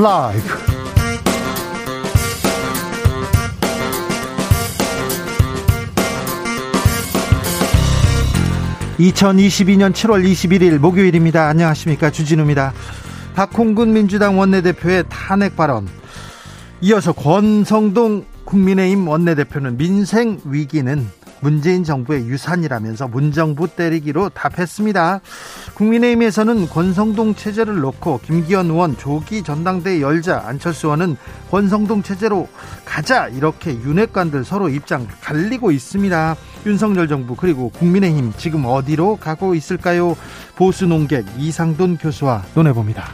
라이브. 2022년 7월 21일 목요일입니다. 안녕하십니까. 주진우입니다. 박홍근 민주당 원내대표의 탄핵 발언. 이어서 권성동 국민의힘 원내대표는 민생 위기는 문재인 정부의 유산이라면서 문정부 때리기로 답했습니다. 국민의힘에서는 권성동 체제를 놓고 김기현 의원 조기 전당대회 열자 안철수 의원은 권성동 체제로 가자 이렇게 윤핵관들 서로 입장 갈리고 있습니다. 윤석열 정부 그리고 국민의힘 지금 어디로 가고 있을까요? 보수 농객 이상돈 교수와 논해봅니다.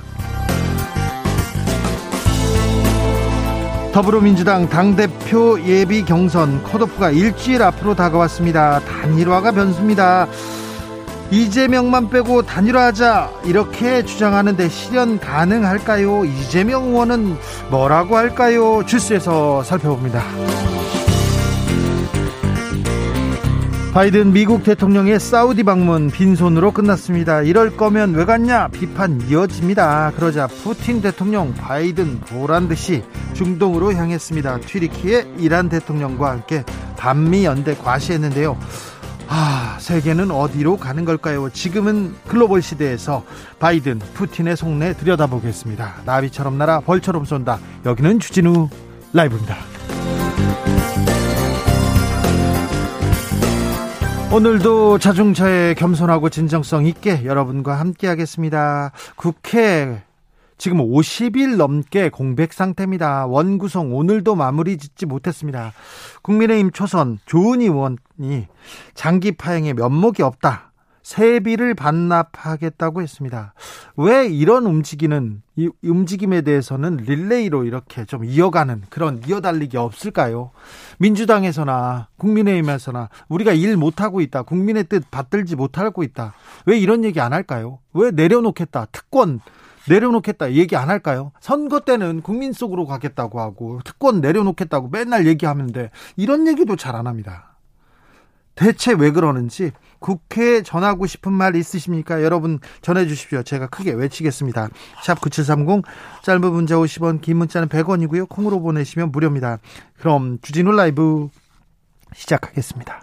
더불어민주당 당대표 예비 경선 컷오프가 일주일 앞으로 다가왔습니다. 단일화가 변수입니다. 이재명만 빼고 단일화하자 이렇게 주장하는데 실현 가능할까요? 이재명 의원은 뭐라고 할까요? 주스에서 살펴봅니다. 바이든 미국 대통령의 사우디 방문 빈손으로 끝났습니다. 이럴 거면 왜 갔냐 비판 이어집니다. 그러자 푸틴 대통령 바이든 보란 듯이 중동으로 향했습니다. 튀리키의 이란 대통령과 함께 반미 연대 과시했는데요. 아, 세계는 어디로 가는 걸까요? 지금은 글로벌 시대에서 바이든, 푸틴의 속내 들여다보겠습니다. 나비처럼 날아 벌처럼 쏜다. 여기는 주진우 라이브입니다. 오늘도 자중차에 겸손하고 진정성 있게 여러분과 함께 하겠습니다. 국회 지금 50일 넘게 공백 상태입니다. 원구성 오늘도 마무리 짓지 못했습니다. 국민의힘 초선 조은 의원이 장기 파행에 면목이 없다. 세비를 반납하겠다고 했습니다. 왜 이런 움직이는 이 움직임에 대해서는 릴레이로 이렇게 좀 이어가는 그런 이어달리기 없을까요? 민주당에서나 국민의힘에서나 우리가 일 못하고 있다. 국민의 뜻 받들지 못하고 있다. 왜 이런 얘기 안 할까요? 왜 내려놓겠다. 특권 내려놓겠다 얘기 안 할까요? 선거 때는 국민 속으로 가겠다고 하고 특권 내려놓겠다고 맨날 얘기하는데 이런 얘기도 잘 안 합니다. 대체 왜 그러는지 국회에 전하고 싶은 말 있으십니까? 여러분 전해 주십시오. 제가 크게 외치겠습니다. 샵 9730 짧은 문자 50원 긴 문자는 100원이고요. 콩으로 보내시면 무료입니다. 그럼 주진우 라이브 시작하겠습니다.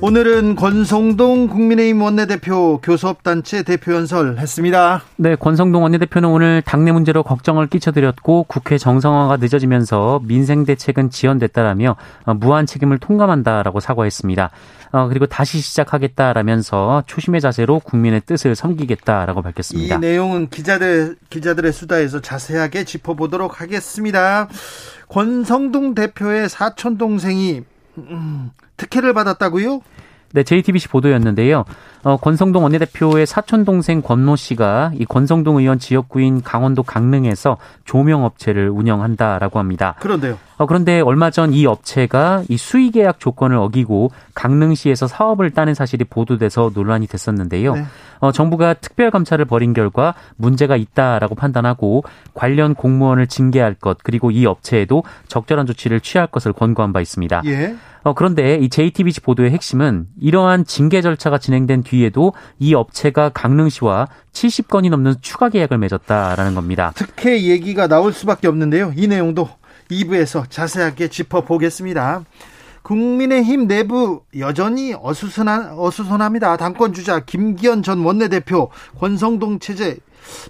오늘은 권성동 국민의힘 원내대표 교섭단체 대표 연설 했습니다. 네, 권성동 원내대표는 오늘 당내 문제로 걱정을 끼쳐드렸고 국회 정상화가 늦어지면서 민생 대책은 지연됐다라며 무한 책임을 통감한다라고 사과했습니다. 어, 그리고 다시 시작하겠다라면서 초심의 자세로 국민의 뜻을 섬기겠다라고 밝혔습니다. 이 내용은 기자들 기자들의 수다에서 자세하게 짚어보도록 하겠습니다. 권성동 대표의 사촌 동생이 음, 특혜를 받았다고요? 네, JTBC 보도였는데요. 어, 권성동 원내대표의 사촌 동생 권모 씨가 이 권성동 의원 지역구인 강원도 강릉에서 조명 업체를 운영한다라고 합니다. 그런데요. 어, 그런데 얼마 전 이 업체가 이 수의 계약 조건을 어기고 강릉시에서 사업을 따는 사실이 보도돼서 논란이 됐었는데요. 네. 어, 정부가 특별 감찰을 벌인 결과 문제가 있다라고 판단하고 관련 공무원을 징계할 것 그리고 이 업체에도 적절한 조치를 취할 것을 권고한 바 있습니다. 예. 어, 그런데 이 JTBC 보도의 핵심은 이러한 징계 절차가 진행된 뒤 에도 이 업체가 강릉시와 70건이 넘는 추가 계약을 맺었다라는 겁니다. 특혜 얘기가 나올 수밖에 없는데요. 이 내용도 2부에서 자세하게 짚어보겠습니다. 국민의힘 내부 여전히 어수선한, 어수선합니다. 당권 주자 김기현 전 원내대표 권성동 체제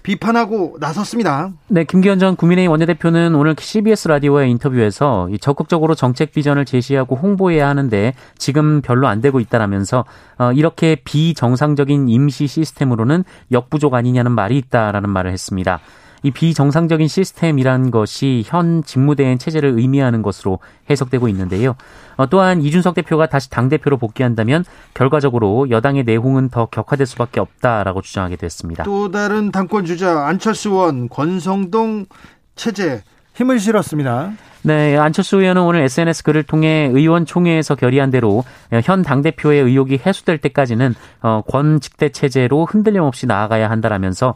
비판하고 나섰습니다. 네, 김기현 전 국민의힘 원내대표는 오늘 CBS 라디오의 인터뷰에서 적극적으로 정책 비전을 제시하고 홍보해야 하는데 지금 별로 안 되고 있다라면서 어, 이렇게 비정상적인 임시 시스템으로는 역부족 아니냐는 말이 있다라는 말을 했습니다. 이 비정상적인 시스템이란 것이 현 직무대행 체제를 의미하는 것으로 해석되고 있는데요. 어, 또한 이준석 대표가 다시 당 대표로 복귀한다면 결과적으로 여당의 내홍은 더 격화될 수밖에 없다라고 주장하게 됐습니다. 또 다른 당권 주자 안철수 원 권성동 체제 힘을 실었습니다. 네, 안철수 의원은 오늘 SNS 글을 통해 의원총회에서 결의한 대로 현 당대표의 의혹이 해소될 때까지는 어, 권직대 체제로 흔들림 없이 나아가야 한다라면서 어,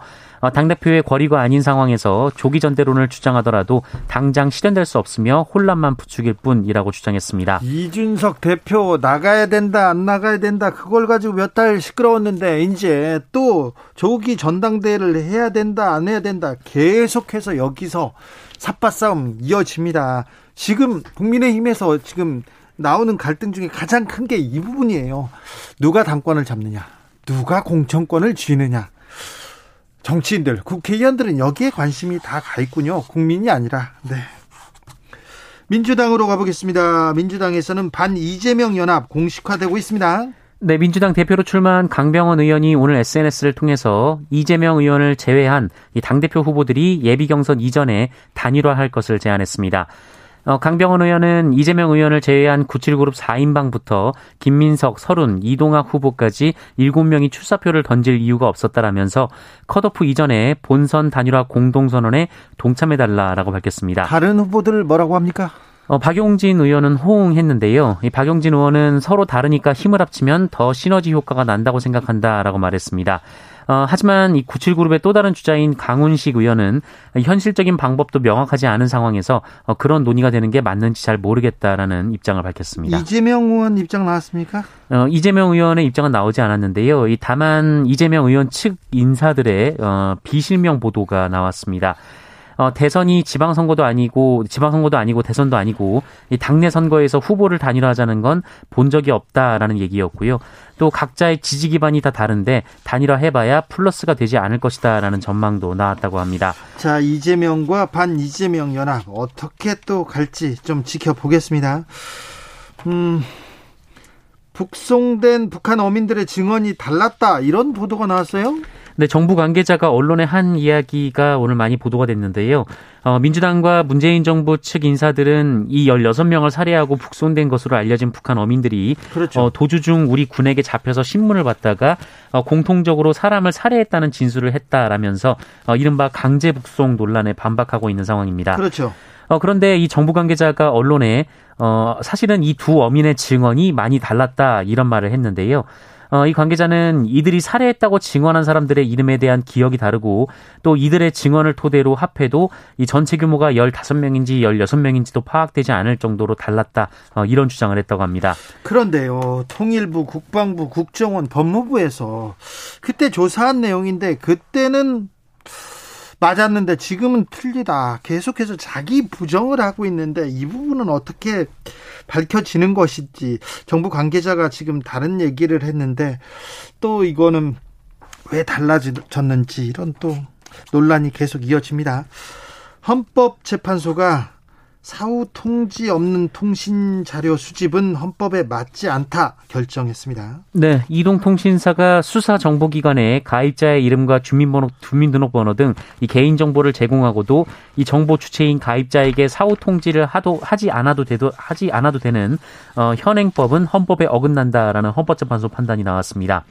당대표의 권위가 아닌 상황에서 조기 전대론을 주장하더라도 당장 실현될 수 없으며 혼란만 부추길 뿐이라고 주장했습니다. 이준석 대표 나가야 된다 안 나가야 된다 그걸 가지고 몇 달 시끄러웠는데 이제 또 조기 전당대회를 해야 된다 안 해야 된다 계속해서 여기서 삿바 싸움 이어집니다. 지금 국민의힘에서 지금 나오는 갈등 중에 가장 큰 게 이 부분이에요. 누가 당권을 잡느냐, 누가 공천권을 쥐느냐. 정치인들, 국회의원들은 여기에 관심이 다 가 있군요. 국민이 아니라. 네. 민주당으로 가보겠습니다. 민주당에서는 반 이재명 연합 공식화되고 있습니다. 네, 민주당 대표로 출마한 강병원 의원이 오늘 SNS를 통해서 이재명 의원을 제외한 이 당대표 후보들이 예비 경선 이전에 단일화할 것을 제안했습니다. 어, 강병원 의원은 이재명 의원을 제외한 97그룹 4인방부터 김민석, 설훈, 이동학 후보까지 7명이 출사표를 던질 이유가 없었다라면서 컷오프 이전에 본선 단일화 공동선언에 동참해달라라고 밝혔습니다. 다른 후보들 뭐라고 합니까? 어, 박용진 의원은 호응했는데요. 이 박용진 의원은 서로 다르니까 힘을 합치면 더 시너지 효과가 난다고 생각한다라고 말했습니다. 어, 하지만 이 97그룹의 또 다른 주자인 강훈식 의원은 현실적인 방법도 명확하지 않은 상황에서 어, 그런 논의가 되는 게 맞는지 잘 모르겠다라는 입장을 밝혔습니다. 이재명 의원 입장 나왔습니까? 어, 이재명 의원의 입장은 나오지 않았는데요. 이 다만 이재명 의원 측 인사들의 어, 비실명 보도가 나왔습니다. 어, 대선이 지방선거도 아니고 지방선거도 아니고 대선도 아니고 이 당내 선거에서 후보를 단일화하자는 건 본 적이 없다라는 얘기였고요. 또 각자의 지지 기반이 다 다른데 단일화 해봐야 플러스가 되지 않을 것이다라는 전망도 나왔다고 합니다. 자 이재명과 반 이재명 연합 어떻게 또 갈지 좀 지켜보겠습니다. 음. 북송된 북한 어민들의 증언이 달랐다 이런 보도가 나왔어요? 네, 정부 관계자가 언론에 한 이야기가 오늘 많이 보도가 됐는데요. 어, 민주당과 문재인 정부 측 인사들은 이 16명을 살해하고 북송된 것으로 알려진 북한 어민들이 그렇죠. 어, 도주 중 우리 군에게 잡혀서 신문을 받다가 어, 공통적으로 사람을 살해했다는 진술을 했다라면서 어, 이른바 강제 북송 논란에 반박하고 있는 상황입니다. 그렇죠. 어, 그런데 이 정부 관계자가 언론에 어, 사실은 이 두 어민의 증언이 많이 달랐다 이런 말을 했는데요. 어, 이 관계자는 이들이 살해했다고 증언한 사람들의 이름에 대한 기억이 다르고 또 이들의 증언을 토대로 합해도 이 전체 규모가 15명인지 16명인지도 파악되지 않을 정도로 달랐다. 어, 이런 주장을 했다고 합니다. 그런데요. 통일부, 국방부, 국정원, 법무부에서 그때 조사한 내용인데 그때는 맞았는데 지금은 틀리다. 계속해서 자기 부정을 하고 있는데 이 부분은 어떻게 밝혀지는 것인지 정부 관계자가 지금 다른 얘기를 했는데 또 이거는 왜 달라졌는지 이런 또 논란이 계속 이어집니다. 헌법재판소가 사후 통지 없는 통신 자료 수집은 헌법에 맞지 않다 결정했습니다. 네, 이동 통신사가 수사 정보 기관에 가입자의 이름과 주민번호, 주민등록번호 등 이 개인 정보를 제공하고도 이 정보 주체인 가입자에게 사후 통지를 하도 하지 않아도 되도 하지 않아도 되는 어, 현행법은 헌법에 어긋난다라는 헌법재판소 판단이 나왔습니다.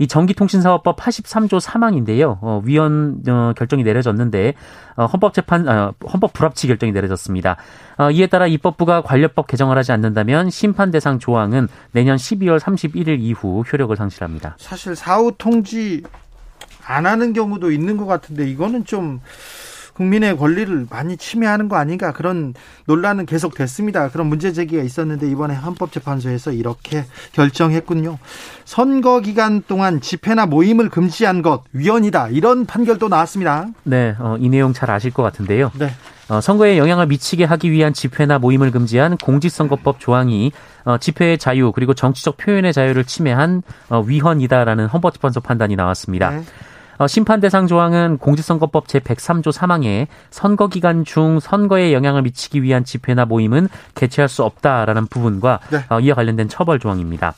이 전기통신사업법 83조 3항인데요. 어, 위원 어, 결정이 내려졌는데 어, 헌법재판 어, 헌법 불합치 결정이 내려졌습니다. 어, 이에 따라 입법부가 관련법 개정을 하지 않는다면 심판 대상 조항은 내년 12월 31일 이후 효력을 상실합니다. 사실 사후 통지 안 하는 경우도 있는 것 같은데 이거는 좀 국민의 권리를 많이 침해하는 거 아닌가 그런 논란은 계속 됐습니다. 그런 문제 제기가 있었는데 이번에 헌법재판소에서 이렇게 결정했군요. 선거 기간 동안 집회나 모임을 금지한 것 위헌이다 이런 판결도 나왔습니다. 네, 어, 이 내용 잘 아실 것 같은데요. 네. 어, 선거에 영향을 미치게 하기 위한 집회나 모임을 금지한 공직선거법 조항이 어, 집회의 자유 그리고 정치적 표현의 자유를 침해한 어, 위헌이다라는 헌법재판소 판단이 나왔습니다. 네. 어, 심판 대상 조항은 공직선거법 제103조 3항에 선거 기간 중 선거에 영향을 미치기 위한 집회나 모임은 개최할 수 없다라는 부분과 네. 어, 이와 관련된 처벌 조항입니다.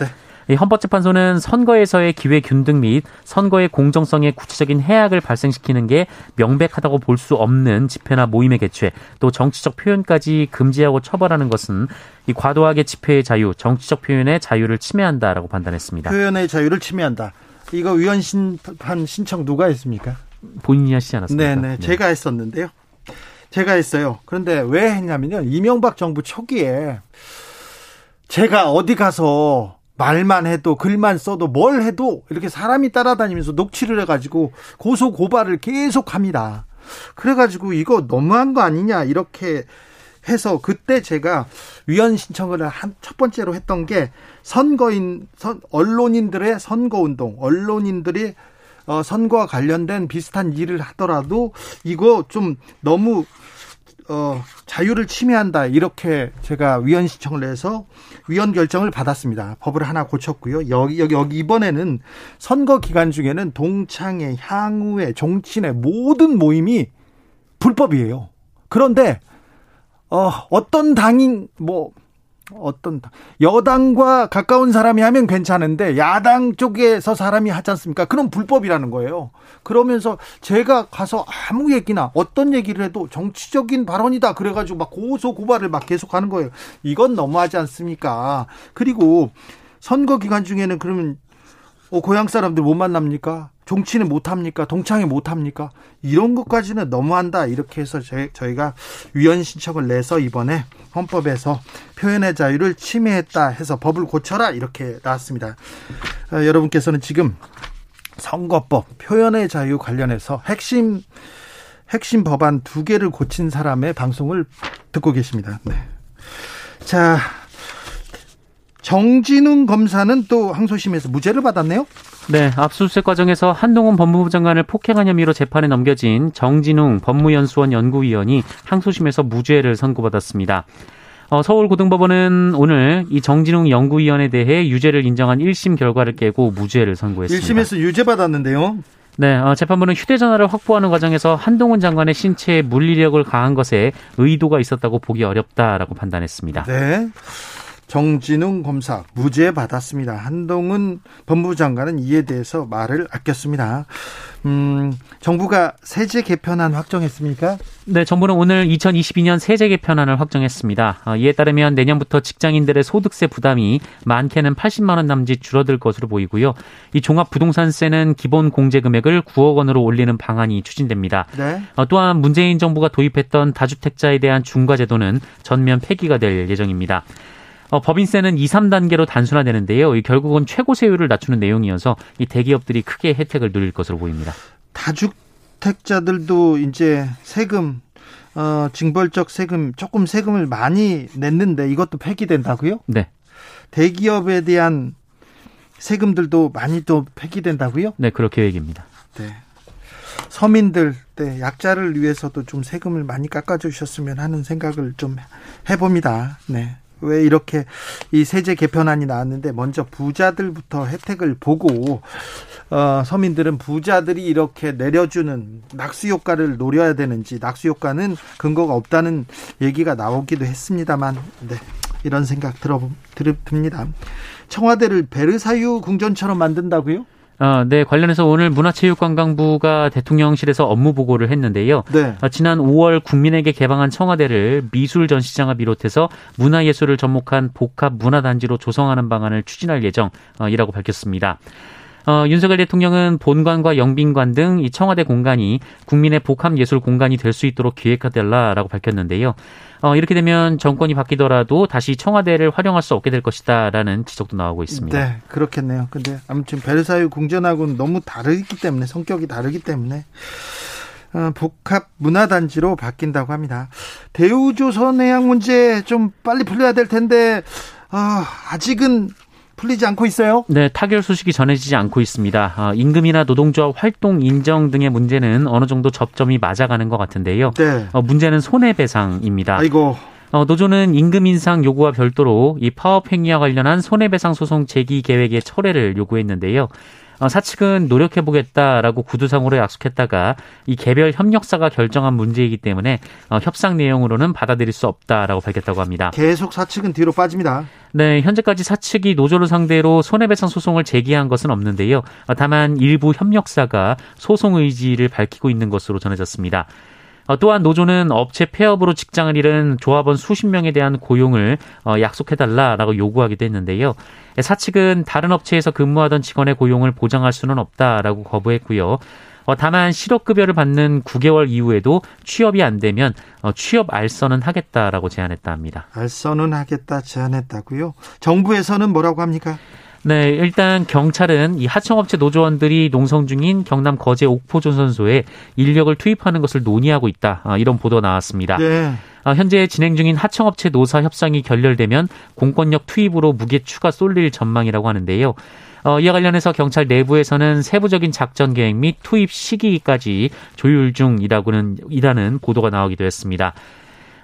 네. 헌법재판소는 선거에서의 기회 균등 및 선거의 공정성에 구체적인 해악을 발생시키는 게 명백하다고 볼 수 없는 집회나 모임의 개최, 또 정치적 표현까지 금지하고 처벌하는 것은 이 과도하게 집회의 자유, 정치적 표현의 자유를 침해한다라고 판단했습니다. 표현의 자유를 침해한다. 이거 위헌 심판 신청 누가 했습니까? 본인이 하시지 않았습니까? 네네, 네. 제가 했었는데요. 제가 했어요. 그런데 왜 했냐면요. 이명박 정부 초기에 제가 어디 가서 말만 해도 글만 써도 뭘 해도 이렇게 사람이 따라다니면서 녹취를 해가지고 고소 고발을 계속 합니다. 그래가지고 이거 너무한 거 아니냐 이렇게 해서 그때 제가 위헌 신청을 한 첫 번째로 했던 게 선거인 선, 언론인들의 선거 운동 언론인들이 어, 선거와 관련된 비슷한 일을 하더라도 이거 좀 너무 어, 자유를 침해한다 이렇게 제가 위헌 신청을 내서 위헌 결정을 받았습니다. 법을 하나 고쳤고요. 여기 여기 여기 이번에는 선거 기간 중에는 동창회, 향후회, 종친회 모든 모임이 불법이에요. 그런데 어, 어떤 당인 뭐 어떤 여당과 가까운 사람이 하면 괜찮은데 야당 쪽에서 사람이 하지 않습니까? 그럼 불법이라는 거예요. 그러면서 제가 가서 아무 얘기나 어떤 얘기를 해도 정치적인 발언이다 그래가지고 막 고소 고발을 막 계속하는 거예요. 이건 너무하지 않습니까? 그리고 선거 기간 중에는 그러면 어, 고향 사람들 못 만납니까? 종치는 못합니까? 동창회 못합니까? 이런 것까지는 너무한다. 이렇게 해서 저희, 가 위헌 신청을 내서 이번에 헌법에서 표현의 자유를 침해했다 해서 법을 고쳐라. 이렇게 나왔습니다. 어, 여러분께서는 지금 선거법, 표현의 자유 관련해서 핵심, 핵심 법안 두 개를 고친 사람의 방송을 듣고 계십니다. 네. 자, 정진웅 검사는 또 항소심에서 무죄를 받았네요? 네, 압수수색 과정에서 한동훈 법무부 장관을 폭행한 혐의로 재판에 넘겨진 정진웅 법무연수원 연구위원이 항소심에서 무죄를 선고받았습니다. 어, 서울고등법원은 오늘 이 정진웅 연구위원에 대해 유죄를 인정한 1심 결과를 깨고 무죄를 선고했습니다. 1심에서 유죄 받았는데요. 네, 어, 재판부는 휴대전화를 확보하는 과정에서 한동훈 장관의 신체에 물리력을 가한 것에 의도가 있었다고 보기 어렵다라고 판단했습니다. 네. 정진웅 검사 무죄 받았습니다. 한동훈 법무부 장관은 이에 대해서 말을 아꼈습니다. 음, 정부가 세제 개편안 확정했습니까? 네, 정부는 오늘 2022년 세제 개편안을 확정했습니다. 어, 이에 따르면 내년부터 직장인들의 소득세 부담이 많게는 80만 원 남짓 줄어들 것으로 보이고요. 이 종합 부동산세는 기본 공제 금액을 9억 원으로 올리는 방안이 추진됩니다. 네. 어, 또한 문재인 정부가 도입했던 다주택자에 대한 중과 제도는 전면 폐기가 될 예정입니다. 어, 법인세는 2, 3단계로 단순화되는데요. 결국은 최고 세율을 낮추는 내용이어서 이 대기업들이 크게 혜택을 누릴 것으로 보입니다. 다주택자들도 이제 세금 어, 징벌적 세금 조금 세금을 많이 냈는데 이것도 폐기된다고요? 네. 대기업에 대한 세금들도 많이 또 폐기된다고요? 네, 그럴 계획입니다. 네. 서민들, 네, 약자를 위해서도 좀 세금을 많이 깎아주셨으면 하는 생각을 좀 해봅니다. 네. 왜 이렇게 이 세제 개편안이 나왔는데 먼저 부자들부터 혜택을 보고 어, 서민들은 부자들이 이렇게 내려주는 낙수 효과를 노려야 되는지 낙수 효과는 근거가 없다는 얘기가 나오기도 했습니다만 네, 이런 생각 들어 듭니다. 청와대를 베르사유 궁전처럼 만든다고요? 어, 네, 관련해서 오늘 문화체육관광부가 대통령실에서 업무 보고를 했는데요. 네. 어, 지난 5월 국민에게 개방한 청와대를 미술 전시장을 비롯해서 문화예술을 접목한 복합 문화단지로 조성하는 방안을 추진할 예정이라고 밝혔습니다. 어, 윤석열 대통령은 본관과 영빈관 등 이 청와대 공간이 국민의 복합 예술 공간이 될 수 있도록 기획하달라라고 밝혔는데요. 어, 이렇게 되면 정권이 바뀌더라도 다시 청와대를 활용할 수 없게 될 것이다라는 지적도 나오고 있습니다. 네, 그렇겠네요. 근데 아무튼 베르사유 궁전하고는 너무 다르기 때문에 성격이 다르기 때문에 어, 복합 문화단지로 바뀐다고 합니다. 대우조선 해양 문제 좀 빨리 풀려야 될 텐데 어, 아직은 풀리지 않고 있어요? 네, 타결 소식이 전해지지 않고 있습니다. 어, 임금이나 노동조합 활동 인정 등의 문제는 어느 정도 접점이 맞아가는 것 같은데요. 네. 어, 문제는 손해배상입니다. 아이고. 어, 노조는 임금 인상 요구와 별도로 이 파업 행위와 관련한 손해배상 소송 제기 계획의 철회를 요구했는데요. 어, 사측은 노력해보겠다라고 구두상으로 약속했다가 이 개별 협력사가 결정한 문제이기 때문에 어, 협상 내용으로는 받아들일 수 없다라고 밝혔다고 합니다. 계속 사측은 뒤로 빠집니다. 네, 현재까지 사측이 노조를 상대로 손해배상 소송을 제기한 것은 없는데요. 어, 다만 일부 협력사가 소송 의지를 밝히고 있는 것으로 전해졌습니다. 어, 또한 노조는 업체 폐업으로 직장을 잃은 조합원 수십 명에 대한 고용을 어, 약속해달라라고 요구하기도 했는데요. 사측은 다른 업체에서 근무하던 직원의 고용을 보장할 수는 없다라고 거부했고요. 어, 다만 실업급여를 받는 9개월 이후에도 취업이 안 되면 취업 알선은 하겠다라고 제안했다 합니다. 알선은 하겠다 제안했다고요? 정부에서는 뭐라고 합니까? 네, 일단 경찰은 이 하청업체 노조원들이 농성 중인 경남 거제 옥포조선소에 인력을 투입하는 것을 논의하고 있다. 아, 이런 보도 나왔습니다. 네. 현재 진행 중인 하청업체 노사 협상이 결렬되면 공권력 투입으로 무게 추가 쏠릴 전망이라고 하는데요. 어, 이와 관련해서 경찰 내부에서는 세부적인 작전 계획 및 투입 시기까지 조율 중이라고는 이라는 보도가 나오기도 했습니다.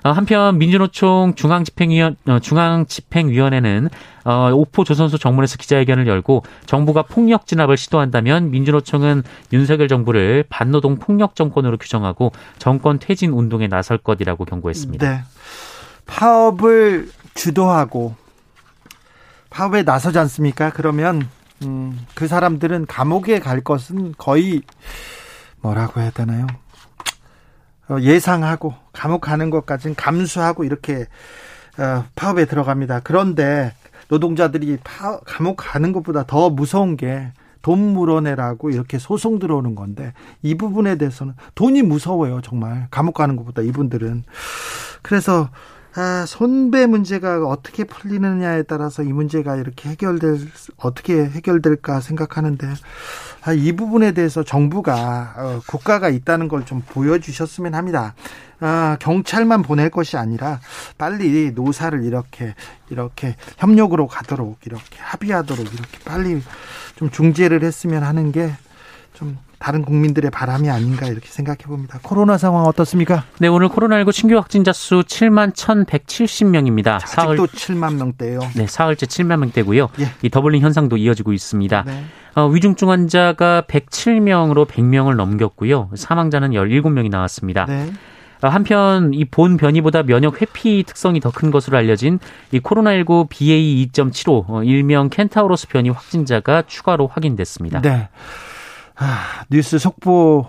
어, 한편 민주노총 중앙집행위원 어, 중앙집행위원회는 어, 오포 조선소 정문에서 기자회견을 열고 정부가 폭력 진압을 시도한다면 민주노총은 윤석열 정부를 반노동 폭력 정권으로 규정하고 정권 퇴진 운동에 나설 것이라고 경고했습니다. 네. 파업을 주도하고 파업에 나서지 않습니까? 그러면 음, 그 사람들은 감옥에 갈 것은 거의 뭐라고 해야 되나요? 어, 예상하고 감옥 가는 것까지는 감수하고 이렇게 어, 파업에 들어갑니다. 그런데 노동자들이 파, 감옥 가는 것보다 더 무서운 게 돈 물어내라고 이렇게 소송 들어오는 건데 이 부분에 대해서는 돈이 무서워요 정말 감옥 가는 것보다 이분들은 그래서 아, 손배 문제가 어떻게 풀리느냐에 따라서 이 문제가 이렇게 해결될 어떻게 해결될까 생각하는데 아, 이 부분에 대해서 정부가 어, 국가가 있다는 걸 좀 보여주셨으면 합니다. 아, 경찰만 보낼 것이 아니라 빨리 노사를 이렇게 이렇게 협력으로 가도록 이렇게 합의하도록 이렇게 빨리 좀 중재를 했으면 하는 게 좀 다른 국민들의 바람이 아닌가 이렇게 생각해 봅니다. 코로나 상황 어떻습니까? 네, 오늘 코로나19 신규 확진자 수 7만 1,170명입니다. 아직도 사흘, 7만 명대요. 네, 사흘째 7만 명대고요. 예. 이 doubling 현상도 이어지고 있습니다. 네. 어, 위중증 환자가 107명으로 100명을 넘겼고요. 사망자는 17명이 나왔습니다. 네. 어, 한편 이 본 변이보다 면역 회피 특성이 더 큰 것으로 알려진 이 코로나19 BA 2.75 어, 일명 켄타우로스 변이 확진자가 추가로 확인됐습니다. 네. 아, 뉴스 속보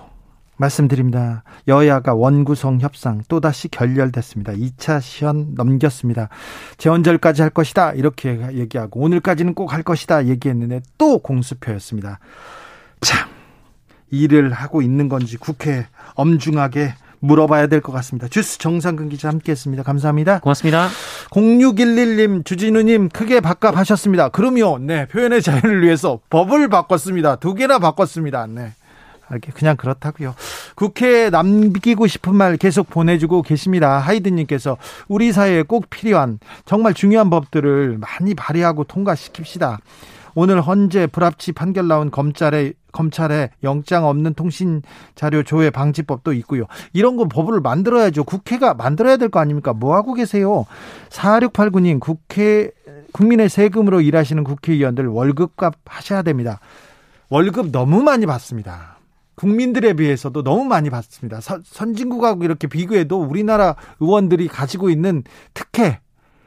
말씀드립니다. 여야가 원구성 협상 또다시 결렬됐습니다. 2차 시연 넘겼습니다. 재원절까지 할 것이다. 이렇게 얘기하고 오늘까지는 꼭 할 것이다. 얘기했는데 또 공수표였습니다. 참, 일을 하고 있는 건지 국회 엄중하게 물어봐야 될 것 같습니다. 주스 정상근 기자 함께 했습니다. 감사합니다. 고맙습니다. 0611님, 주진우님 크게 바꿔하셨습니다. 그럼요. 네. 표현의 자유를 위해서 법을 바꿨습니다. 두 개나 바꿨습니다. 네. 그냥 그렇다고요. 국회에 남기고 싶은 말 계속 보내주고 계십니다. 하이든님께서 우리 사회에 꼭 필요한 정말 중요한 법들을 많이 발의하고 통과시킵시다. 오늘 헌재 불합치 판결 나온 검찰의 검찰에 영장 없는 통신 자료 조회 방지법도 있고요. 이런 거 법을 만들어야죠. 국회가 만들어야 될 거 아닙니까? 뭐 하고 계세요? 4689님 국회 국민의 세금으로 일하시는 국회의원들 월급값 하셔야 됩니다. 월급 너무 많이 받습니다. 국민들에 비해서도 너무 많이 받습니다. 선진국하고 이렇게 비교해도 우리나라 의원들이 가지고 있는 특혜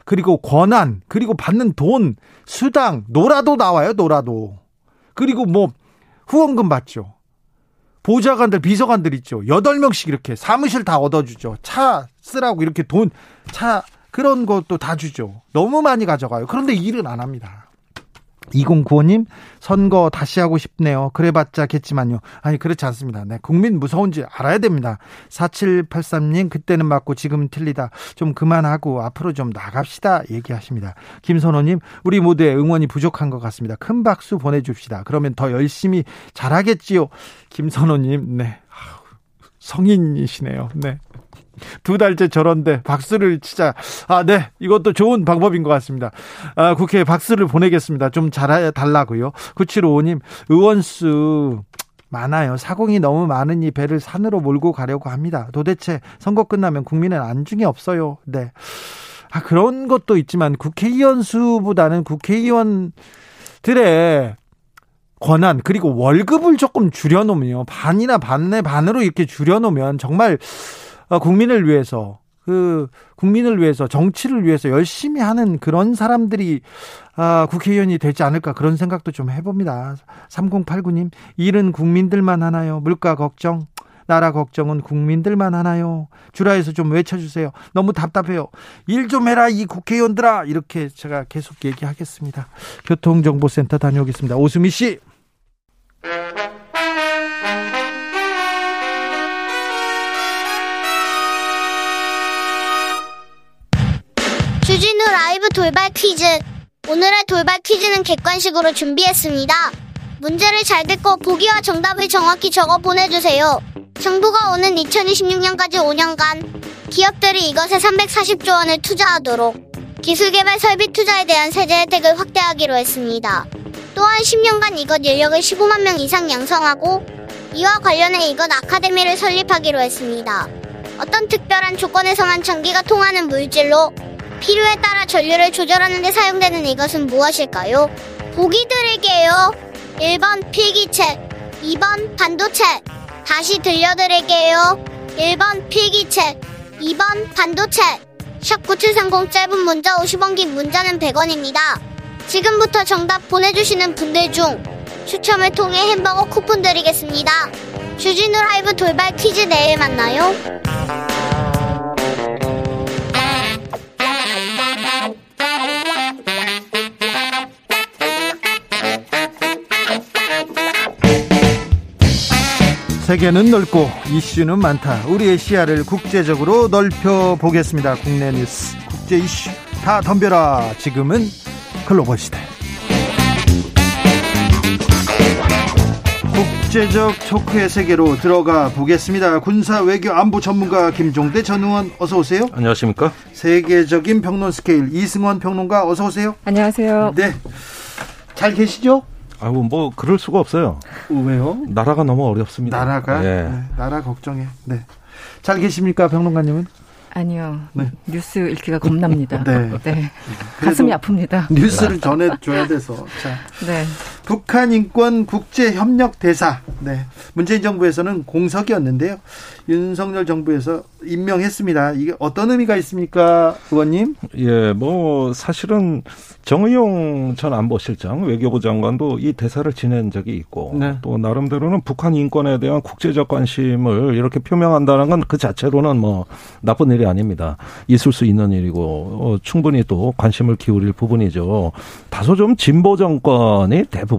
그리고 권한 그리고 받는 돈 수당 노라도 나와요 노라도 그리고 뭐 후원금 받죠. 보좌관들, 비서관들 있죠. 8명씩 이렇게 사무실 다 얻어주죠. 차 쓰라고 이렇게 돈, 차, 그런 것도 다 주죠. 너무 많이 가져가요. 그런데 일은 안 합니다. 2095님, 선거 다시 하고 싶네요. 그래봤자 겠지만요. 아니, 그렇지 않습니다. 네, 국민 무서운지 알아야 됩니다. 4783님, 그때는 맞고 지금은 틀리다. 좀 그만하고 앞으로 좀 나갑시다. 얘기하십니다. 김선호님, 우리 모두의 응원이 부족한 것 같습니다. 큰 박수 보내줍시다. 그러면 더 열심히 잘하겠지요. 김선호님, 네. 성인이시네요. 네. 두 달째 저런데 박수를 치자. 아, 네. 이것도 좋은 방법인 것 같습니다. 아, 국회에 박수를 보내겠습니다. 좀 잘해달라고요. 9755님, 의원수 많아요. 사공이 너무 많으니 배를 산으로 몰고 가려고 합니다. 도대체 선거 끝나면 국민은 안중에 없어요. 네. 아, 그런 것도 있지만 국회의원 수보다는 국회의원들의 권한 그리고 월급을 조금 줄여놓으면요 반이나 반내 반으로 이렇게 줄여놓으면 정말 어, 국민을 위해서 그 국민을 위해서 정치를 위해서 열심히 하는 그런 사람들이 아, 국회의원이 되지 않을까 그런 생각도 좀 해봅니다. 3089님 일은 국민들만 하나요? 물가 걱정 나라 걱정은 국민들만 하나요? 주라에서 좀 외쳐주세요. 너무 답답해요. 일 좀 해라 이 국회의원들아 이렇게 제가 계속 얘기하겠습니다. 교통정보센터 다녀오겠습니다. 오수미 씨. 주진우 라이브 돌발 퀴즈. 오늘의 돌발 퀴즈는 객관식으로 준비했습니다. 문제를 잘 듣고 보기와 정답을 정확히 적어 보내주세요. 정부가 오는 2026년까지 5년간 기업들이 이것에 340조 원을 투자하도록 기술개발 설비 투자에 대한 세제 혜택을 확대하기로 했습니다. 또한 10년간 이것 인력을 15만 명 이상 양성하고 이와 관련해 이것 아카데미를 설립하기로 했습니다. 어떤 특별한 조건에서만 전기가 통하는 물질로 필요에 따라 전류를 조절하는 데 사용되는 이것은 무엇일까요? 보기 드릴게요. 1번 필기체, 2번 반도체. 다시 들려드릴게요. 1번 필기체, 2번 반도체. 샵9730 짧은 문자 50원 긴 문자는 100원입니다. 지금부터 정답 보내주시는 분들 중 추첨을 통해 햄버거 쿠폰 드리겠습니다. 주진우 라이브 돌발 퀴즈 내일 만나요. 세계는 넓고 이슈는 많다. 우리의 시야를 국제적으로 넓혀 보겠습니다. 국내 뉴스, 국제 이슈 다 덤벼라. 지금은 글로벌 시대. 국제적 초크의 세계로 들어가 보겠습니다. 군사 외교 안보 전문가 김종대 전 의원 어서 오세요. 안녕하십니까? 세계적인 평론 스케일 이승원 평론가 어서 오세요. 안녕하세요. 네. 잘 계시죠? 아우 뭐 그럴 수가 없어요. 왜요? 나라가 너무 어렵습니다. 나라가 예. 네, 나라 걱정해. 네. 잘 계십니까, 평론가님은? 아니요. 네. 뉴스 읽기가 겁납니다. 네. 가슴이 아픕니다. 뉴스를 전해줘야 돼서. 자, 네. 북한 인권 국제 협력 대사. 네. 문재인 정부에서는 공석이었는데요. 윤석열 정부에서 임명했습니다. 이게 어떤 의미가 있습니까, 의원님? 예, 뭐 사실은 정의용 전 안보실장 외교부 장관도 이 대사를 지낸 적이 있고 네. 또 나름대로는 북한 인권에 대한 국제적 관심을 이렇게 표명한다는 건 그 자체로는 뭐 나쁜 일이 아닙니다. 있을 수 있는 일이고 어, 충분히 또 관심을 기울일 부분이죠. 다소 좀 진보 정권이 대부분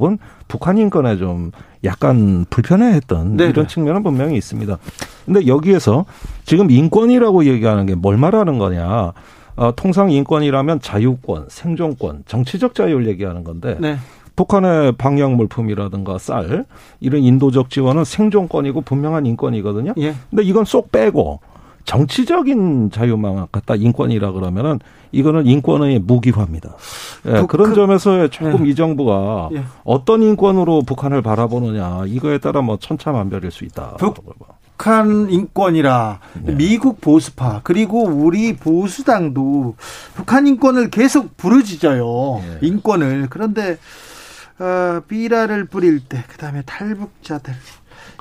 북한 인권에 좀 약간 불편해했던 네. 이런 측면은 분명히 있습니다. 근데 여기에서 지금 인권이라고 얘기하는 게 뭘 말하는 거냐? 어, 통상 인권이라면 자유권, 생존권, 정치적 자유를 얘기하는 건데 네. 북한의 방역 물품이라든가 쌀 이런 인도적 지원은 생존권이고 분명한 인권이거든요. 예. 근데 이건 쏙 빼고 정치적인 자유만 갖다 인권이라 그러면은 이거는 인권의 무기화입니다. 예, 북한- 그런 점에서 조금 예. 이 정부가 예. 어떤 인권으로 북한을 바라보느냐 이거에 따라 뭐 천차만별일 수 있다. 북- 북한 인권이라 네. 미국 보수파 그리고 우리 보수당도 북한 인권을 계속 부르짖어요. 예. 인권을 그런데 어, 비라를 뿌릴 때 그다음에 탈북자들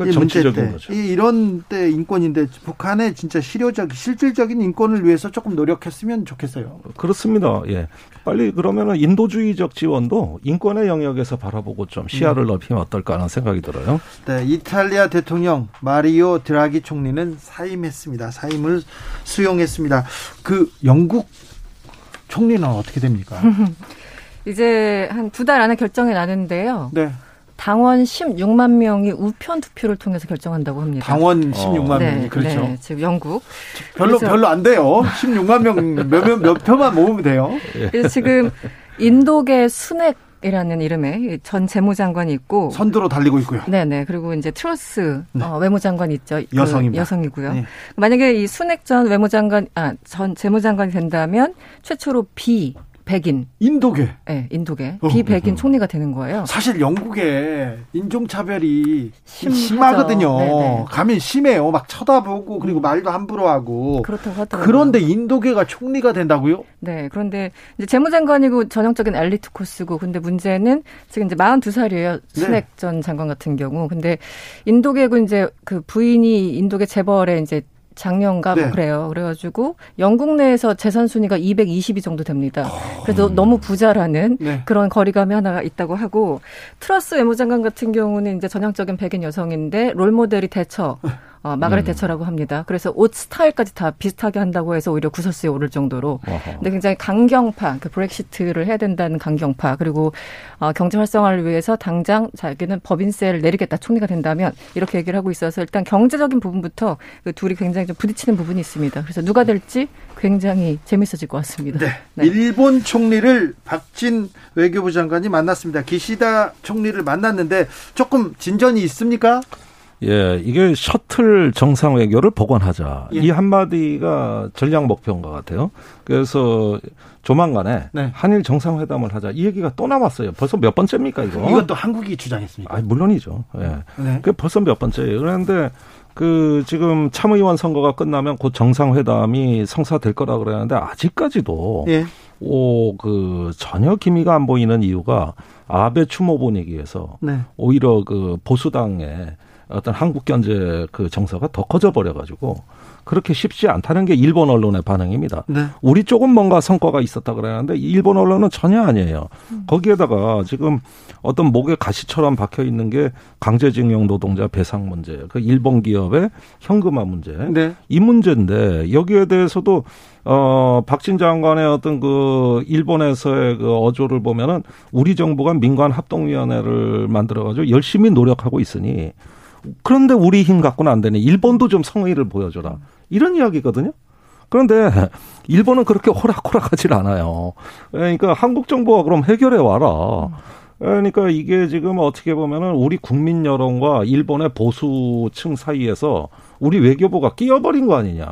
그건 이 문제 정치적인 때, 거죠. 이- 이런 때 인권인데 북한의 진짜 실효적 실질적인 인권을 위해서 조금 노력했으면 좋겠어요. 그렇습니다. 예. 빨리 그러면은 인도주의적 지원도 인권의 영역에서 바라보고 좀 시야를 넓히면 어떨까 하는 생각이 들어요. 네, 이탈리아 대통령 마리오 드라기 총리는 사임했습니다. 사임을 수용했습니다. 그 영국 총리는 어떻게 됩니까? 이제 한 두 달 안에 결정이 나는데요. 네. 당원 16만 명이 우편 투표를 통해서 결정한다고 합니다. 당원 16만 네, 명이 그렇죠. 네, 지금 영국. 별로 별로 안 돼요. 16만 명몇 몇 표만 모으면 돼요. 그래서 지금 인도계 순핵 이라는 이름의 전 재무장관이 있고 선두로 달리고 있고요. 네네. 그리고 이제 트러스 네. 어, 외무장관이 있죠. 그 여성입니다. 여성이고요. 네. 만약에 이 순핵 전 외무장관, 아, 전 재무장관이 된다면 최초로 비비 백인. 인도계. 네, 인도계. 어, 비백인 어, 총리가 되는 거예요. 사실 영국에 인종차별이 심하죠. 심하거든요. 네네. 네. 가면 심해요. 막 쳐다보고 그리고 음. 말도 함부로 하고. 그렇다고 하더라고요. 그런데 인도계가 총리가 된다고요? 네. 그런데 이제 재무장관이고 전형적인 엘리트 코스고 근데 문제는 지금 이제 42살이에요. 스넥 네. 전 장관 같은 경우. 근데 인도계고 이제 그 부인이 인도계 재벌에 이제 작년가 뭐 네. 뭐 그래요. 그래가지고 영국 내에서 재산 순위가 220위 정도 됩니다. 그래서 음. 너무 부자라는 네. 그런 거리감이 하나가 있다고 하고 트러스 외무장관 같은 경우는 이제 전형적인 백인 여성인데 롤 모델이 대처. 어, 마가렛 음. 대처라고 합니다. 그래서 옷 스타일까지 다 비슷하게 한다고 해서 오히려 구설수에 오를 정도로. 어허. 근데 굉장히 강경파, 그 브렉시트를 해야 된다는 강경파, 그리고 어, 경제 활성화를 위해서 당장 자기는 법인세를 내리겠다, 총리가 된다면 이렇게 얘기를 하고 있어서 일단 경제적인 부분부터 그 둘이 굉장히 좀 부딪히는 부분이 있습니다. 그래서 누가 될지 굉장히 재밌어질 것 같습니다. 네. 네. 일본 총리를 박진 외교부 장관이 만났습니다. 기시다 총리를 만났는데 조금 진전이 있습니까? 예, 이게 셔틀 정상 외교를 복원하자. 예. 이 한마디가 전략 목표인 것 같아요. 그래서 조만간에 네. 한일 정상회담을 하자. 이 얘기가 또 나왔어요. 벌써 몇 번째입니까, 이거? 이것도 한국이 주장했습니까? 아, 물론이죠. 예. 네. 그 벌써 몇 번째예요. 그런데 그 지금 참의원 선거가 끝나면 곧 정상회담이 성사될 거라 그러는데 아직까지도 예. 오그 전혀 기미가 안 보이는 이유가 아베 추모 분위기에서 네. 오히려 그 보수당에 어떤 한국 견제 그 정서가 더 커져 버려 가지고 그렇게 쉽지 않다는 게 일본 언론의 반응입니다. 네. 우리 쪽은 뭔가 성과가 있었다 그러는데 일본 언론은 전혀 아니에요. 음. 거기에다가 지금 어떤 목에 가시처럼 박혀 있는 게 강제징용 노동자 배상 문제, 그 일본 기업의 현금화 문제, 네. 이 문제인데 여기에 대해서도 어 박진 장관의 어떤 그 일본에서의 그 어조를 보면은 우리 정부가 민관 합동위원회를 만들어 가지고 열심히 노력하고 있으니 그런데 우리 힘 갖고는 안 되네. 일본도 좀 성의를 보여줘라. 이런 이야기거든요. 그런데 일본은 그렇게 호락호락하질 않아요. 그러니까 한국 정부가 그럼 해결해 와라. 그러니까 이게 지금 어떻게 보면은 우리 국민 여론과 일본의 보수층 사이에서 우리 외교부가 끼어버린 거 아니냐.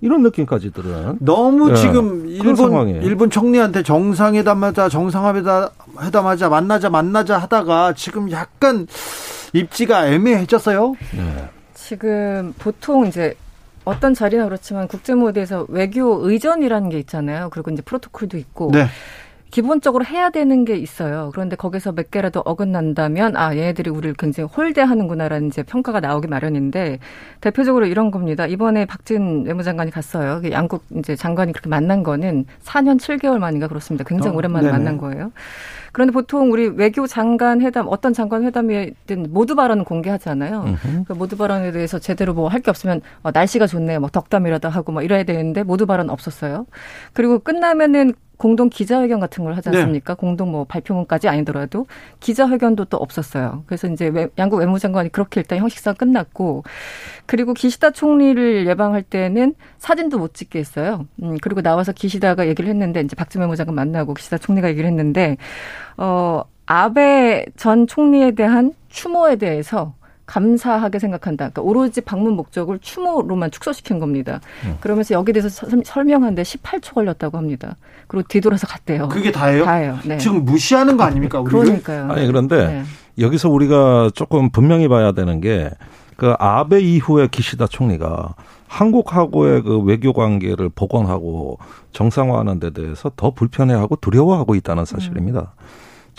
이런 느낌까지 들은. 너무 네. 지금 일본 일본 총리한테 정상회담하자 정상회담하자 만나자 만나자 하다가 지금 약간 입지가 애매해졌어요. 네. 지금 보통 이제 어떤 자리나 그렇지만 국제 무대에서 외교 의전이라는 게 있잖아요. 그리고 이제 프로토콜도 있고. 네. 기본적으로 해야 되는 게 있어요. 그런데 거기서 몇 개라도 어긋난다면 아 얘네들이 우리를 굉장히 홀대하는구나라는 이제 평가가 나오기 마련인데 대표적으로 이런 겁니다. 이번에 박진 외무장관이 갔어요. 양국 이제 장관이 그렇게 만난 거는 4년 7개월 만인가 그렇습니다. 굉장히 어, 오랜만에 네네. 만난 거예요. 그런데 보통 우리 외교 장관 회담 어떤 장관 회담이든 모두 발언은 공개하잖아요. 그러니까 모두 발언에 대해서 제대로 뭐 할 게 없으면 어, 날씨가 좋네요. 뭐 덕담이라도 하고 뭐 이래야 되는데 모두 발언 없었어요. 그리고 끝나면은 공동 기자회견 같은 걸 하지 네. 않습니까? 네. 공동 뭐 발표문까지 아니더라도 기자회견도 또 없었어요. 그래서 이제 양국 외무장관이 그렇게 일단 형식상 끝났고 그리고 기시다 총리를 예방할 때는 사진도 못 찍게 했어요. 음, 그리고 나와서 기시다가 얘기를 했는데 이제 박지원 외무장관 만나고 기시다 총리가 얘기를 했는데 어 아베 전 총리에 대한 추모에 대해서 감사하게 생각한다. 그러니까 오로지 방문 목적을 추모로만 축소시킨 겁니다. 음. 그러면서 여기에 대해서 설명하는데 18초 걸렸다고 합니다. 그리고 뒤돌아서 갔대요. 그게 다예요? 다예요. 네. 지금 무시하는 거 아닙니까? 우리를? 그러니까요. 아니 그런데 네. 여기서 우리가 조금 분명히 봐야 되는 게 그 아베 이후에 기시다 총리가 한국하고의 그 외교 관계를 복원하고 정상화하는 데 대해서 더 불편해하고 두려워하고 있다는 사실입니다. 음.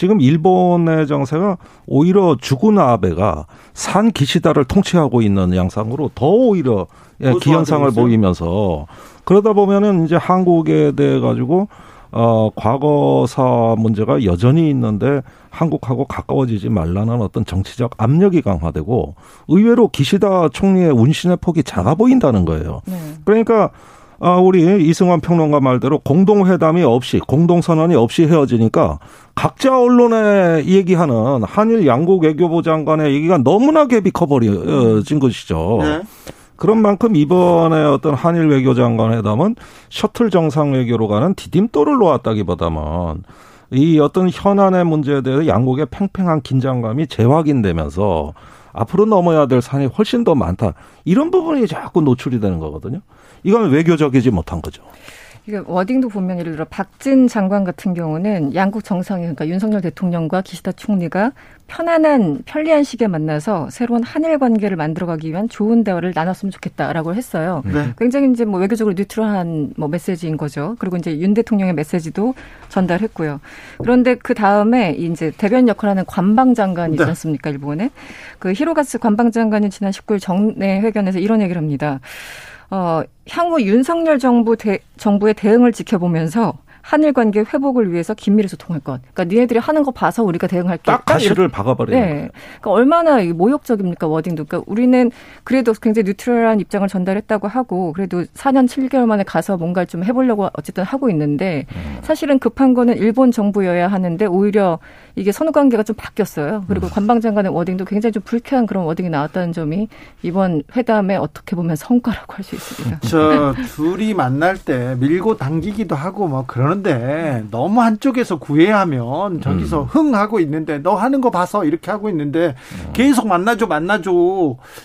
지금 일본의 정세가 오히려 죽은 아베가 산 기시다를 통치하고 있는 양상으로 더 오히려 예, 기현상을 보이면서 그러다 보면은 이제 한국에 대해 가지고 어 과거사 문제가 여전히 있는데 한국하고 가까워지지 말라는 어떤 정치적 압력이 강화되고 의외로 기시다 총리의 운신의 폭이 작아 보인다는 거예요. 네. 그러니까 아, 우리 이승환 평론가 말대로 공동회담이 없이, 공동선언이 없이 헤어지니까 각자 언론에 얘기하는 한일 양국 외교부 장관의 얘기가 너무나 갭이 커버려진 것이죠. 네. 그런 만큼 이번에 어떤 한일 외교장관 회담은 셔틀 정상 외교로 가는 디딤돌을 놓았다기보다는 이 어떤 현안의 문제에 대해서 양국의 팽팽한 긴장감이 재확인되면서 앞으로 넘어야 될 산이 훨씬 더 많다. 이런 부분이 자꾸 노출이 되는 거거든요. 이건 외교적이지 못한 거죠. 이게 워딩도 보면 예를 들어 박진 장관 같은 경우는 양국 정상회 그러니까 윤석열 대통령과 기시다 총리가 편안한 편리한 시기에 만나서 새로운 한일 관계를 만들어가기 위한 좋은 대화를 나눴으면 좋겠다라고 했어요. 네. 굉장히 이제 뭐 외교적으로 뉴트럴한 뭐 메시지인 거죠. 그리고 이제 윤 대통령의 메시지도 전달했고요. 그런데 그 다음에 이제 대변 역할하는 관방장관이 있지 네. 않습니까 일본에 그 히로가스 관방장관이 지난 19일 정례 회견에서 이런 얘기를 합니다. 어, 향후 윤석열 정부 대, 정부의 대응을 지켜보면서 한일 관계 회복을 위해서 긴밀히 소통할 것. 그러니까 니네들이 하는 거 봐서 우리가 대응할게. 딱 가시를 박아버리는 네. 거예요. 그러니까 얼마나 모욕적입니까 워딩도. 그러니까 우리는 그래도 굉장히 뉴트럴한 입장을 전달했다고 하고 그래도 4년 7개월 만에 가서 뭔가를 좀 해보려고 어쨌든 하고 있는데 음. 사실은 급한 거는 일본 정부여야 하는데 오히려 이게 선후 관계가 좀 바뀌었어요. 그리고 음. 관방장관의 워딩도 굉장히 좀 불쾌한 그런 워딩이 나왔다는 점이 이번 회담에 어떻게 보면 성과라고 할 수 있습니다. 저 둘이 만날 때 밀고 당기기도 하고 뭐 그러는데 너무 한쪽에서 구애하면 저기서 음. 흥 하고 있는데 너 하는 거 봐서 이렇게 하고 있는데 음. 계속 만나줘 만나줘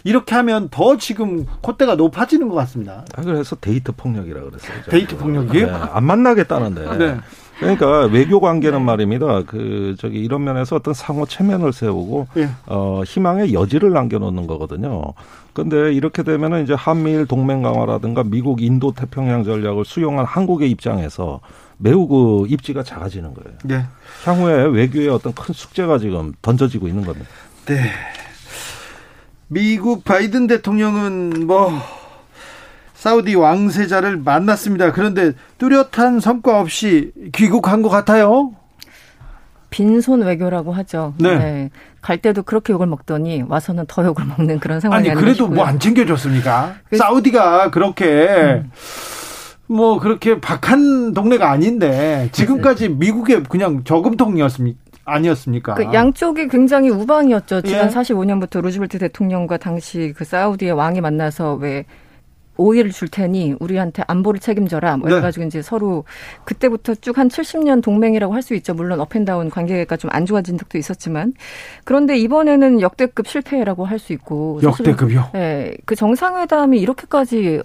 이렇게 하면 더 지금 콧대가 높아지는 것 같습니다. 아, 그래서 데이트 폭력이라 그랬어요. 데이트 폭력이요? 네, 안 만나겠다는데. 네. 그러니까 외교 관계는 네. 말입니다. 그 저기 이런 면에서 어떤 상호 체면을 세우고 예. 어 희망의 여지를 남겨놓는 거거든요. 근데 이렇게 되면은 이제 한미일 동맹 강화라든가 미국 인도 태평양 전략을 수용한 한국의 입장에서 매우 그 입지가 작아지는 거예요. 네. 향후에 외교의 어떤 큰 숙제가 지금 던져지고 있는 겁니다. 네. 미국 바이든 대통령은 뭐 사우디 왕세자를 만났습니다. 그런데 뚜렷한 성과 없이 귀국한 것 같아요. 빈손 외교라고 하죠. 네. 네. 갈 때도 그렇게 욕을 먹더니 와서는 더 욕을 먹는 그런 상황이 아니 그래도 뭐 안 챙겨줬습니까? 그 사우디가 그렇게 음. 뭐 그렇게 박한 동네가 아닌데 지금까지 미국의 그냥 저금통이었습니까? 아니었습니까? 그 양쪽이 굉장히 우방이었죠. 지난 예. 45년부터 루즈벨트 대통령과 당시 그 사우디의 왕이 만나서 왜 오일을 줄 테니 우리한테 안보를 책임져라. 뭐 이래가지고 네. 이제 서로 그때부터 쭉 한 70년 동맹이라고 할 수 있죠. 물론 up and down 관계가 좀 안 좋아진 적도 있었지만 그런데 이번에는 역대급 실패라고 할 수 있고 역대급이요? 네, 그 정상회담이 이렇게까지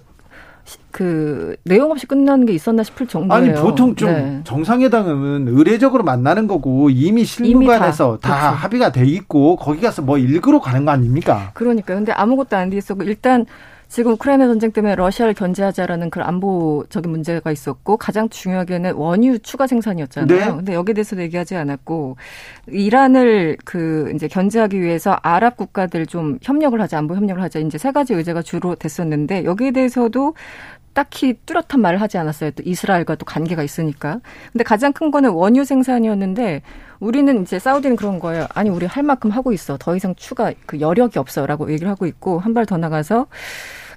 그 내용 없이 끝나는 게 있었나 싶을 정도예요. 아니 보통 좀 네. 정상회담은 의례적으로 만나는 거고 이미 실무관에서 다, 다 그렇죠. 합의가 돼 있고 거기 가서 뭐 일그로 가는 거 아닙니까? 그러니까 근데 아무것도 안 돼 있었고 일단 지금 우크라이나 전쟁 때문에 러시아를 견제하자라는 그런 안보적인 문제가 있었고 가장 중요하게는 원유 추가 생산이었잖아요. 네. 근데 여기에 대해서 얘기하지 않았고 이란을 그 이제 견제하기 위해서 아랍 국가들 좀 협력을 하자 안보 협력을 하자 이제 세 가지 의제가 주로 됐었는데 여기에 대해서도 딱히 뚜렷한 말을 하지 않았어요. 또 이스라엘과 또 관계가 있으니까. 근데 가장 큰 거는 원유 생산이었는데 우리는 이제 사우디는 그런 거예요. 아니 우리 할 만큼 하고 있어. 더 이상 추가 그 여력이 없어라고 얘기를 하고 있고 한 발 더 나가서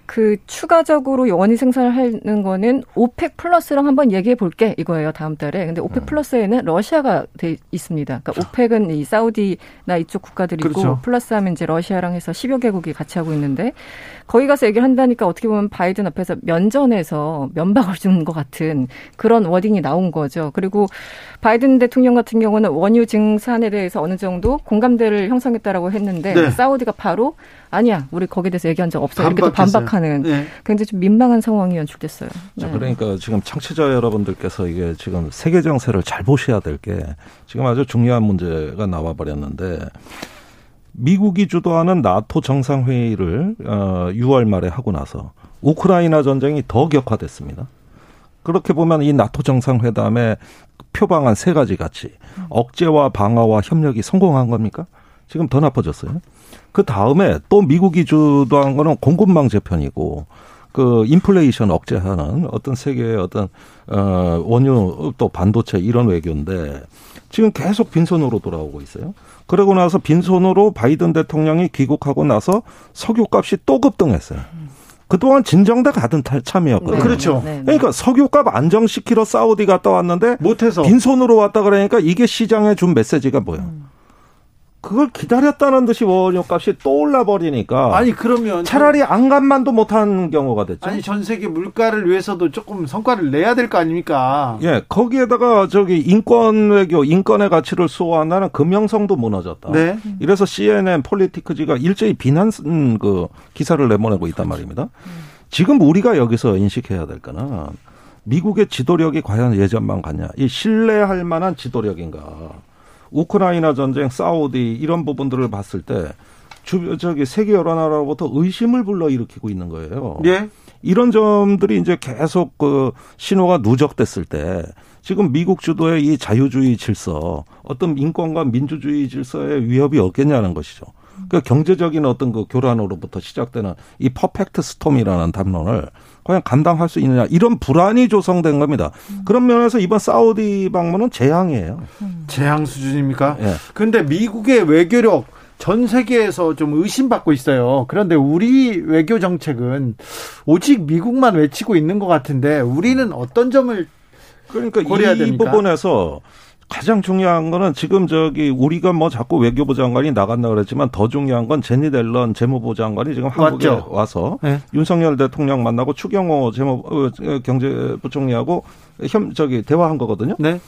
그 추가적으로 원유 생산을 하는 거는 OPEC 플러스랑 한번 얘기해 볼게 이거예요 다음 달에. 근데 OPEC 음. 플러스에는 러시아가 돼 있습니다. 그러니까 OPEC은 이 사우디나 이쪽 국가들이고 그렇죠. 플러스하면 이제 러시아랑 해서 10여 개국이 같이 하고 있는데 거기 가서 얘기를 한다니까 어떻게 보면 바이든 앞에서 면전에서 면박을 주는 것 같은 그런 워딩이 나온 거죠. 그리고 바이든 대통령 같은 경우는 원유 증산에 대해서 어느 정도 공감대를 형성했다라고 했는데 네. 사우디가 바로 아니야 우리 거기에 대해서 얘기한 적 없어 이렇게 또 반박하는 네. 굉장히 좀 민망한 상황이 연출됐어요. 네. 그러니까 지금 청취자 여러분들께서 이게 지금 세계 정세를 잘 보셔야 될 게 지금 아주 중요한 문제가 나와 버렸는데 미국이 주도하는 나토 정상회의를 어 6월 말에 하고 나서 우크라이나 전쟁이 더 격화됐습니다. 그렇게 보면 이 나토 정상회담의 표방한 세 가지 가치 억제와 방어와 협력이 성공한 겁니까? 지금 더 나빠졌어요. 그 다음에 또 미국이 주도한 거는 공급망 재편이고 그 인플레이션 억제하는 어떤 세계의 어떤 어 원유 또 반도체 이런 외교인데 지금 계속 빈손으로 돌아오고 있어요. 그러고 나서 빈손으로 바이든 대통령이 귀국하고 나서 석유값이 또 급등했어요. 그동안 진정돼 가던 참이었거든요. 네. 그렇죠. 네, 네. 그러니까 석유값 안정시키러 사우디 갔다 왔는데 못해서 빈손으로 왔다 그러니까 이게 시장에 준 메시지가 뭐야? 음. 그걸 기다렸다는 듯이 원유값이 또 올라버리니까 아니 그러면 차라리 안 간만도 못한 경우가 됐죠. 아니 전 세계 물가를 위해서도 조금 성과를 내야 될 거 아닙니까? 예, 거기에다가 저기 인권 외교, 인권의 가치를 수호한다는 금형성도 무너졌다. 네. 이래서 CNN 폴리티크지가 일제히 비난 그 기사를 내보내고 있단 말입니다. 지금 우리가 여기서 인식해야 될 거는 미국의 지도력이 과연 예전만 같냐? 이 신뢰할 만한 지도력인가? 우크라이나 전쟁, 사우디 이런 부분들을 봤을 때 주, 저기 세계 여러 나라로부터 의심을 불러일으키고 있는 거예요. 예. 이런 점들이 이제 계속 그 신호가 누적됐을 때 지금 미국 주도의 이 자유주의 질서, 어떤 인권과 민주주의 질서에 위협이 없겠냐는 것이죠. 그 경제적인 어떤 그 교란으로부터 시작되는 이 퍼펙트 스톰이라는 담론을 과연 감당할 수 있느냐 이런 불안이 조성된 겁니다. 그런 면에서 이번 사우디 방문은 재앙이에요. 재앙 수준입니까? 예. 그런데 미국의 외교력 전 세계에서 좀 의심받고 있어요. 그런데 우리 외교 정책은 오직 미국만 외치고 있는 것 같은데 우리는 어떤 점을 그러니까 이 됩니까? 부분에서 가장 중요한 거는 지금 저기 우리가 뭐 자꾸 외교부 장관이 나간다 그랬지만 더 중요한 건 제니 델런 재무부 장관이 지금 한국에 맞죠? 와서 네. 윤석열 대통령 만나고 추경호 재무 어, 경제부총리하고 현 저기 대화한 거거든요. 네.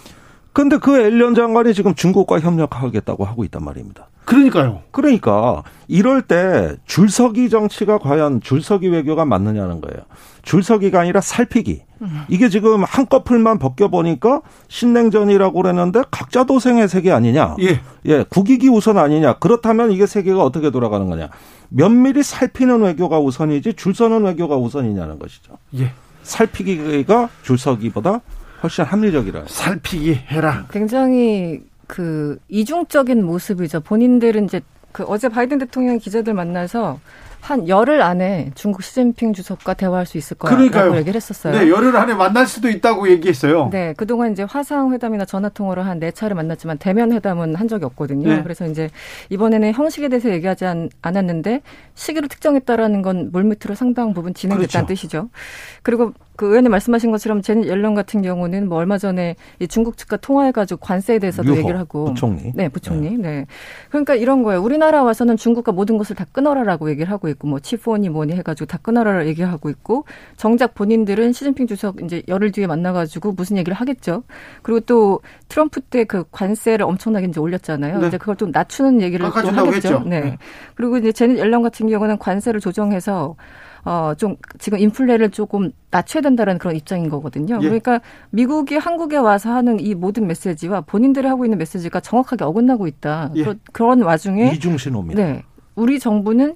근데 그 엘리언 장관이 지금 중국과 협력하겠다고 하고 있단 말입니다. 그러니까요. 그러니까 이럴 때 줄서기 정치가 과연 줄서기 외교가 맞느냐는 거예요. 줄서기가 아니라 살피기. 이게 지금 한꺼풀만 벗겨보니까 신냉전이라고 그랬는데 각자 도생의 세계 아니냐. 예. 예. 국익이 우선 아니냐. 그렇다면 이게 세계가 어떻게 돌아가는 거냐. 면밀히 살피는 외교가 우선이지 줄 서는 외교가 우선이냐는 것이죠. 예. 살피기가 줄 서기보다 훨씬 합리적이라. 살피기 해라. 굉장히 그 이중적인 모습이죠. 본인들은 이제 그 어제 바이든 대통령 기자들 만나서 한 열흘 안에 중국 시진핑 주석과 대화할 수 있을 거라고 얘기를 했었어요. 네, 열흘 안에 만날 수도 있다고 얘기했어요. 네, 그동안 이제 화상 회담이나 전화 통화로 한 네 차례 만났지만 대면 회담은 한 적이 없거든요. 네. 그래서 이제 이번에는 형식에 대해서 얘기하지 않, 않았는데 시기를 특정했다라는 건 물밑으로 상당 부분 진행됐다는 그렇죠. 뜻이죠. 그리고 그 의원님 말씀하신 것처럼 제니 옐런 같은 경우는 뭐 얼마 전에 이 중국 측과 통화해가지고 관세에 대해서도 유호, 얘기를 하고 부총리 네 부총리 네. 네. 그러니까 이런 거예요 우리나라 와서는 중국과 모든 것을 다 끊어라라고 얘기를 하고 있고 뭐 치포니 뭐니 해가지고 다 끊어라라 얘기하고 있고 정작 본인들은 시진핑 주석 이제 열흘 뒤에 만나가지고 무슨 얘기를 하겠죠 그리고 또 트럼프 때 그 관세를 엄청나게 이제 올렸잖아요 네. 이제 그걸 좀 낮추는 얘기를 또 하겠죠 네. 네. 그리고 이제 제니 옐런 같은 경우는 관세를 조정해서 어, 좀 지금 인플레를 조금 낮춰야 된다는 그런 입장인 거거든요. 예. 그러니까 미국이 한국에 와서 하는 이 모든 메시지와 본인들이 하고 있는 메시지가 정확하게 어긋나고 있다. 예. 그런 와중에 이중 신호입니다. 네. 우리 정부는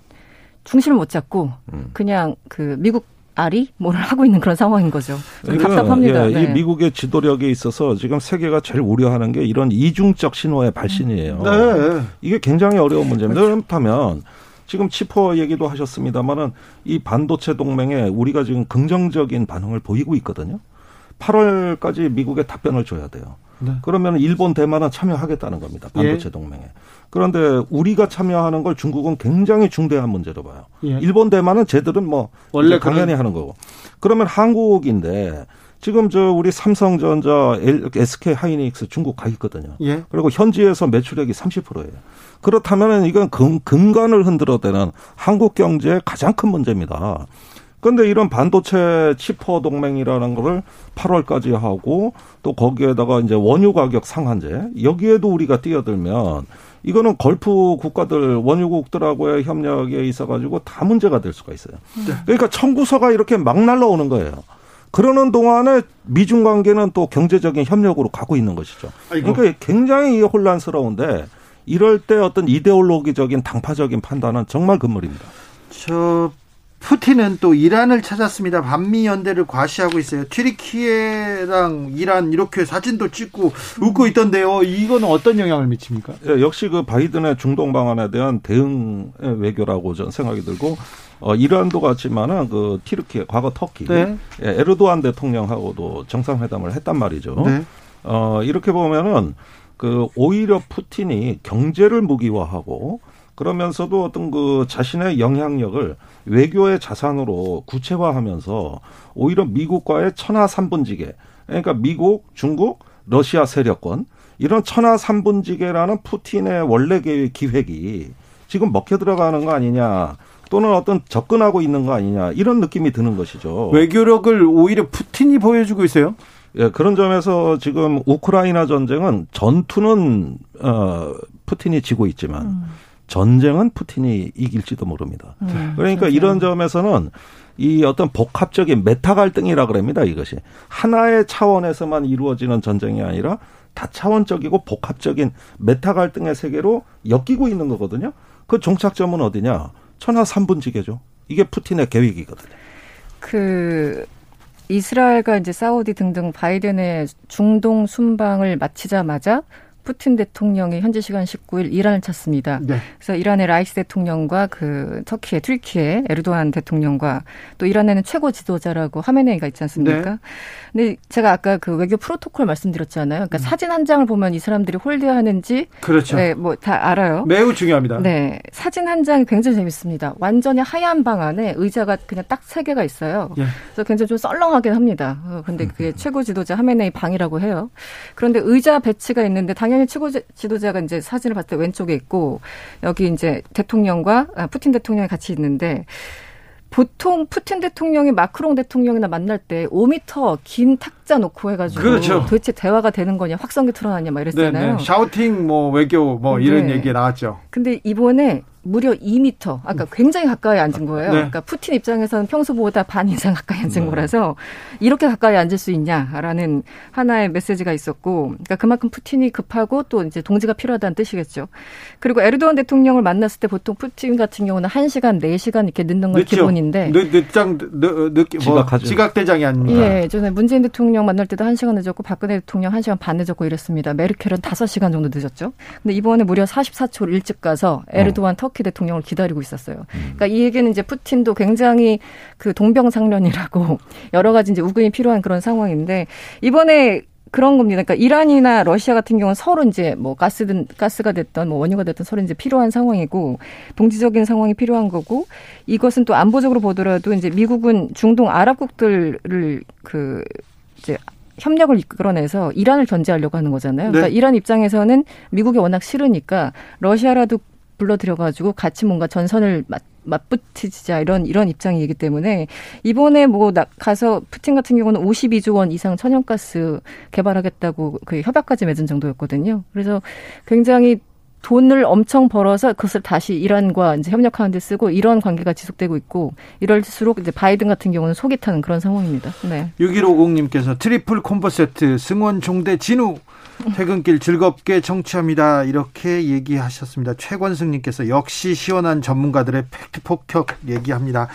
중심을 못 잡고 음. 그냥 그 미국 알이 뭐를 하고 있는 그런 상황인 거죠. 그러니까 답답합니다. 예, 네. 이 미국의 지도력에 있어서 지금 세계가 제일 우려하는 게 이런 이중적 신호의 발신이에요. 네. 이게 굉장히 어려운 문제입니다. 그렇죠. 그렇다면 지금 치포 얘기도 하셨습니다만은 이 반도체 동맹에 우리가 지금 긍정적인 반응을 보이고 있거든요. 8월까지 미국에 답변을 줘야 돼요. 네. 그러면 일본, 대만은 참여하겠다는 겁니다. 반도체 예. 동맹에. 그런데 우리가 참여하는 걸 중국은 굉장히 중대한 문제로 봐요. 예. 일본, 대만은 쟤들은 뭐 원래 당연히 하는 거고. 그러면 한국인데 지금 저 우리 삼성전자, SK 하이닉스 중국 가 있거든요. 예. 그리고 현지에서 매출액이 30%예요. 그렇다면 이건 근, 근간을 흔들어대는 한국 경제의 가장 큰 문제입니다. 그런데 이런 반도체 칩4 동맹이라는 거를 8월까지 하고 또 거기에다가 이제 원유 가격 상한제 여기에도 우리가 뛰어들면 이거는 걸프 국가들 원유국들하고의 협력에 있어 가지고 다 문제가 될 수가 있어요. 네. 그러니까 청구서가 이렇게 막 날라오는 거예요. 그러는 동안에 미중 관계는 또 경제적인 협력으로 가고 있는 것이죠. 아이고. 그러니까 굉장히 혼란스러운데 이럴 때 어떤 이데올로기적인 당파적인 판단은 정말 금물입니다. 저 푸틴은 또 이란을 찾았습니다. 반미 연대를 과시하고 있어요. 튀르키예랑 이란 이렇게 사진도 찍고 웃고 있던데요. 이거는 어떤 영향을 미칩니까? 예, 역시 그 바이든의 중동 방안에 대한 대응 외교라고 저는 생각이 들고 어, 이란도 같지만은 그 튀르키예 과거 터키 네. 예, 에르도안 대통령하고도 정상회담을 했단 말이죠. 네. 어, 이렇게 보면은 그 오히려 푸틴이 경제를 무기화하고 그러면서도 어떤 그 자신의 영향력을 외교의 자산으로 구체화하면서 오히려 미국과의 천하 삼분지계 그러니까 미국, 중국, 러시아 세력권 이런 천하 삼분지계라는 푸틴의 원래 기획이 지금 먹혀 들어가는 거 아니냐 또는 어떤 접근하고 있는 거 아니냐 이런 느낌이 드는 것이죠. 외교력을 오히려 푸틴이 보여주고 있어요? 예, 그런 점에서 지금 우크라이나 전쟁은 전투는 어 푸틴이 지고 있지만 음. 전쟁은 푸틴이 이길지도 모릅니다. 음, 그러니까 그렇죠. 이런 점에서는 이 어떤 복합적인 메타 갈등이라 그럽니다. 이것이 하나의 차원에서만 이루어지는 전쟁이 아니라 다차원적이고 복합적인 메타 갈등의 세계로 엮이고 있는 거거든요. 그 종착점은 어디냐? 천하 삼분지계죠. 이게 푸틴의 계획이거든요. 그 이스라엘과 이제 사우디 등등 바이든의 중동 순방을 마치자마자 푸틴 대통령이 현지 시간 19일 이란을 찾습니다. 네. 그래서 이란의 라이시 대통령과 그 터키의 튀르키예의 에르도안 대통령과 또 이란에는 최고 지도자라고 하메네이가 있지 않습니까? 네. 근데 제가 아까 그 외교 프로토콜 말씀드렸잖아요. 그러니까 음. 사진 한 장을 보면 이 사람들이 홀대하는지 그렇죠. 네, 뭐 다 알아요. 매우 중요합니다. 네. 사진 한 장이 굉장히 재밌습니다. 완전히 하얀 방 안에 의자가 그냥 딱 세 개가 있어요. 예. 그래서 굉장히 좀 썰렁하긴 합니다. 어, 근데 그게 음. 최고 지도자 하메네이 방이라고 해요. 그런데 의자 배치가 있는데 당연히 최고 지도자가 이제 사진을 봤을 때 왼쪽에 있고 여기 이제 대통령과 아, 푸틴 대통령이 같이 있는데 보통 푸틴 대통령이 마크롱 대통령이나 만날 때 5미터 긴 탁자 놓고 해가지고 그렇죠. 도대체 대화가 되는 거냐 확성기 틀어놨냐 막 이랬잖아요. 네네. 샤우팅 뭐 외교 뭐 이런 네. 얘기 나왔죠. 근데 이번에 무려 2미터. 아까 굉장히 가까이 앉은 거예요. 네. 그러니까 푸틴 입장에서는 평소보다 반 이상 가까이 앉은 네. 거라서 이렇게 가까이 앉을 수 있냐라는 하나의 메시지가 있었고, 그러니까 그만큼 푸틴이 급하고 또 이제 동지가 필요하다는 뜻이겠죠. 그리고 에르도안 대통령을 만났을 때 보통 푸틴 같은 경우는 1시간, 4시간 이렇게 늦는 건 늦죠. 기본인데. 늦, 늦장, 늦, 늦, 뭐 지각 대장이 아닙니까? 예, 전에 문재인 대통령 만날 때도 1시간 늦었고 박근혜 대통령 1시간 반 늦었고 이랬습니다. 메르켈은 5시간 정도 늦었죠. 근데 이번에 무려 44초 일찍 가서 에르도안 어. 터키 대통령을 기다리고 있었어요. 음. 그러니까 이 얘기는 이제 푸틴도 굉장히 그 동병상련이라고 여러 가지 이제 우근이 필요한 그런 상황인데 이번에 그런 겁니다. 그러니까 이란이나 러시아 같은 경우는 서로 이제 뭐 가스든 가스가 됐던 뭐 원유가 됐던 서로 이제 필요한 상황이고 동지적인 상황이 필요한 거고 이것은 또 안보적으로 보더라도 이제 미국은 중동 아랍국들을 그 이제 협력을 이끌어내서 이란을 견제하려고 하는 거잖아요. 그러니까 네. 이란 입장에서는 미국이 워낙 싫으니까 러시아라도 불러들여가지고 같이 뭔가 전선을 맞, 맞붙이자 이런 이런 입장이기 때문에 이번에 뭐 가서 푸틴 같은 경우는 52조 원 이상 천연가스 개발하겠다고 그 협약까지 맺은 정도였거든요. 그래서 굉장히 돈을 엄청 벌어서 그것을 다시 이란과 이제 협력하는 데 쓰고 이런 관계가 지속되고 있고 이럴수록 이제 바이든 같은 경우는 속이 타는 그런 상황입니다. 네. 6150님께서 트리플 콤보 세트 승원 종대 진우 퇴근길 즐겁게 청취합니다. 이렇게 얘기하셨습니다. 최권승님께서 역시 시원한 전문가들의 팩트 폭격 얘기합니다.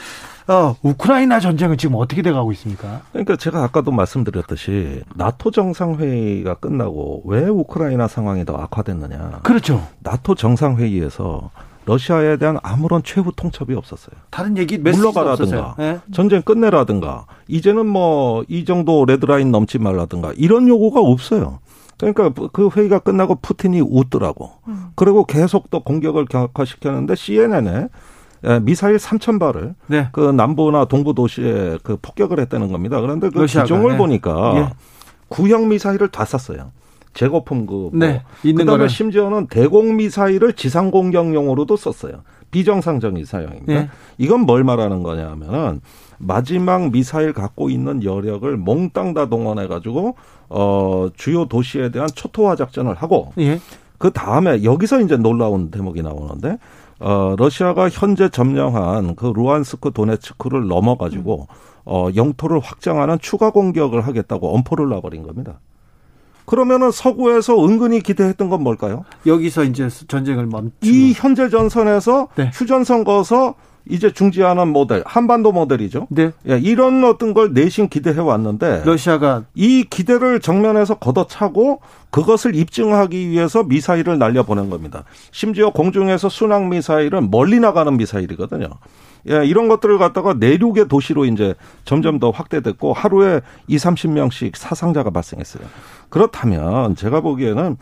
어, 우크라이나 전쟁은 지금 어떻게 돼가고 있습니까? 그러니까 제가 아까도 말씀드렸듯이 나토 정상회의가 끝나고 왜 우크라이나 상황이 더 악화됐느냐. 그렇죠. 나토 정상회의에서 러시아에 대한 아무런 최후 통첩이 없었어요. 다른 얘기 물러가라든가 네? 전쟁 끝내라든가 이제는 뭐 이 정도 레드라인 넘지 말라든가 이런 요구가 없어요. 그러니까 그 회의가 끝나고 푸틴이 웃더라고. 음. 그리고 계속 또 공격을 격화시켰는데 CNN에 미사일 3천 발을 네. 그 남부나 동부 도시에 그 폭격을 했다는 겁니다. 그런데 그 기종을 네. 보니까 예. 구형 미사일을 다 쐈어요. 제거품 그 뭐. 네. 있는 그다음에 거를. 심지어는 대공 미사일을 지상 공격용으로도 썼어요. 비정상적인 사용입니다. 네. 이건 뭘 말하는 거냐면은 마지막 미사일 갖고 있는 여력을 몽땅 다 동원해 가지고 어 주요 도시에 대한 초토화 작전을 하고 예. 그 다음에 여기서 이제 놀라운 대목이 나오는데 어 러시아가 현재 점령한 그 루안스크 도네츠크를 넘어 가지고 어 영토를 확장하는 추가 공격을 하겠다고 엄포를 놔버린 겁니다. 그러면은 서구에서 은근히 기대했던 건 뭘까요? 여기서 이제 전쟁을 멈추. 이 현재 전선에서 네. 휴전 선 거서 이제 중지하는 모델, 한반도 모델이죠. 네. 예, 이런 어떤 걸 내심 기대해 왔는데 러시아가 이 기대를 정면에서 걷어차고 그것을 입증하기 위해서 미사일을 날려 보낸 겁니다. 심지어 공중에서 순항 미사일은 멀리 나가는 미사일이거든요. 예, 이런 것들을 갖다가 내륙의 도시로 이제 점점 더 확대됐고 하루에 2, 30명씩 사상자가 발생했어요. 그렇다면 제가 보기에는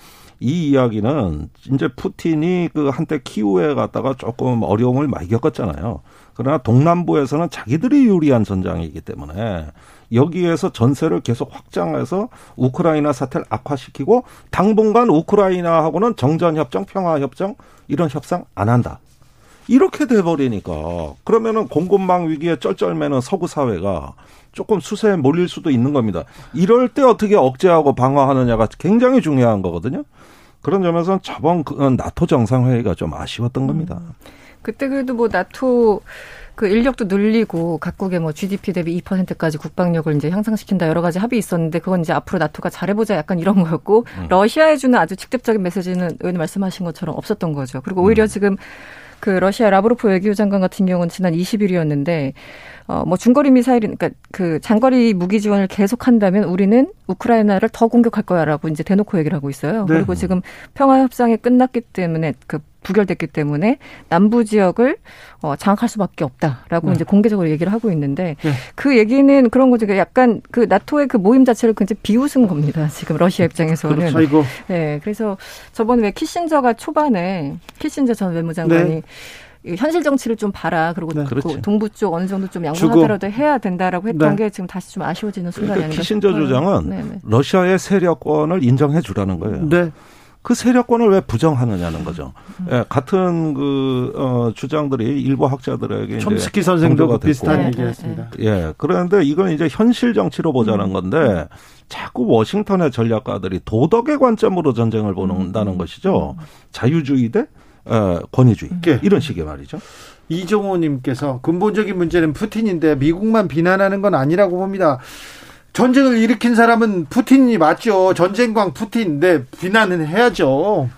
이 이야기는 이제 푸틴이 그 한때 키우에 갔다가 조금 어려움을 많이 겪었잖아요. 그러나 동남부에서는 자기들이 유리한 전장이기 때문에 여기에서 전세를 계속 확장해서 우크라이나 사태를 악화시키고 당분간 우크라이나하고는 정전협정, 평화협정 이런 협상 안 한다. 이렇게 돼버리니까 그러면은 공급망 위기에 쩔쩔매는 서구 사회가 조금 수세에 몰릴 수도 있는 겁니다. 이럴 때 어떻게 억제하고 방어하느냐가 굉장히 중요한 거거든요. 그런 점에서는 저번 그 나토 정상회의가 좀 아쉬웠던 겁니다. 음. 그때 그래도 뭐 나토 그 인력도 늘리고 각국의 뭐 GDP 대비 2%까지 국방력을 이제 향상시킨다 여러 가지 합의 있었는데 그건 이제 앞으로 나토가 잘해보자 약간 이런 거였고 음. 러시아에 주는 아주 직접적인 메시지는 의원님 말씀하신 것처럼 없었던 거죠. 그리고 오히려 음. 지금 그 러시아 라브로프 외교 장관 같은 경우는 지난 20일이었는데 어뭐 중거리 미사일 그러니까 그 장거리 무기 지원을 계속한다면 우리는 우크라이나를 더 공격할 거야라고 이제 대놓고 얘기를 하고 있어요. 네. 그리고 지금 평화 협상이 끝났기 때문에 그 부결됐기 때문에 남부 지역을 어, 장악할 수밖에 없다라고 네. 이제 공개적으로 얘기를 하고 있는데 네. 그 얘기는 그런 거죠. 그러니까 약간 그 나토의 그 모임 자체를 굉장히 비웃은 겁니다. 지금 러시아 입장에서는. 그렇죠, 이거. 네, 그래서 저번에 왜 키신저가 초반에 키신저 전 외무장관이 네. 현실 정치를 좀 봐라. 그리고 네. 그 동부 쪽 어느 정도 좀 양보하더라도 해야 된다라고 했던 네. 게 지금 다시 좀 아쉬워지는 순간이 그러니까 아닌가 키신저 주장은 네, 네. 러시아의 세력권을 인정해 주라는 거예요. 네. 그 세력권을 왜 부정하느냐는 거죠. 음. 예, 같은 그 어, 주장들이 일부 학자들에게 촘스키 선생도 비슷한 네, 얘기했습니다. 예, 그런데 이건 이제 현실 정치로 보자는 음. 건데 자꾸 워싱턴의 전략가들이 도덕의 관점으로 전쟁을 보는다는 음. 것이죠. 자유주의 대 어, 권위주의 네. 이런 식의 말이죠. 이종호님께서 근본적인 문제는 푸틴인데 미국만 비난하는 건 아니라고 봅니다. 전쟁을 일으킨 사람은 푸틴이 맞죠. 전쟁광 푸틴인데 비난은 해야죠.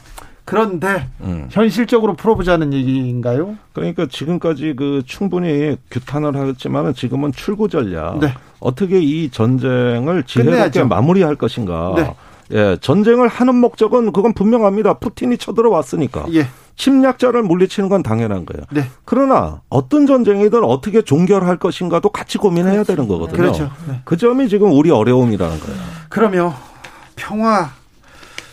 그런데 음. 현실적으로 풀어보자는 얘기인가요? 그러니까 지금까지 그 충분히 규탄을 하겠지만은 지금은 출구 전략. 네. 어떻게 이 전쟁을 지혜롭게 마무리할 것인가. 네. 예, 전쟁을 하는 목적은 그건 분명합니다. 푸틴이 쳐들어왔으니까. 예. 침략자를 물리치는 건 당연한 거예요. 네. 그러나 어떤 전쟁이든 어떻게 종결할 것인가도 같이 고민해야 그렇죠. 되는 거거든요. 그렇죠. 네. 그 점이 지금 우리 어려움이라는 거예요. 그러면 평화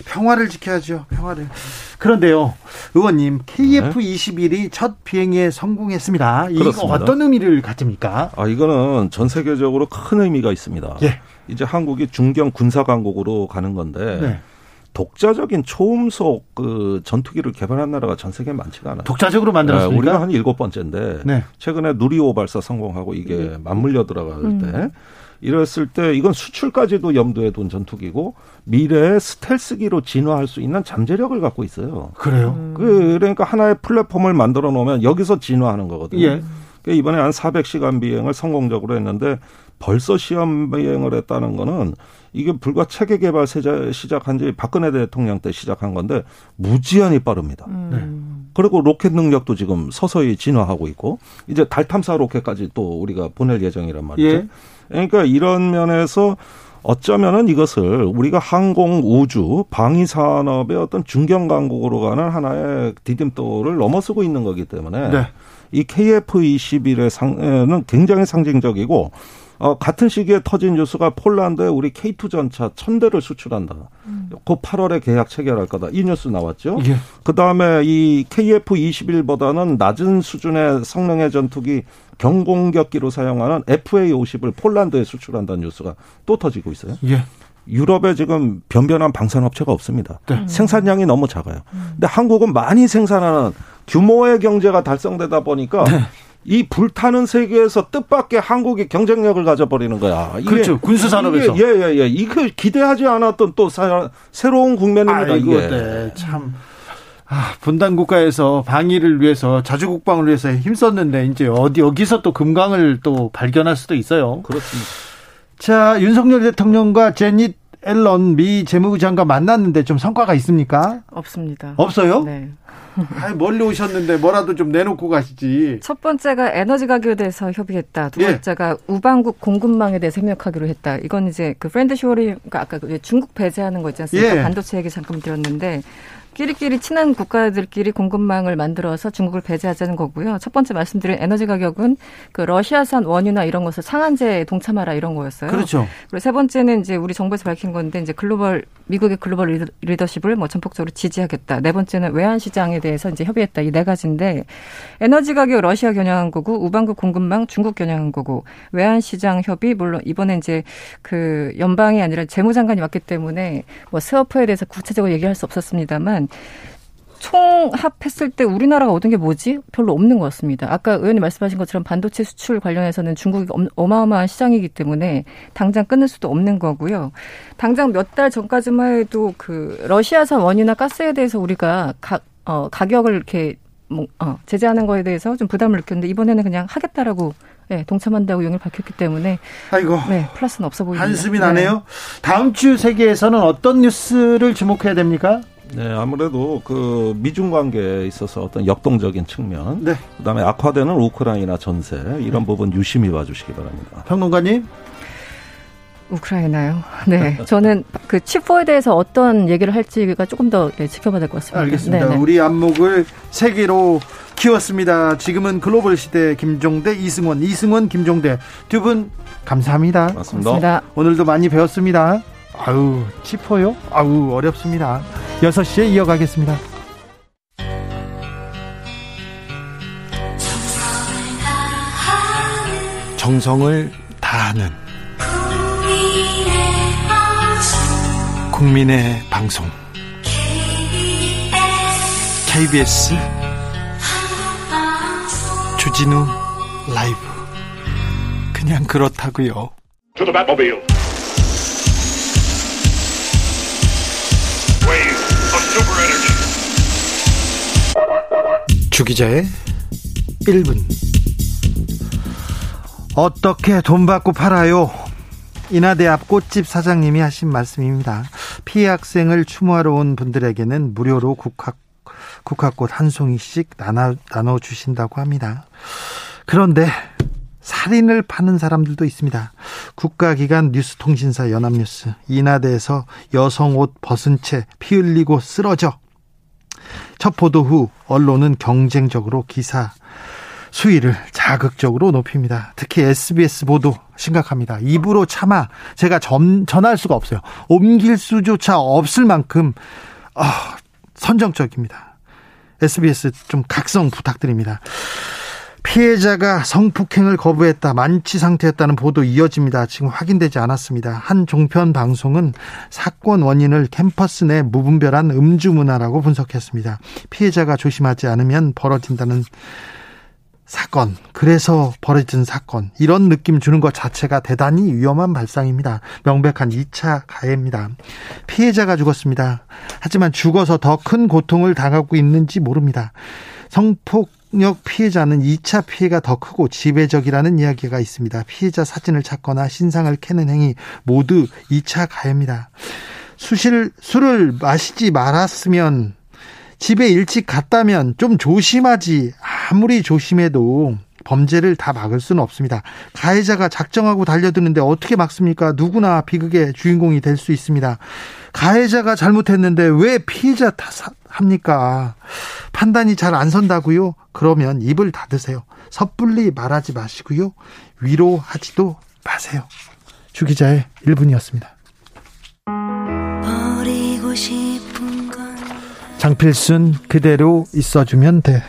평화를 지켜야죠. 평화를. 그런데요, 의원님 KF-21이 첫 비행에 성공했습니다. 이거. 어떤 의미를 가집니까? 아 이거는 전 세계적으로 큰 의미가 있습니다. 예. 이제 한국이 중견 군사 강국으로 가는 건데. 네. 독자적인 초음속 그 전투기를 개발한 나라가 전 세계에 많지가 않아요. 독자적으로 만들었습니까? 네, 우리가 한 일곱 번째인데 네. 최근에 누리호 발사 성공하고 이게 음. 맞물려 들어갈 음. 때 이랬을 때 이건 수출까지도 염두에 둔 전투기고 미래의 스텔스기로 진화할 수 있는 잠재력을 갖고 있어요. 그래요? 음. 그 그러니까 하나의 플랫폼을 만들어 놓으면 여기서 진화하는 거거든요. 예. 그러니까 이번에 한 400시간 비행을 성공적으로 했는데 벌써 시험 비행을 했다는 거는 이게 불과 체계 개발 시작한 지 박근혜 대통령 때 시작한 건데 무지한히 빠릅니다. 음. 네. 그리고 로켓 능력도 지금 서서히 진화하고 있고 이제 달 탐사 로켓까지 또 우리가 보낼 예정이란 말이죠. 예. 그러니까 이런 면에서 어쩌면은 이것을 우리가 항공 우주 방위 산업의 어떤 중견 강국으로 가는 하나의 디딤돌을 넘어서고 있는 거기 때문에 네. 이 KF-21의 상는 굉장히 상징적이고 어, 같은 시기에 터진 뉴스가 폴란드에 우리 K2 전차 천대를 수출한다. 음. 그 8월에 계약 체결할 거다. 이 뉴스 나왔죠. 예. 그 다음에 이 KF-21보다는 낮은 수준의 성능의 전투기 경공격기로 사용하는 FA-50을 폴란드에 수출한다는 뉴스가 또 터지고 있어요. 예. 유럽에 지금 변변한 방산업체가 없습니다. 네. 생산량이 너무 작아요. 음. 근데 한국은 많이 생산하는 규모의 경제가 달성되다 보니까 네. 이 불타는 세계에서 뜻밖의 한국이 경쟁력을 가져버리는 거야. 이게, 그렇죠. 군수 산업에서. 예, 예, 예. 이거 기대하지 않았던 또 사, 새로운 국면입니다. 아이고, 이게. 네, 참. 아, 분단 국가에서 방위를 위해서 자주 국방을 위해서 힘썼는데 이제 어디 여기서 또 금강을 또 발견할 수도 있어요. 그렇습니다. 자, 윤석열 대통령과 제닛 앨런 미 재무부 장관 만났는데 좀 성과가 있습니까? 없습니다. 없어요? 네. 아, 멀리 오셨는데 뭐라도 좀 내놓고 가시지. 첫 번째가 에너지 가격에 대해서 협의했다. 두 예. 번째가 예. 우방국 공급망에 대해서 협력하기로 했다. 이건 이제 그 friend-shoring이 아까 그 중국 배제하는 거 있지 않습니까? 예. 반도체 얘기 잠깐 드렸는데 끼리끼리 친한 국가들끼리 공급망을 만들어서 중국을 배제하자는 거고요. 첫 번째 말씀드린 에너지 가격은 그 러시아산 원유나 이런 것을 상한제에 동참하라 이런 거였어요. 그렇죠. 그리고 세 번째는 이제 우리 정부에서 밝힌 건데 이제 글로벌 미국의 글로벌 리더십을 뭐 전폭적으로 지지하겠다. 네 번째는 외환 시장에 대해서 이제 협의했다. 이 네 가지인데 에너지 가격 러시아 겨냥한 거고 우방국 공급망 중국 겨냥한 거고 외환 시장 협의 물론 이번에 이제 그 연방이 아니라 재무장관이 왔기 때문에 뭐 스워프에 대해서 구체적으로 얘기할 수 없었습니다만 총합했을 때 우리나라가 얻은 게 뭐지? 별로 없는 것 같습니다. 아까 의원님 말씀하신 것처럼 반도체 수출 관련해서는 중국이 어마어마한 시장이기 때문에 당장 끊을 수도 없는 거고요. 당장 몇 달 전까지만 해도 그 러시아산 원유나 가스에 대해서 우리가 가, 어, 가격을 이렇게 뭐, 어, 제재하는 거에 대해서 좀 부담을 느꼈는데 이번에는 그냥 하겠다라고 네, 동참한다고 용을 밝혔기 때문에 아이고 네, 플러스는 없어 보입니다. 한숨이 나네요. 네. 다음 주 세계에서는 어떤 뉴스를 주목해야 됩니까? 네, 아무래도 그 미중 관계에 있어서 어떤 역동적인 측면, 네. 그다음에 악화되는 우크라이나 전세 이런 네. 부분 유심히 봐주시기 바랍니다. 평론가님. 우크라이나요. 네, 저는 그 치포에 대해서 어떤 얘기를 할지가 조금 더 예, 지켜봐야 될 것 같습니다. 알겠습니다. 네네. 우리 안목을 세계로 키웠습니다. 지금은 글로벌 시대 김종대, 이승원, 이승원, 김종대 두 분 감사합니다. 맞습니다. 고맙습니다. 오늘도 많이 배웠습니다. 아우 치포요? 아우 어렵습니다. 6시에 이어가겠습니다. 정성을 다하는 국민의 방송 KBS 주진우 라이브 그냥 그렇다고요. 주기자의 1분 어떻게 돈 받고 팔아요? 인하대 앞 꽃집 사장님이 하신 말씀입니다. 피해 학생을 추모하러 온 분들에게는 무료로 국학, 국화꽃 한 송이씩 나눠, 나눠주신다고 합니다. 그런데 살인을 파는 사람들도 있습니다. 국가기관 뉴스통신사 연합뉴스 인하대에서 여성 옷 벗은 채 피 흘리고 쓰러져 첫 보도 후 언론은 경쟁적으로 기사 수위를 자극적으로 높입니다. 특히 SBS 보도 심각합니다. 입으로 참아 제가 전, 전할 수가 없어요. 옮길 수조차 없을 만큼 아, 선정적입니다. SBS 좀 각성 부탁드립니다. 피해자가 성폭행을 거부했다, 만취 상태였다는 보도 이어집니다. 지금 확인되지 않았습니다. 한 종편 방송은 사건 원인을 캠퍼스 내 무분별한 음주 문화라고 분석했습니다. 피해자가 조심하지 않으면 벌어진다는 사건, 그래서 벌어진 사건, 이런 느낌 주는 것 자체가 대단히 위험한 발상입니다. 명백한 2차 가해입니다. 피해자가 죽었습니다. 하지만 죽어서 더 큰 고통을 당하고 있는지 모릅니다. 성폭 폭력 피해자는 2차 피해가 더 크고 지배적이라는 이야기가 있습니다. 피해자 사진을 찾거나 신상을 캐는 행위 모두 2차 가해입니다. 수실, 술을 마시지 말았으면 집에 일찍 갔다면 좀 조심하지. 아무리 조심해도 범죄를 다 막을 수는 없습니다. 가해자가 작정하고 달려드는데 어떻게 막습니까? 누구나 비극의 주인공이 될 수 있습니다. 가해자가 잘못했는데 왜 피해자 탓합니까? 판단이 잘 안 선다고요? 그러면 입을 닫으세요. 섣불리 말하지 마시고요. 위로하지도 마세요. 주 기자의 1분이었습니다. 장필순 그대로 있어주면 돼.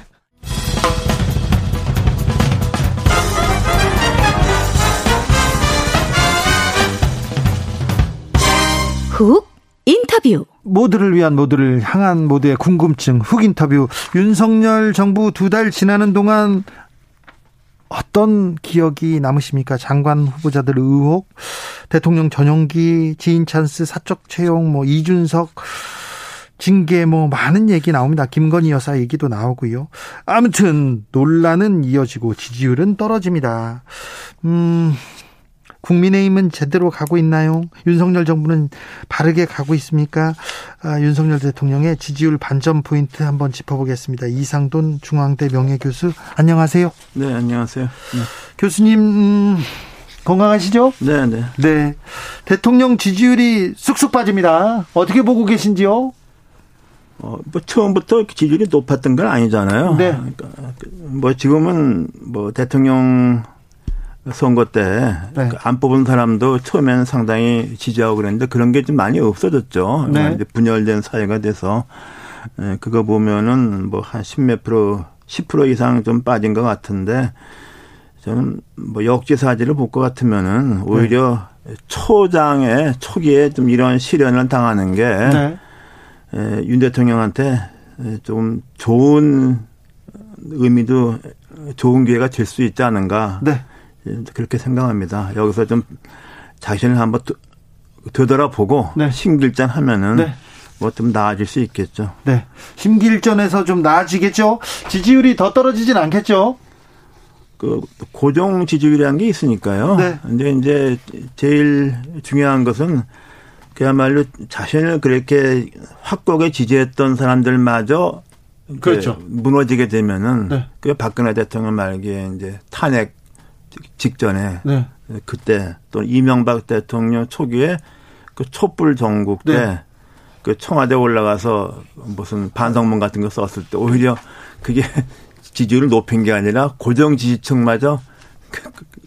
훅 인터뷰 모두를 위한 모두를 향한 모두의 궁금증 훅 인터뷰 윤석열 정부 두 달 지나는 동안 어떤 기억이 남으십니까? 장관 후보자들 의혹, 대통령 전용기, 지인 찬스, 사적 채용, 뭐 이준석 징계 뭐 많은 얘기 나옵니다. 김건희 여사 얘기도 나오고요. 아무튼 논란은 이어지고 지지율은 떨어집니다. 음, 국민의힘은 제대로 가고 있나요? 윤석열 정부는 바르게 가고 있습니까? 아, 윤석열 대통령의 지지율 반전 포인트 한번 짚어보겠습니다. 이상돈 중앙대 명예교수 안녕하세요. 네, 안녕하세요. 네. 교수님 음, 건강하시죠? 네, 네. 네. 대통령 지지율이 쑥쑥 빠집니다. 어떻게 보고 계신지요? 어, 뭐 처음부터 지지율이 높았던 건 아니잖아요. 네. 그러니까 뭐 지금은 뭐 대통령 선거 때안 네. 그 뽑은 사람도 처음에는 상당히 지지하고 그랬는데 그런 게 좀 많이 없어졌죠. 네. 이제 분열된 사회가 돼서 예, 그거 보면은 뭐 한 십몇 프로, 10% 이상 좀 빠진 것 같은데 저는 뭐 역지사지를 볼 것 같으면은 오히려 네. 초장에 초기에 좀 이런 시련을 당하는 게윤 네. 예, 대통령한테 좀 좋은 의미도 좋은 기회가 될 수 있지 않은가. 네. 그렇게 생각합니다. 여기서 좀 자신을 한번 되돌아보고 네. 심길전 하면은 네. 뭐좀 나아질 수 있겠죠. 네. 심길전에서 좀 나아지겠죠. 지지율이 더 떨어지진 않겠죠. 그 고정 지지율이라는 게 있으니까요. 네. 근데 이제 제일 중요한 것은 그야말로 자신을 그렇게 확고하게 지지했던 사람들마저 그렇죠. 무너지게 되면은 네. 그 박근혜 대통령 말기에 이제 탄핵 직전에 네. 그때 또 이명박 대통령 초기에 그 촛불 전국 때그 네. 청와대 올라가서 무슨 반성문 같은 거 썼을 때 오히려 그게 지지율을 높인 게 아니라 고정 지지층마저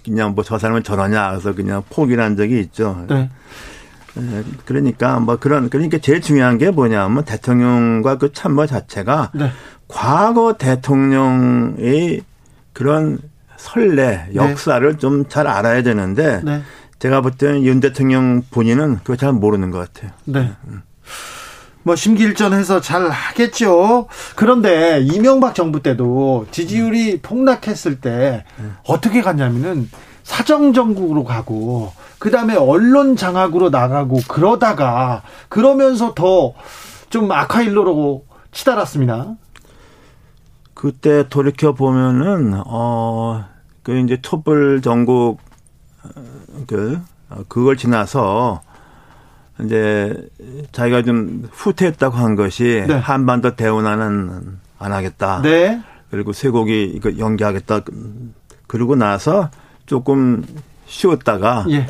그냥 뭐 저 사람은 저러냐 해서 그냥 포기를 한 적이 있죠. 네. 예, 그러니까 뭐 그런 그러니까 제일 중요한 게 뭐냐면 대통령과 그 참모 자체가 네. 과거 대통령의 그런 설레 네. 역사를 네. 좀잘 알아야 되는데 네. 제가 볼 때는 윤 대통령 본인은 그거 잘 모르는 것 같아요. 네. 음. 뭐 심기일전해서 잘 하겠죠. 그런데 이명박 정부 때도 지지율이 폭락했을 때 어떻게 갔냐면은 사정 정국으로 가고 그다음에 언론 장악으로 나가고 그러다가 그러면서 더 좀 악화일로로 치달았습니다. 그때 돌이켜 보면은 어그 이제 촛불 전국 그 그걸 지나서 이제 자기가 좀 후퇴했다고 한 것이 네. 한반도 대운하는 안 하겠다. 네. 그리고 쇠고기 이거 연기하겠다. 그러고 나서 조금 쉬었다가 예.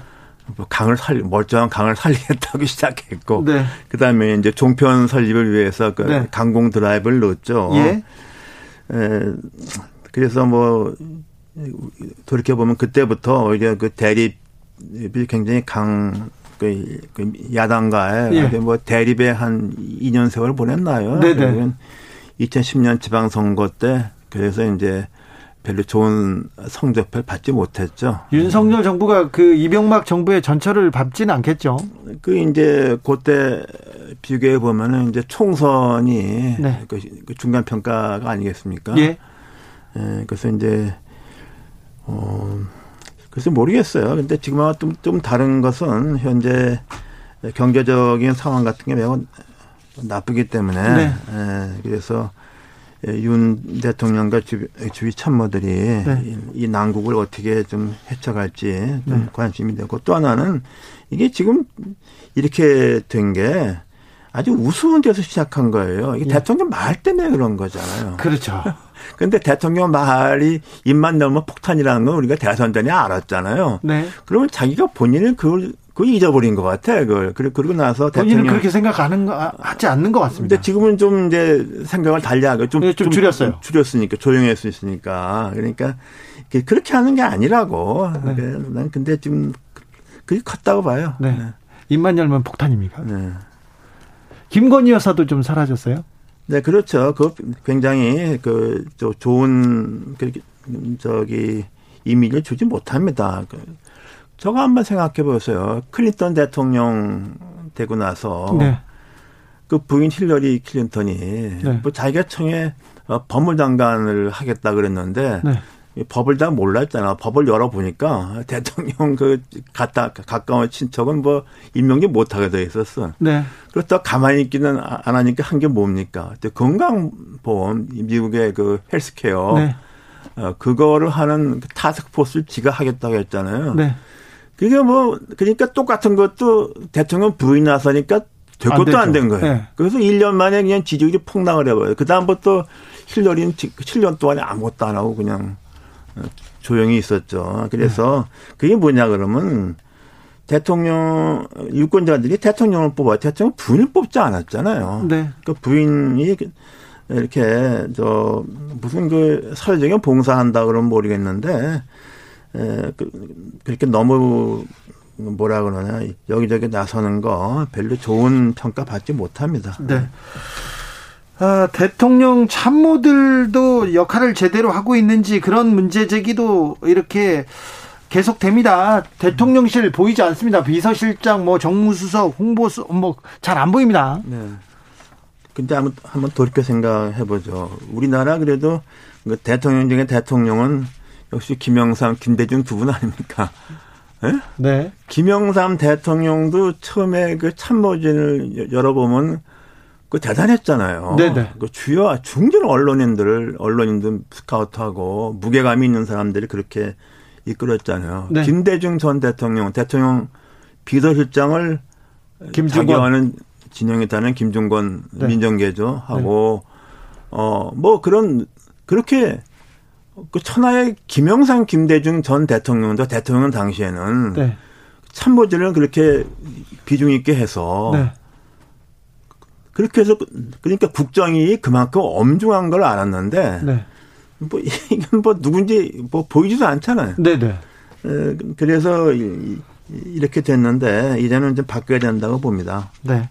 뭐 강을 살 멀쩡한 강을 살리겠다고 시작했고 네. 그다음에 이제 종편 설립을 위해서 그 네. 강공 드라이브를 넣었죠. 예. 에, 그래서 뭐 돌이켜 보면 그때부터 오히려 그 대립이 굉장히 강 그, 그 야당과의 예. 뭐 대립의 한 2년 세월 보냈나요? 네네. 2010년 지방선거 때 그래서 이제 별로 좋은 성적을 받지 못했죠. 윤석열 정부가 그 이병막 정부의 전철을 밟지는 않겠죠. 그 이제 그때 비교해 보면은 이제 총선이 네. 그, 그 중간 평가가 아니겠습니까? 예. 예. 그래서 이제 어 글쎄 모르겠어요. 근데 지금하고 좀, 좀 다른 것은 현재 경제적인 상황 같은 게 매우 나쁘기 때문에 네. 예, 그래서 윤 대통령과 주, 주위 참모들이 네. 이, 난국을 어떻게 좀 헤쳐갈지 좀 네. 관심이 되고 또 하나는 이게 지금 이렇게 된 게 아주 우스운 데서 시작한 거예요. 이게 예. 대통령 말 때문에 그런 거잖아요. 그렇죠. 근데 대통령 말이 입만 넣으면 폭탄이라는 건 우리가 대선 전에 알았잖아요. 네. 그러면 자기가 본인은 그걸 그걸 잊어버린 것 같아. 그걸 그리고 나서 대통령 그렇게 생각하는 거 하지 않는 것 같습니다. 근데 지금은 좀 이제 생각을 달리하고 좀, 네, 좀, 좀 줄였어요. 좀 줄였으니까 조용할 수 있으니까 그러니까 그렇게 하는 게 아니라고. 네. 난 근데 지금 그게 컸다고 봐요. 네. 네. 입만 열면 폭탄입니까? 네. 김건희 여사도 좀 사라졌어요? 네, 그렇죠. 그 굉장히 그 좋은 그 저기 이미지를 주지 못합니다. 그 저거 한번 생각해 보세요. 클린턴 대통령 되고 나서 네. 그 부인 힐러리 클린턴이 네. 뭐 자기가 청에 어, 법무장관을 하겠다 그랬는데 네. 법을 다 몰랐잖아. 법을 열어 보니까 대통령 그 갔다 가까운 친척은 뭐 임명이 못하게 돼 있었어. 네. 그렇다 가만히 있기는 안 하니까 한 게 뭡니까? 건강보험 미국의 그 헬스케어 네. 어, 그거를 하는 그 타스크포스를 지가 하겠다고 했잖아요. 네. 그게 뭐 그러니까 똑같은 것도 대통령 부인 나서니까 될 것도 안 된 거예요. 네. 그래서 1년 만에 그냥 지지율이 폭락을 해버려요. 그다음부터 힐러리는 7년 동안에 아무것도 안 하고 그냥 조용히 있었죠. 그래서 그게 뭐냐 그러면 대통령 유권자들이 대통령을 뽑아 대통령 부인을 뽑지 않았잖아요. 네. 그 부인이 이렇게 저 무슨 그 사회적인 봉사한다 그러면 모르겠는데 에, 그, 그렇게 너무 뭐라 그러나 여기저기 나서는 거 별로 좋은 평가 받지 못합니다. 네. 아, 대통령 참모들도 역할을 제대로 하고 있는지 그런 문제 제기도 이렇게 계속됩니다. 대통령실 보이지 않습니다. 비서실장, 뭐 정무수석, 홍보수, 뭐잘 안 보입니다. 네. 근데 한번, 한번 돌이켜 생각해 보죠. 우리나라 그래도 그 대통령 중에 대통령은 역시 김영삼, 김대중 두 분 아닙니까? 네? 네. 김영삼 대통령도 처음에 그 참모진을 열어보면 그 대단했잖아요. 네네. 네. 그 주요 중진 언론인들을 언론인들 스카우트하고 무게감이 있는 사람들이 그렇게 이끌었잖아요. 네. 김대중 전 대통령 대통령 비서실장을 김중권. 자기와는 진영했다는 김중권 네. 민정계조 하고 네. 어뭐 그런 그렇게 그 천하의 김영삼 김대중 전 대통령도 대통령 당시에는 네. 참모진을 그렇게 비중 있게 해서 네. 그렇게 해서 그러니까 국정이 그만큼 엄중한 걸 알았는데 네. 뭐 이건 뭐 누군지 뭐 보이지도 않잖아요. 네네. 네. 그래서 이렇게 됐는데 이제는 좀 바뀌어야 된다고 봅니다. 네.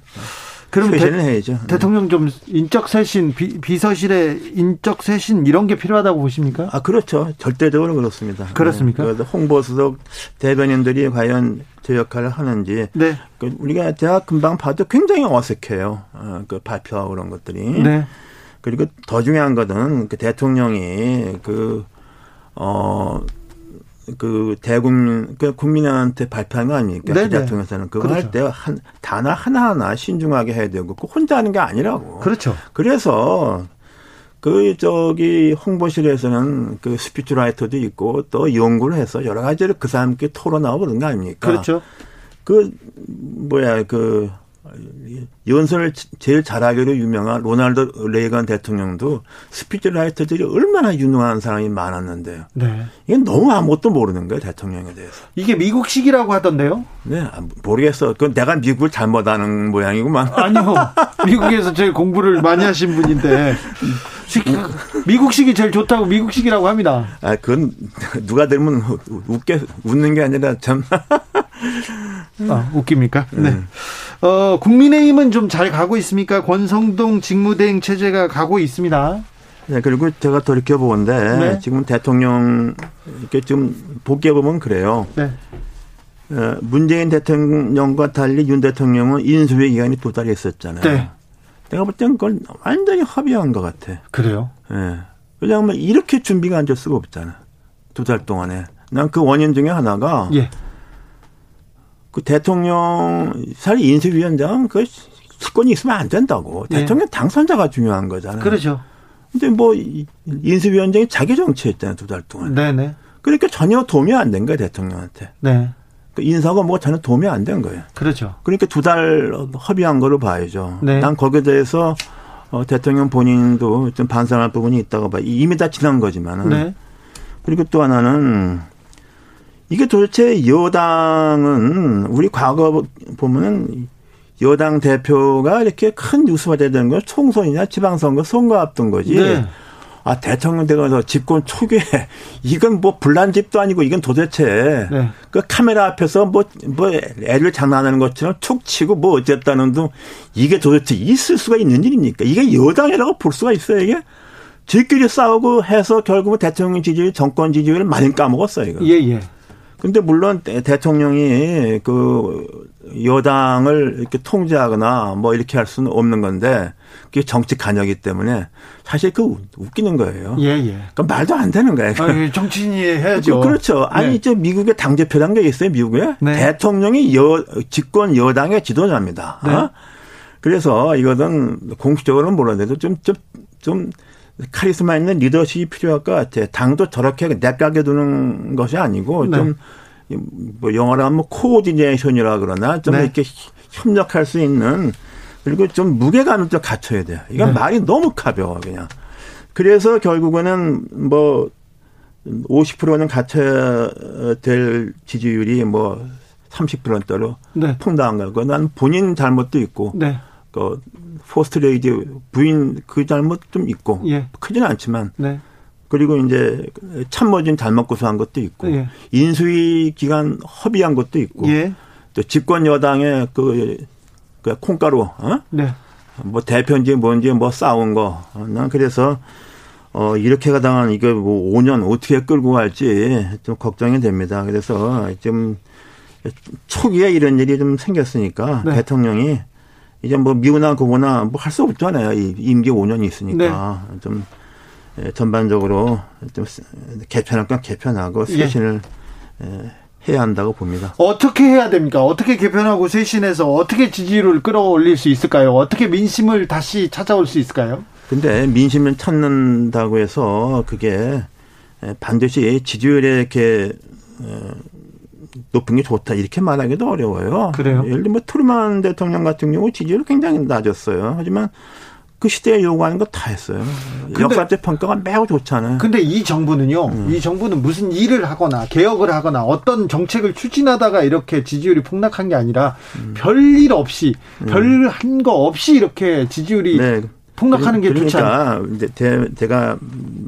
그럼 대, 해야죠. 대통령 좀 인적 쇄신, 비, 서실의 인적 쇄신 이런 게 필요하다고 보십니까? 아 그렇죠. 절대적으로 그렇습니다. 그렇습니까? 네. 홍보수석 대변인들이 과연 제 역할을 하는지. 네. 그 우리가 제가 금방 봐도 굉장히 어색해요. 어, 그 발표하고 그런 것들이. 네. 그리고 더 중요한 것은 그 대통령이 그, 어, 그 대국민 그 국민한테 발표한 거 아닙니까? 네네. 대통령에서는 그거 그렇죠. 할때 한 단어 하나 하나 신중하게 해야 되고 그 혼자 하는 게 아니라고. 그렇죠. 그래서 그 저기 홍보실에서는 그 speechwriter도 있고 또 연구를 해서 여러 가지를 그 사람께 토론하고 그런 거 아닙니까? 그렇죠. 그 뭐야 그 연설을 제일 잘하기로 유명한 로날드 레이건 대통령도 speechwriter들이 얼마나 유능한 사람이 많았는데요. 네. 이게 너무 아무것도 모르는 거예요, 대통령에 대해서. 이게 미국식이라고 하던데요? 네, 아, 모르겠어. 그건 내가 미국을 잘못하는 모양이구만. 아니요. 미국에서 제일 공부를 많이 하신 분인데. 미국식이 제일 좋다고 미국식이라고 합니다. 아, 그건 누가 들으면 웃게, 웃는 게 아니라 참. 아, 웃깁니까? 네. 음. 어, 국민의힘은 좀 잘 가고 있습니까? 권성동 직무대행 체제가 가고 있습니다. 네, 그리고 제가 돌이켜 보는데 네. 지금 대통령 이렇게 좀 복귀해 보면 그래요. 네. 어, 문재인 대통령과 달리 윤 대통령은 인수위 기간이 두 달이 있었잖아요. 네. 내가 볼 때는 그걸 완전히 합의한 것 같아. 그래요? 예. 네. 왜냐하면 이렇게 준비가 안 될 수가 없잖아. 두 달 동안에. 난 그 원인 중에 하나가 예. 그 대통령 사실 인수위원장 그 직권이 있으면 안 된다고. 네. 대통령 당선자가 중요한 거잖아요. 그렇죠. 근데 뭐 인수위원장이 자기 정치했잖아요 두 달 동안. 네네. 그러니까 전혀 도움이 안 된 거예요 대통령한테. 네. 그 인사가 뭐 전혀 도움이 안 된 거예요. 그렇죠. 그러니까 두 달 협의한 거로 봐야죠. 네. 난 거기에 대해서 어, 대통령 본인도 좀 반성할 부분이 있다고 봐. 이미 다 지난 거지만은. 네. 그리고 또 하나는 이게 도대체 여당은 우리 과거 보면은 여당 대표가 이렇게 큰 뉴스가 되는 건 총선이나 지방선거 선거 앞둔 거지. 네. 아 대통령 되면서 집권 초기에 이건 뭐 불난 집도 아니고 이건 도대체 네. 그 카메라 앞에서 뭐뭐 뭐 애를 장난하는 것처럼 툭 치고 뭐 어쨌다는 등 이게 도대체 있을 수가 있는 일입니까? 이게 여당이라고 볼 수가 있어요 이게? 지끼리 싸우고 해서 결국은 대통령 지지율, 정권 지지율을 많이 까먹었어요 이거. 예 예. 근데 물론 대통령이 그 여당을 이렇게 통제하거나 뭐 이렇게 할 수는 없는 건데 그게 정치 관여기 때문에 사실 그 웃기는 거예요. 예, 예. 그 말도 안 되는 거예요. 아, 정치인이 해야죠. 그, 그렇죠. 아니, 네. 이제 미국의 당대표란 게 있어요, 미국에. 네. 대통령이 여, 집권 여당의 지도자입니다. 네. 어? 그래서 이거는 공식적으로는 몰라도 좀, 좀, 좀 카리스마 있는 리더십이 필요할 것 같아. 당도 저렇게 내까게 두는 것이 아니고 네. 좀뭐 영어로 하면 코디네이션이라 그러나 좀 네. 이렇게 협력할 수 있는 그리고 좀 무게감을 좀 갖춰야 돼요. 이건 네. 말이 너무 가벼워 그냥. 그래서 결국에는 뭐 50%는 갖춰야 될 지지율이 뭐 30%대로 네. 퐁당한 거고 난 본인 잘못도 있고 네. 그 퍼스트레이디 부인 그 잘못 좀 있고 예. 크지는 않지만 네. 그리고 이제 참모진 잘못 구성한 것도 있고 예. 인수위 기간 허비한 것도 있고 예. 또 집권 여당의 그, 그 콩가루 어? 네. 뭐 대표인지 뭔지 뭐 싸운 거. 어, 난 그래서 어 이렇게 가다가 이거 뭐 5년 어떻게 끌고 갈지 좀 걱정이 됩니다. 그래서 좀 초기에 이런 일이 좀 생겼으니까 네. 대통령이 이제 뭐 미우나 고보나 뭐 할 수 없잖아요. 이 임기 5년이 있으니까 네. 좀 예, 전반적으로 좀 개편할 건 개편하고 쇄신을 예. 예. 해야 한다고 봅니다. 어떻게 해야 됩니까? 어떻게 개편하고 쇄신해서 어떻게 지지율을 끌어올릴 수 있을까요? 어떻게 민심을 다시 찾아올 수 있을까요? 근데 민심을 찾는다고 해서 그게 반드시 지지율에 이렇게 어, 높은 게 좋다 이렇게 말하기도 어려워요. 그래요? 예를 들면 뭐 트루만 대통령 같은 경우 지지율이 굉장히 낮았어요. 하지만 그 시대에 요구하는 거 다 했어요. 역사적 평가가 매우 좋잖아요. 근데 이 정부는요, 음. 이 정부는 무슨 일을 하거나 개혁을 하거나 어떤 정책을 추진하다가 이렇게 지지율이 폭락한 게 아니라 음. 별일 없이, 음. 별한 거 없이 이렇게 지지율이 네. 폭락하는 게 그러니까 좋지 않아요. 이제 제가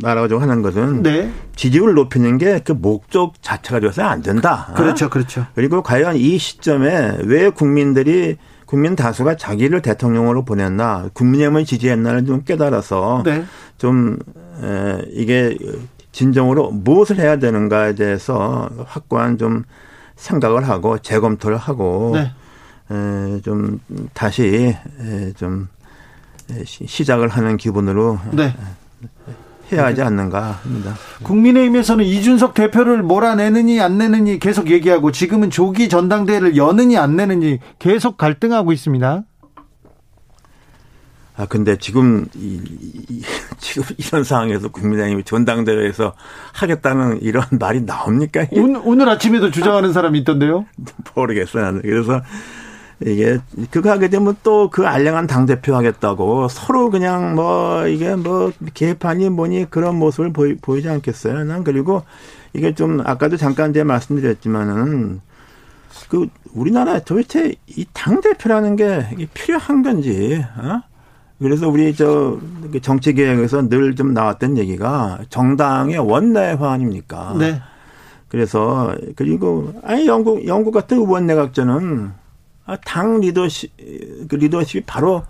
말하자고 하는 것은 네. 지지율을 높이는 게 그 목적 자체가 되어서는 안 된다. 그렇죠, 그렇죠. 그리고 과연 이 시점에 왜 국민들이 국민 다수가 자기를 대통령으로 보냈나, 국민의힘을 지지했나를 좀 깨달아서 네. 좀 에, 이게 진정으로 무엇을 해야 되는가에 대해서 확고한 좀 생각을 하고 재검토를 하고 네. 에, 좀 다시 에, 좀 시작을 하는 기분으로 네. 해야 하지 않는가 합니다. 국민의힘에서는 이준석 대표를 몰아내느니 안 내느니 계속 얘기하고 지금은 조기 전당대회를 여느니 안 내느니 계속 갈등하고 있습니다. 아 근데 지금 이, 이 지금 이런 상황에서 국민의힘이 전당대회에서 하겠다는 이런 말이 나옵니까? 오늘, 오늘 아침에도 주장하는 사람이 있던데요? 모르겠어요. 나는. 그래서 이게 그거 하게 되면 또 그 알량한 당 대표 하겠다고 서로 그냥 뭐 이게 뭐 개판이 뭐니 그런 모습을 보이, 보이지 않겠어요. 난 그리고 이게 좀 아까도 잠깐 제가 말씀드렸지만은 그 우리나라 도대체 이 당 대표라는 게 필요한 건지 어? 그래서 우리 저그 정치 개혁에서 늘 좀 나왔던 얘기가 정당의 원내화 아닙니까? 네. 그래서 그리고 아니 영국 영국 같은 의원 내각제는 아, 당 리더십, 그 리더십이 바로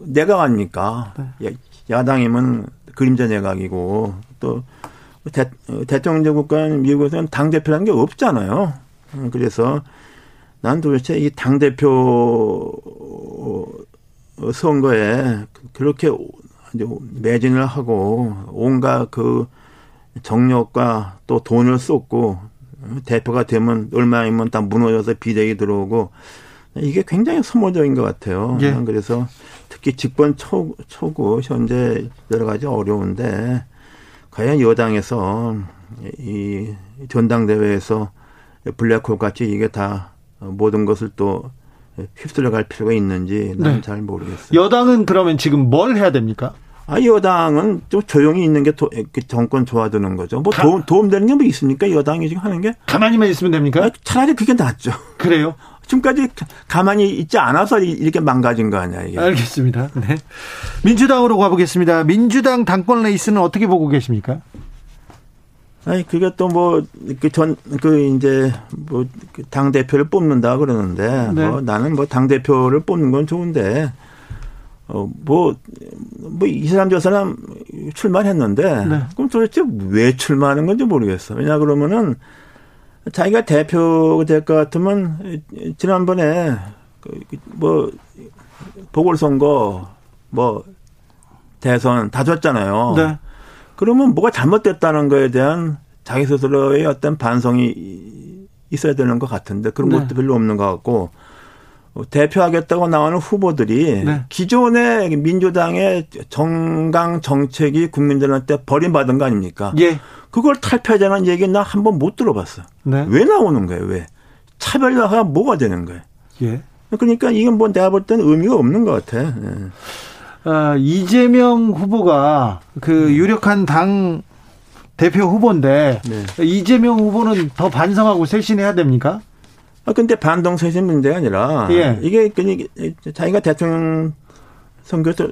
내각 아닙니까? 네. 야당이면 그림자 내각이고 또 대, 대통령 국가는 미국에서는 당 대표라는 게 없잖아요. 그래서 난 도대체 이 당 대표 선거에 그렇게 매진을 하고 온갖 그 정력과 또 돈을 쏟고 대표가 되면 얼마이면 다 무너져서 비대위 들어오고 이게 굉장히 소모적인 것 같아요. 예. 그래서 특히 집권 초, 초구 현재 여러 가지 어려운데 과연 여당에서 이 전당대회에서 블랙홀 같이 이게 다 모든 것을 또 휩쓸려 갈 필요가 있는지 나는 네. 잘 모르겠어요. 여당은 그러면 지금 뭘 해야 됩니까? 아, 여당은 좀 조용히 있는 게 도, 그 정권 좋아지는 거죠. 뭐 도움, 도움되는 게 뭐 있습니까? 여당이 지금 하는 게? 가만히만 있으면 됩니까? 아, 차라리 그게 낫죠. 그래요? 지금까지 가만히 있지 않아서 이렇게 망가진 거 아니야, 이게. 알겠습니다. 네. 민주당으로 가보겠습니다. 민주당 당권 레이스는 어떻게 보고 계십니까? 아니, 그게 또 뭐, 그 전, 그 이제 뭐, 그 당대표를 뽑는다 그러는데, 네. 뭐 나는 뭐 당대표를 뽑는 건 좋은데, 어, 뭐, 뭐, 이 사람 저 사람 출마했는데, 네. 그럼 도대체 왜 출마하는 건지 모르겠어. 왜냐, 그러면은, 자기가 대표가 될 것 같으면, 지난번에, 그, 뭐, 보궐선거, 뭐, 대선 다 졌잖아요. 네. 그러면 뭐가 잘못됐다는 거에 대한 자기 스스로의 어떤 반성이 있어야 되는 것 같은데, 그런 네. 것도 별로 없는 것 같고, 어, 대표하겠다고 나오는 후보들이 네. 기존의 민주당의 정강 정책이 국민들한테 버림받은 거 아닙니까? 예. 그걸 탈피하자는 얘기는 나 한 번 못 들어봤어. 네. 왜 나오는 거예요? 왜? 차별화가 뭐가 되는 거예요? 예. 그러니까 이건 뭐 내가 볼 때는 의미가 없는 것 같아. 예. 아, 이재명 후보가 그 음. 유력한 당 대표 후보인데 네. 이재명 후보는 더 반성하고 쇄신해야 됩니까? 아, 근데 반동세신 문제가 아니라 예. 이게 그냥 자기가 대통령 선거에서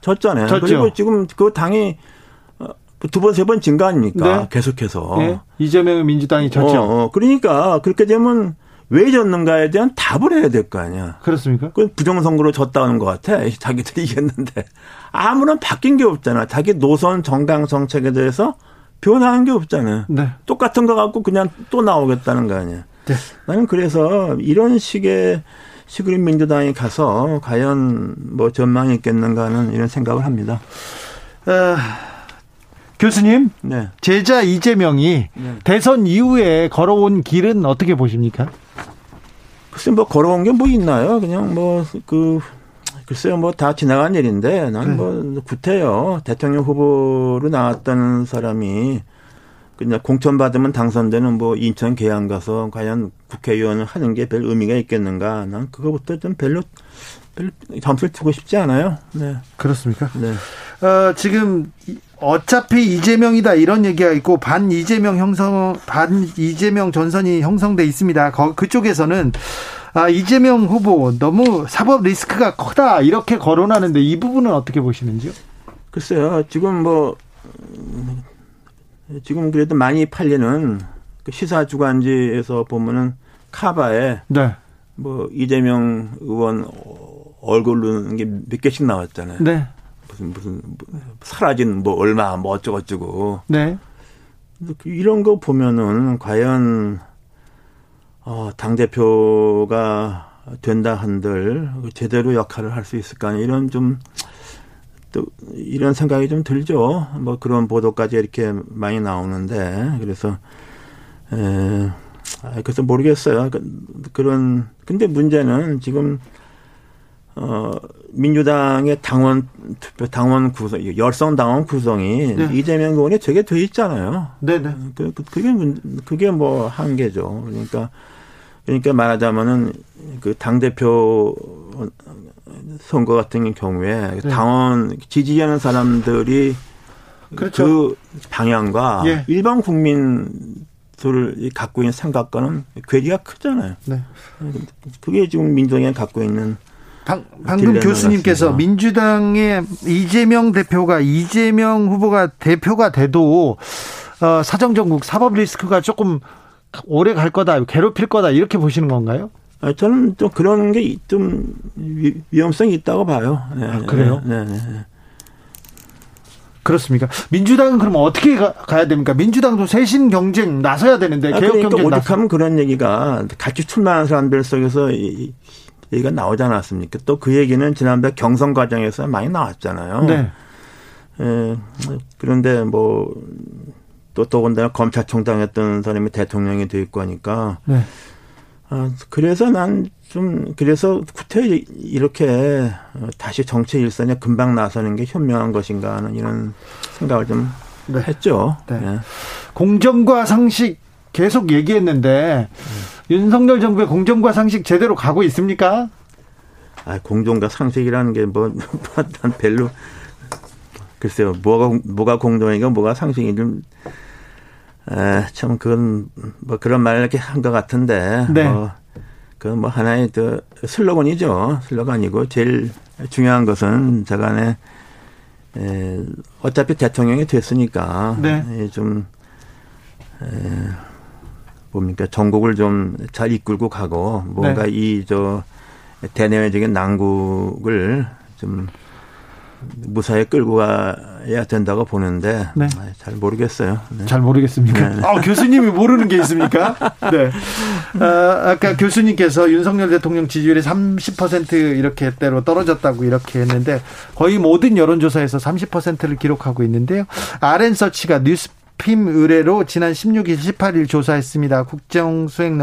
졌잖아요. 졌죠. 그리고 지금 그 당이 어, 두 번, 세번진거 아닙니까? 네. 계속해서. 네. 이재명 민주당이 졌죠. 어, 어, 그러니까 그렇게 되면 왜 졌는가에 대한 답을 해야 될 거 아니야. 그렇습니까? 그 부정선거로 졌다는 것 같아. 자기들이 이겼는데. 아무런 바뀐 게 없잖아. 자기 노선 정당 정책에 대해서 변화한 게 없잖아요. 네. 똑같은 거 갖고 그냥 또 나오겠다는 거 아니야. 네. 나는 그래서 이런 식의 시그린 민주당이 가서 과연 뭐 전망이 있겠는가 하는 이런 생각을 합니다. 어, 교수님, 네. 제자 이재명이 네. 대선 이후에 걸어온 길은 어떻게 보십니까? 글쎄 뭐 걸어온 게 뭐 있나요? 그냥 뭐그 글쎄요 뭐 다 지나간 일인데 난뭐 네. 구태요 대통령 후보로 나왔다는 사람이 그냥 공천 받으면 당선되는 뭐 인천 계양 가서 과연 국회의원을 하는 게 별 의미가 있겠는가? 난 그거부터 좀 별로 별로 점수를 주고 싶지 않아요. 네. 그렇습니까? 네. 어, 지금 어차피 이재명이다 이런 얘기가 있고 반 이재명 형성 반 이재명 전선이 형성돼 있습니다. 거, 그쪽에서는 아, 이재명 후보 너무 사법 리스크가 크다 이렇게 거론하는데 이 부분은 어떻게 보시는지요? 글쎄요. 지금 뭐 지금 그래도 많이 팔리는 그 시사 주간지에서 보면은 카바에 네. 뭐 이재명 의원 얼굴로 몇 개씩 나왔잖아요. 네. 무슨 무슨 사라진 뭐 얼마 뭐 어쩌고저쩌고. 네. 이런 거 보면은 과연 어당 대표가 된다 한들 제대로 역할을 할 수 있을까 이런 좀 또 이런 생각이 좀 들죠. 뭐 그런 보도까지 이렇게 많이 나오는데 그래서 에 그래서 모르겠어요. 그, 그런 근데 문제는 지금 어, 민주당의 당원 투표 당원 구성 열성 당원 구성이 네. 이재명 의원이 되게 돼 있잖아요. 네네. 네. 그, 그 그게 그게 뭐 한계죠. 그러니까 그러니까 말하자면은 그 당 대표 선거 같은 경우에 네. 당원 지지하는 사람들이 그렇죠. 그 방향과 예. 일반 국민들을 갖고 있는 생각과는 괴리가 크잖아요. 네. 그게 지금 민주당이 갖고 있는 방, 방금 교수님께서 민주당의 이재명 대표가 이재명 후보가 대표가 돼도 어, 사정정국 사법 리스크가 조금 오래 갈 거다, 괴롭힐 거다 이렇게 보시는 건가요? 아, 저는 좀 그런 게 좀 위험성이 있다고 봐요. 네, 아, 그래요? 네, 네, 네. 그렇습니까? 민주당은 그럼 어떻게 가, 야 됩니까? 민주당도 쇄신 경쟁 나서야 되는데 아, 개혁 그러니까 경쟁 오죽하면 그런 얘기가 같이 출마한 사람들 속에서 이, 얘기가 나오지 않았습니까? 또 그 얘기는 지난번 경선 과정에서 많이 나왔잖아요. 네. 에, 그런데 뭐, 또 더군다나 검찰총장 했던 사람이 대통령이 돼 있고 하니까. 네. 아, 그래서 난 좀, 그래서 구태 이렇게 다시 정치 일선에 금방 나서는 게 현명한 것인가 하는 이런 생각을 좀 네. 했죠. 네. 네. 공정과 상식 계속 얘기했는데 네. 윤석열 정부의 공정과 상식 제대로 가고 있습니까? 아, 공정과 상식이라는 게 뭐, 난 별로, 글쎄요, 뭐가, 뭐가 공정이고 뭐가 상식이 좀, 에, 참, 그건, 뭐 그런 말을 이렇게 한 것 같은데, 네. 뭐, 그건 뭐 하나의 또 슬로건이죠. 슬로건이고, 제일 중요한 것은 저간에, 에, 어차피 대통령이 됐으니까, 네. 좀, 에, 뭡니까 전국을 좀 잘 이끌고 가고 뭔가 네. 이저 대내외적인 난국을 좀 무사히 끌고 가야 된다고 보는데 네. 아, 잘 모르겠어요. 네. 잘 모르겠습니까? 네. 아, 교수님이 모르는 게 있습니까? 네. 아, 아까 교수님께서 윤석열 대통령 지지율이 30% 이렇게 때로 떨어졌다고 이렇게 했는데 거의 모든 여론조사에서 30%를 기록하고 있는데요. 아랜서치가 뉴스 핌 의뢰로 지난 16일, 18일 조사했습니다. 국정 수행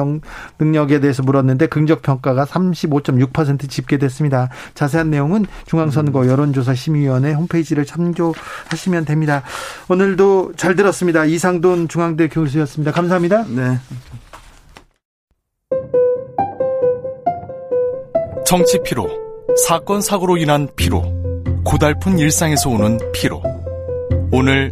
능력에 대해서 물었는데 긍적 평가가 35.6% 집계됐습니다. 자세한 내용은 중앙선거 여론조사 심의위원회 홈페이지를 참조하시면 됩니다. 오늘도 잘 들었습니다. 이상돈 중앙대 교수였습니다. 감사합니다. 네. 정치 피로, 사건 사고로 인한 피로, 고달픈 일상에서 오는 피로. 오늘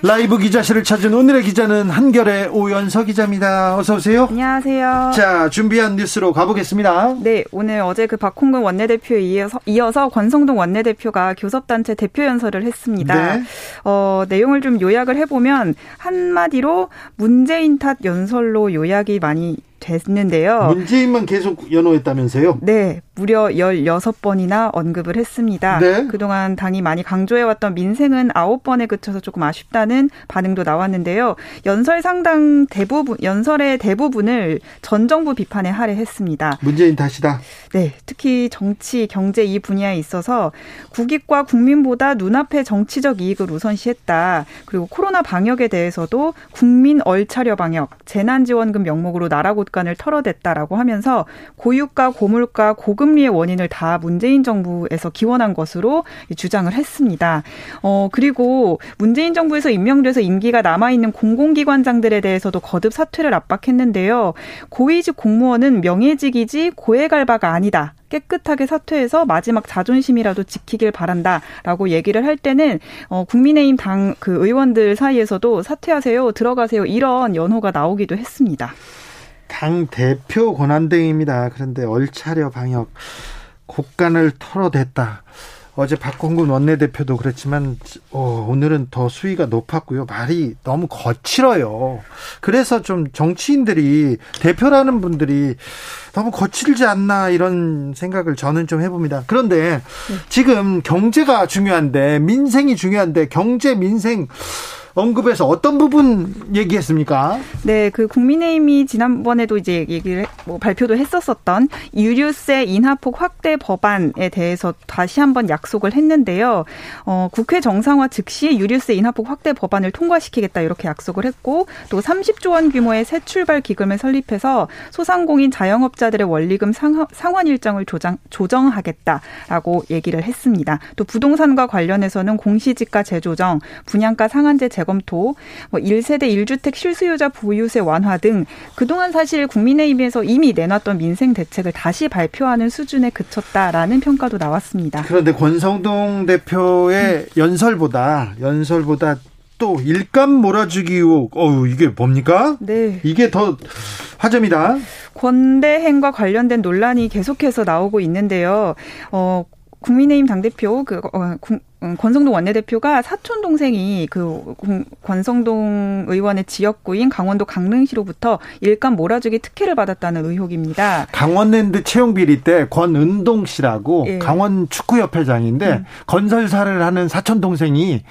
라이브 기자실을 찾은 오늘의 기자는 한결의 오연서 기자입니다. 어서 오세요. 안녕하세요. 자, 준비한 뉴스로 가보겠습니다. 네, 오늘 어제 그 박홍근 원내대표에 이어서, 이어서 권성동 원내대표가 교섭단체 대표 연설을 했습니다. 네. 어, 내용을 좀 요약을 해보면 한마디로 문재인 탓 연설로 요약이 많이 됐는데요. 문재인만 계속 연호했다면서요? 네. 무려 16번이나 언급을 했습니다. 네. 그동안 당이 많이 강조해왔던 민생은 9번에 그쳐서 조금 아쉽다는 반응도 나왔는데요. 연설 상당 대부분, 연설의 대부분을 전 정부 비판에 할애했습니다. 문재인 탓이다? 네. 특히 정치, 경제 이 분야에 있어서 국익과 국민보다 눈앞의 정치적 이익을 우선시했다. 그리고 코로나 방역에 대해서도 국민 얼차려 방역, 재난지원금 명목으로 나라 곳간을 털어댔다라고 하면서 고유가, 고물가, 고금 고금리의 원인을 다 문재인 정부에서 기원한 것으로 주장을 했습니다. 어, 그리고 문재인 정부에서 임명돼서 임기가 남아있는 공공기관장들에 대해서도 거듭 사퇴를 압박했는데요. 고위직 공무원은 명예직이지 고액 알 바가 아니다. 깨끗하게 사퇴해서 마지막 자존심이라도 지키길 바란다라고 얘기를 할 때는 어 국민의힘 당 그 의원들 사이에서도 사퇴하세요 들어가세요 이런 연호가 나오기도 했습니다. 당 대표 권한대행입니다. 그런데 얼차려 방역 곡간을 털어댔다. 어제 박홍근 원내대표도 그랬지만 어, 오늘은 더 수위가 높았고요. 말이 너무 거칠어요. 그래서 좀 정치인들이 대표라는 분들이 너무 거칠지 않나 이런 생각을 저는 좀 해봅니다. 그런데 지금 경제가 중요한데 민생이 중요한데 경제 민생 언급해서 어떤 부분 얘기했습니까? 네, 그 국민의힘이 지난번에도 이제 얘기를 뭐 발표도 했었었던 유류세 인하폭 확대 법안에 대해서 다시 한번 약속을 했는데요. 어, 국회 정상화 즉시 유류세 인하폭 확대 법안을 통과시키겠다 이렇게 약속을 했고 또 30조 원 규모의 새 출발 기금을 설립해서 소상공인 자영업자들의 원리금 상환 일정을 조정, 조정하겠다라고 얘기를 했습니다. 또 부동산과 관련해서는 공시지가 재조정, 분양가 상한제 제 재검토, 뭐 1세대 1주택 실수요자 보유세 완화 등 그동안 사실 국민의힘에서 이미 내놨던 민생 대책을 다시 발표하는 수준에 그쳤다라는 평가도 나왔습니다. 그런데 권성동 대표의 연설보다 연설보다 또 일감 몰아주기 의혹, 어우, 이게 뭡니까? 네. 이게 더 화제입니다. 권대행과 관련된 논란이 계속해서 나오고 있는데요. 어, 국민의힘 당대표, 그, 어, 음, 권성동 원내대표가 사촌 동생이 그 권성동 의원의 지역구인 강원도 강릉시로부터 일감 몰아주기 특혜를 받았다는 의혹입니다. 강원랜드 채용 비리 때 권은동 씨라고 예. 강원 축구협회장인데 음. 건설사를 하는 사촌 동생이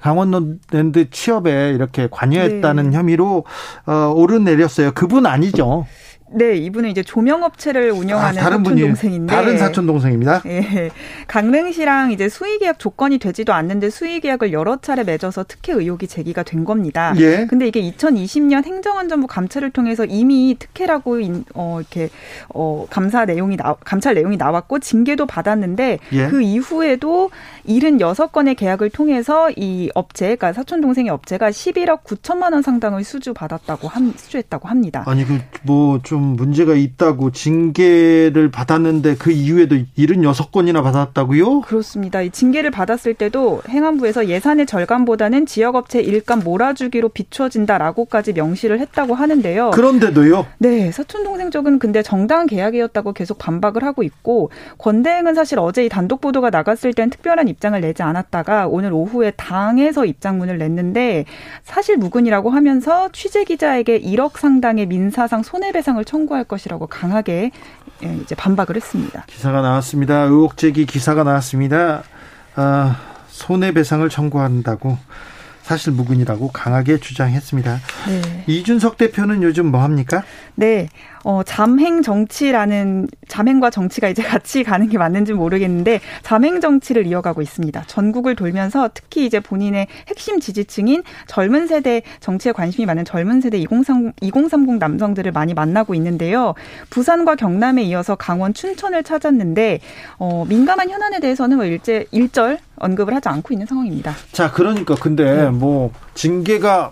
강원랜드 취업에 이렇게 관여했다는 네. 혐의로 어, 오르내렸어요. 그분 아니죠? 네, 이분은 이제 조명 업체를 운영하는 아, 사촌 동생인데 다른 사촌 동생입니다. 예. 강릉시랑 이제 수의 계약 조건이 되지도 않는데 수의 계약을 여러 차례 맺어서 특혜 의혹이 제기가 된 겁니다. 예. 근데 이게 2020년 행정안전부 감찰을 통해서 이미 특혜라고 어 이렇게 어 감사 내용이 나 감찰 내용이 나왔고 징계도 받았는데 예. 그 이후에도 76건의 계약을 통해서 이 업체, 그러니까 사촌 동생의 업체가 11억 9천만 원 상당의 수주 받았다고 함, 수주했다고 합니다. 아니 그 뭐 좀 문제가 있다고 징계를 받았는데 그 이후에도 76건이나 받았다고요? 그렇습니다. 이 징계를 받았을 때도 행안부에서 예산의 절감보다는 지역 업체 일감 몰아주기로 비춰진다라고까지 명시를 했다고 하는데요. 그런데도요? 네, 사촌 동생 쪽은 근데 정당 계약이었다고 계속 반박을 하고 있고 권대행은 사실 어제 이 단독 보도가 나갔을 땐 특별한 입장을 내지 않았다가 오늘 오후에 당에서 입장문을 냈는데 사실 무근이라고 하면서 취재 기자에게 1억 상당의 민사상 손해배상을 청구할 것이라고 강하게 예, 이제 반박을 했습니다. 기사가 나왔습니다. 의혹 제기 기사가 나왔습니다. 아, 손해배상을 청구한다고 사실 무근이라고 강하게 주장했습니다. 네. 이준석 대표는 요즘 뭐 합니까? 네. 어, 잠행 정치라는 잠행과 정치가 이제 같이 가는 게 맞는지 모르겠는데 잠행 정치를 이어가고 있습니다. 전국을 돌면서 특히 이제 본인의 핵심 지지층인 젊은 세대 정치에 관심이 많은 젊은 세대 2030, 2030 남성들을 많이 만나고 있는데요. 부산과 경남에 이어서 강원 춘천을 찾았는데 어, 민감한 현안에 대해서는 뭐 일제 일절 언급을 하지 않고 있는 상황입니다. 자, 그러니까 근데 네. 뭐 징계가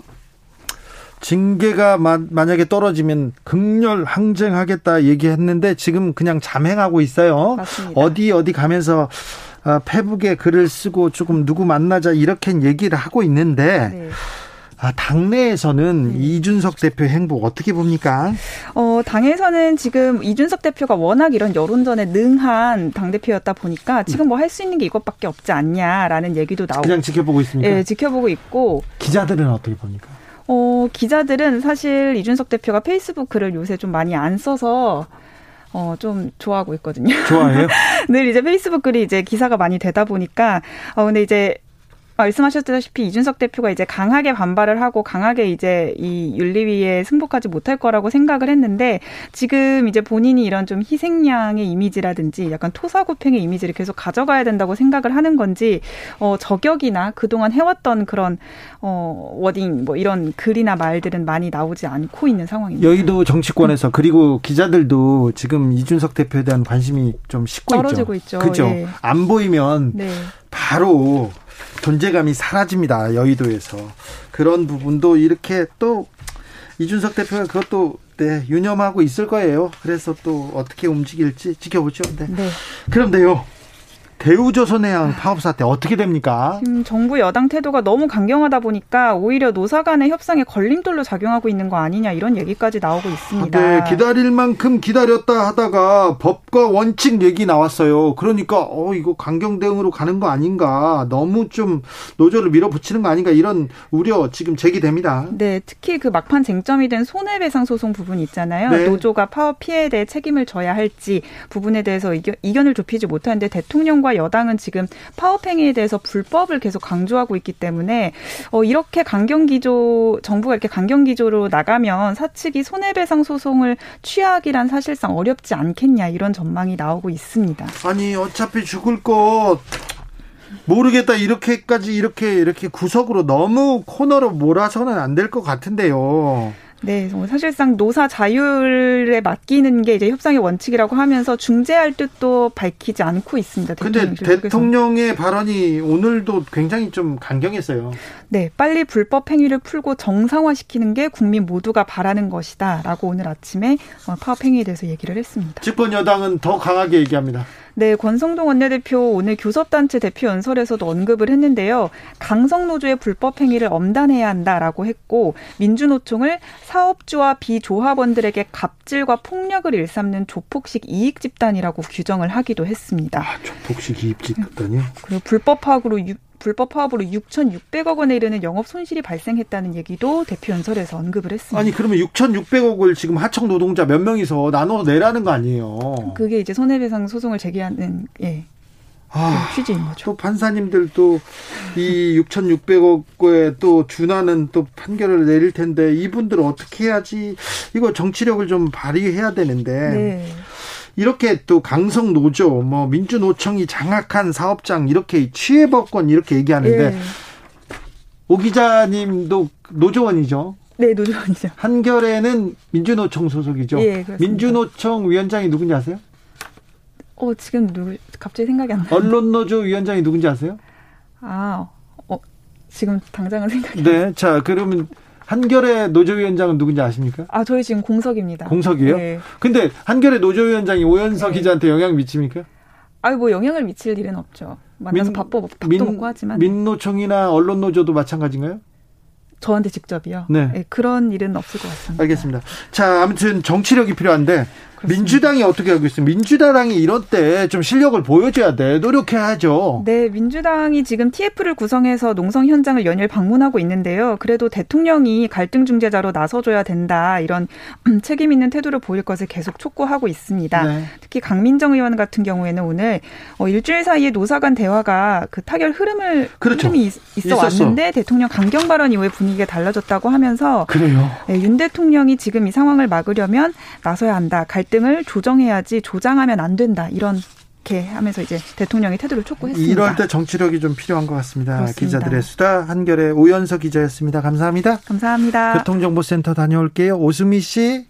징계가 마, 만약에 떨어지면 극렬 항쟁하겠다 얘기했는데 지금 그냥 잠행하고 있어요. 맞습니다. 어디 어디 가면서 어, 페북에 글을 쓰고 조금 누구 만나자 이렇게 얘기를 하고 있는데 네. 아, 당내에서는 네. 이준석 대표 행보 어떻게 봅니까? 어, 당에서는 지금 이준석 대표가 워낙 이런 여론전에 능한 당대표였다 보니까 지금 뭐 할 수 있는 게 이것밖에 없지 않냐라는 얘기도 나오고. 그냥 지켜보고 있습니까? 예, 지켜보고 있고. 기자들은 어떻게 봅니까? 어, 기자들은 사실 이준석 대표가 페이스북 글을 요새 좀 많이 안 써서 어, 좀 좋아하고 있거든요. 좋아해요? 늘 이제 페이스북 글이 이제 기사가 많이 되다 보니까, 어, 근데 이제 말씀하셨다시피 이준석 대표가 이제 강하게 반발을 하고 강하게 이제 이 윤리위에 승복하지 못할 거라고 생각을 했는데 지금 이제 본인이 이런 좀 희생양의 이미지라든지 약간 토사구팽의 이미지를 계속 가져가야 된다고 생각을 하는 건지 어 저격이나 그동안 해왔던 그런 어 워딩 뭐 이런 글이나 말들은 많이 나오지 않고 있는 상황입니다. 여의도 정치권에서 그리고 기자들도 지금 이준석 대표에 대한 관심이 좀 식고 떨어지고 있죠. 있죠. 그렇죠. 예. 안 보이면 네. 바로 존재감이 사라집니다. 여의도에서. 그런 부분도 이렇게 또 이준석 대표가 그것도 네, 유념하고 있을 거예요. 그래서 또 어떻게 움직일지 지켜보죠. 네. 네. 그런데요. 대우조선해양 파업 사태 어떻게 됩니까? 지금 정부 여당 태도가 너무 강경하다 보니까 오히려 노사 간의 협상에 걸림돌로 작용하고 있는 거 아니냐 이런 얘기까지 나오고 있습니다. 네, 기다릴 만큼 기다렸다 하다가 법과 원칙 얘기 나왔어요. 그러니까 어 이거 강경 대응으로 가는 거 아닌가? 너무 좀 노조를 밀어붙이는 거 아닌가? 이런 우려 지금 제기됩니다. 네, 특히 그 막판 쟁점이 된 손해배상 소송 부분 있잖아요. 네. 노조가 파업 피해에 대해 책임을 져야 할지 부분에 대해서 이견, 이견을 좁히지 못하는데 대통령과 정부와 여당은 지금 파업 행위에 대해서 불법을 계속 강조하고 있기 때문에 어 이렇게 강경 기조 정부가 이렇게 강경 기조로 나가면 사측이 손해배상 소송을 취하기란 사실상 어렵지 않겠냐 이런 전망이 나오고 있습니다. 아니 어차피 죽을 것 모르겠다 이렇게까지 이렇게 이렇게 구석으로 너무 코너로 몰아서는 안 될 것 같은데요. 네, 사실상 노사 자율에 맡기는 게 이제 협상의 원칙이라고 하면서 중재할 뜻도 밝히지 않고 있습니다. 근데 대통령의 발언이 오늘도 굉장히 좀 강경했어요. 네, 빨리 불법 행위를 풀고 정상화시키는 게 국민 모두가 바라는 것이다라고 오늘 아침에 어, 파업 행위에 대해서 얘기를 했습니다. 집권 여당은 더 강하게 얘기합니다. 네, 권성동 원내대표 오늘 교섭단체 대표 연설에서도 언급을 했는데요. 강성노조의 불법 행위를 엄단해야 한다라고 했고 민주노총을 사업주와 비조합원들에게 갑질과 폭력을 일삼는 조폭식 이익 집단이라고 규정을 하기도 했습니다. 아, 조폭식 이익 집단이요? 그리고 불법 파악으로 불법 파업으로 6,600억 원에 이르는 영업 손실이 발생했다는 얘기도 대표 연설에서 언급을 했습니다. 아니 그러면 6,600억을 지금 하청 노동자 몇 명이서 나눠 내라는 거 아니에요? 그게 이제 손해배상 소송을 제기하는 예. 아, 취지인 거죠. 또 판사님들도 이 6,600억에 또 준하는 또 판결을 내릴 텐데 이분들 어떻게 해야지 이거 정치력을 좀 발휘해야 되는데 네. 이렇게 또 강성 노조, 뭐 민주노총이 장악한 사업장 이렇게 취해법권 이렇게 얘기하는데 네. 오 기자님도 노조원이죠. 네, 노조원이죠. 한결에는 민주노총 소속이죠. 예, 민주노총 위원장이 누군지 아세요? 어, 지금 누구 갑자기 생각이 안 나요. 언론 노조 위원장이 누군지 아세요? 아, 어, 지금 당장은 생각이 네, 자, 그러면 한결의 노조위원장은 누군지 아십니까? 아, 저희 지금 공석입니다. 공석이요? 네. 근데 한결의 노조위원장이 오연석 네. 기자한테 영향 미칩니까? 아유, 뭐 영향을 미칠 일은 없죠. 만나서 민, 밥도, 밥도 민, 먹고 하지만. 민노총이나 언론노조도 마찬가지인가요? 저한테 직접이요? 네. 네. 그런 일은 없을 것 같습니다. 알겠습니다. 자, 아무튼 정치력이 필요한데 민주당이 어떻게 하고 있어요? 민주당이 이런 때 좀 실력을 보여줘야 돼. 노력해야죠. 네, 민주당이 지금 TF를 구성해서 농성 현장을 연일 방문하고 있는데요. 그래도 대통령이 갈등 중재자로 나서줘야 된다. 이런 책임 있는 태도를 보일 것을 계속 촉구하고 있습니다. 네. 특히 강민정 의원 같은 경우에는 오늘 어, 일주일 사이에 노사 간 대화가 그 타결 흐름을 그렇죠. 흐름이 있, 어 왔는데 대통령 강경 발언 이후에 분위기가 달라졌다고 하면서 그래요. 네, 윤 대통령이 지금 이 상황을 막으려면 나서야 한다. 갈 갈등을 조정해야지 조장하면 안 된다. 이런 게 하면서 이제 대통령의 태도를 촉구했습니다. 이럴 때 정치력이 좀 필요한 것 같습니다. 그렇습니다. 기자들의 수다 한결의 오연서 기자였습니다. 감사합니다. 감사합니다. 교통정보센터 다녀올게요. 오수미 씨.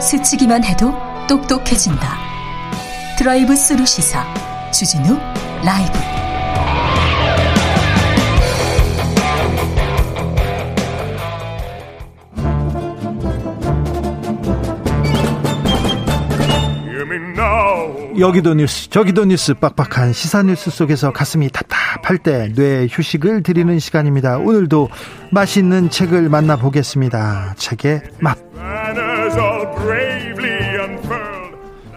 스치기만 해도 똑똑해진다. 드라이브 스루 시사 주진우 라이브. 여기도 뉴스 저기도 뉴스 빡빡한 시사 뉴스 속에서 가슴이 답답할 때 뇌 휴식을 드리는 시간입니다. 오늘도 맛있는 책을 만나보겠습니다. 책의 맛.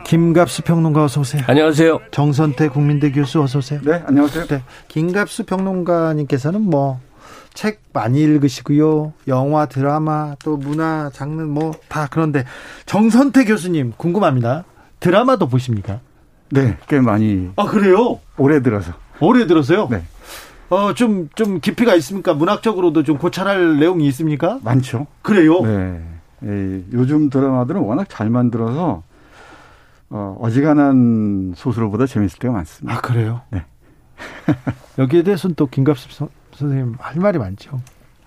김갑수 평론가 어서 오세요. 안녕하세요. 정선태 국민대 교수 어서 오세요. 네, 안녕하세요. 네, 김갑수 평론가님께서는 뭐책 많이 읽으시고요. 영화, 드라마, 또 문화, 장르 뭐 다 그런데 정선태 교수님 궁금합니다. 드라마도 보십니까? 네, 꽤 많이. 아, 그래요? 올해 들어서. 올해 들어서요? 네. 어, 좀, 좀 깊이가 있습니까? 문학적으로도 좀 고찰할 내용이 있습니까? 많죠. 그래요? 네. 예, 요즘 드라마들은 워낙 잘 만들어서, 어, 어지간한 소설보다 재밌을 때가 많습니다. 아, 그래요? 네. 여기에 대해서는 또 김갑수 선생님 할 말이 많죠.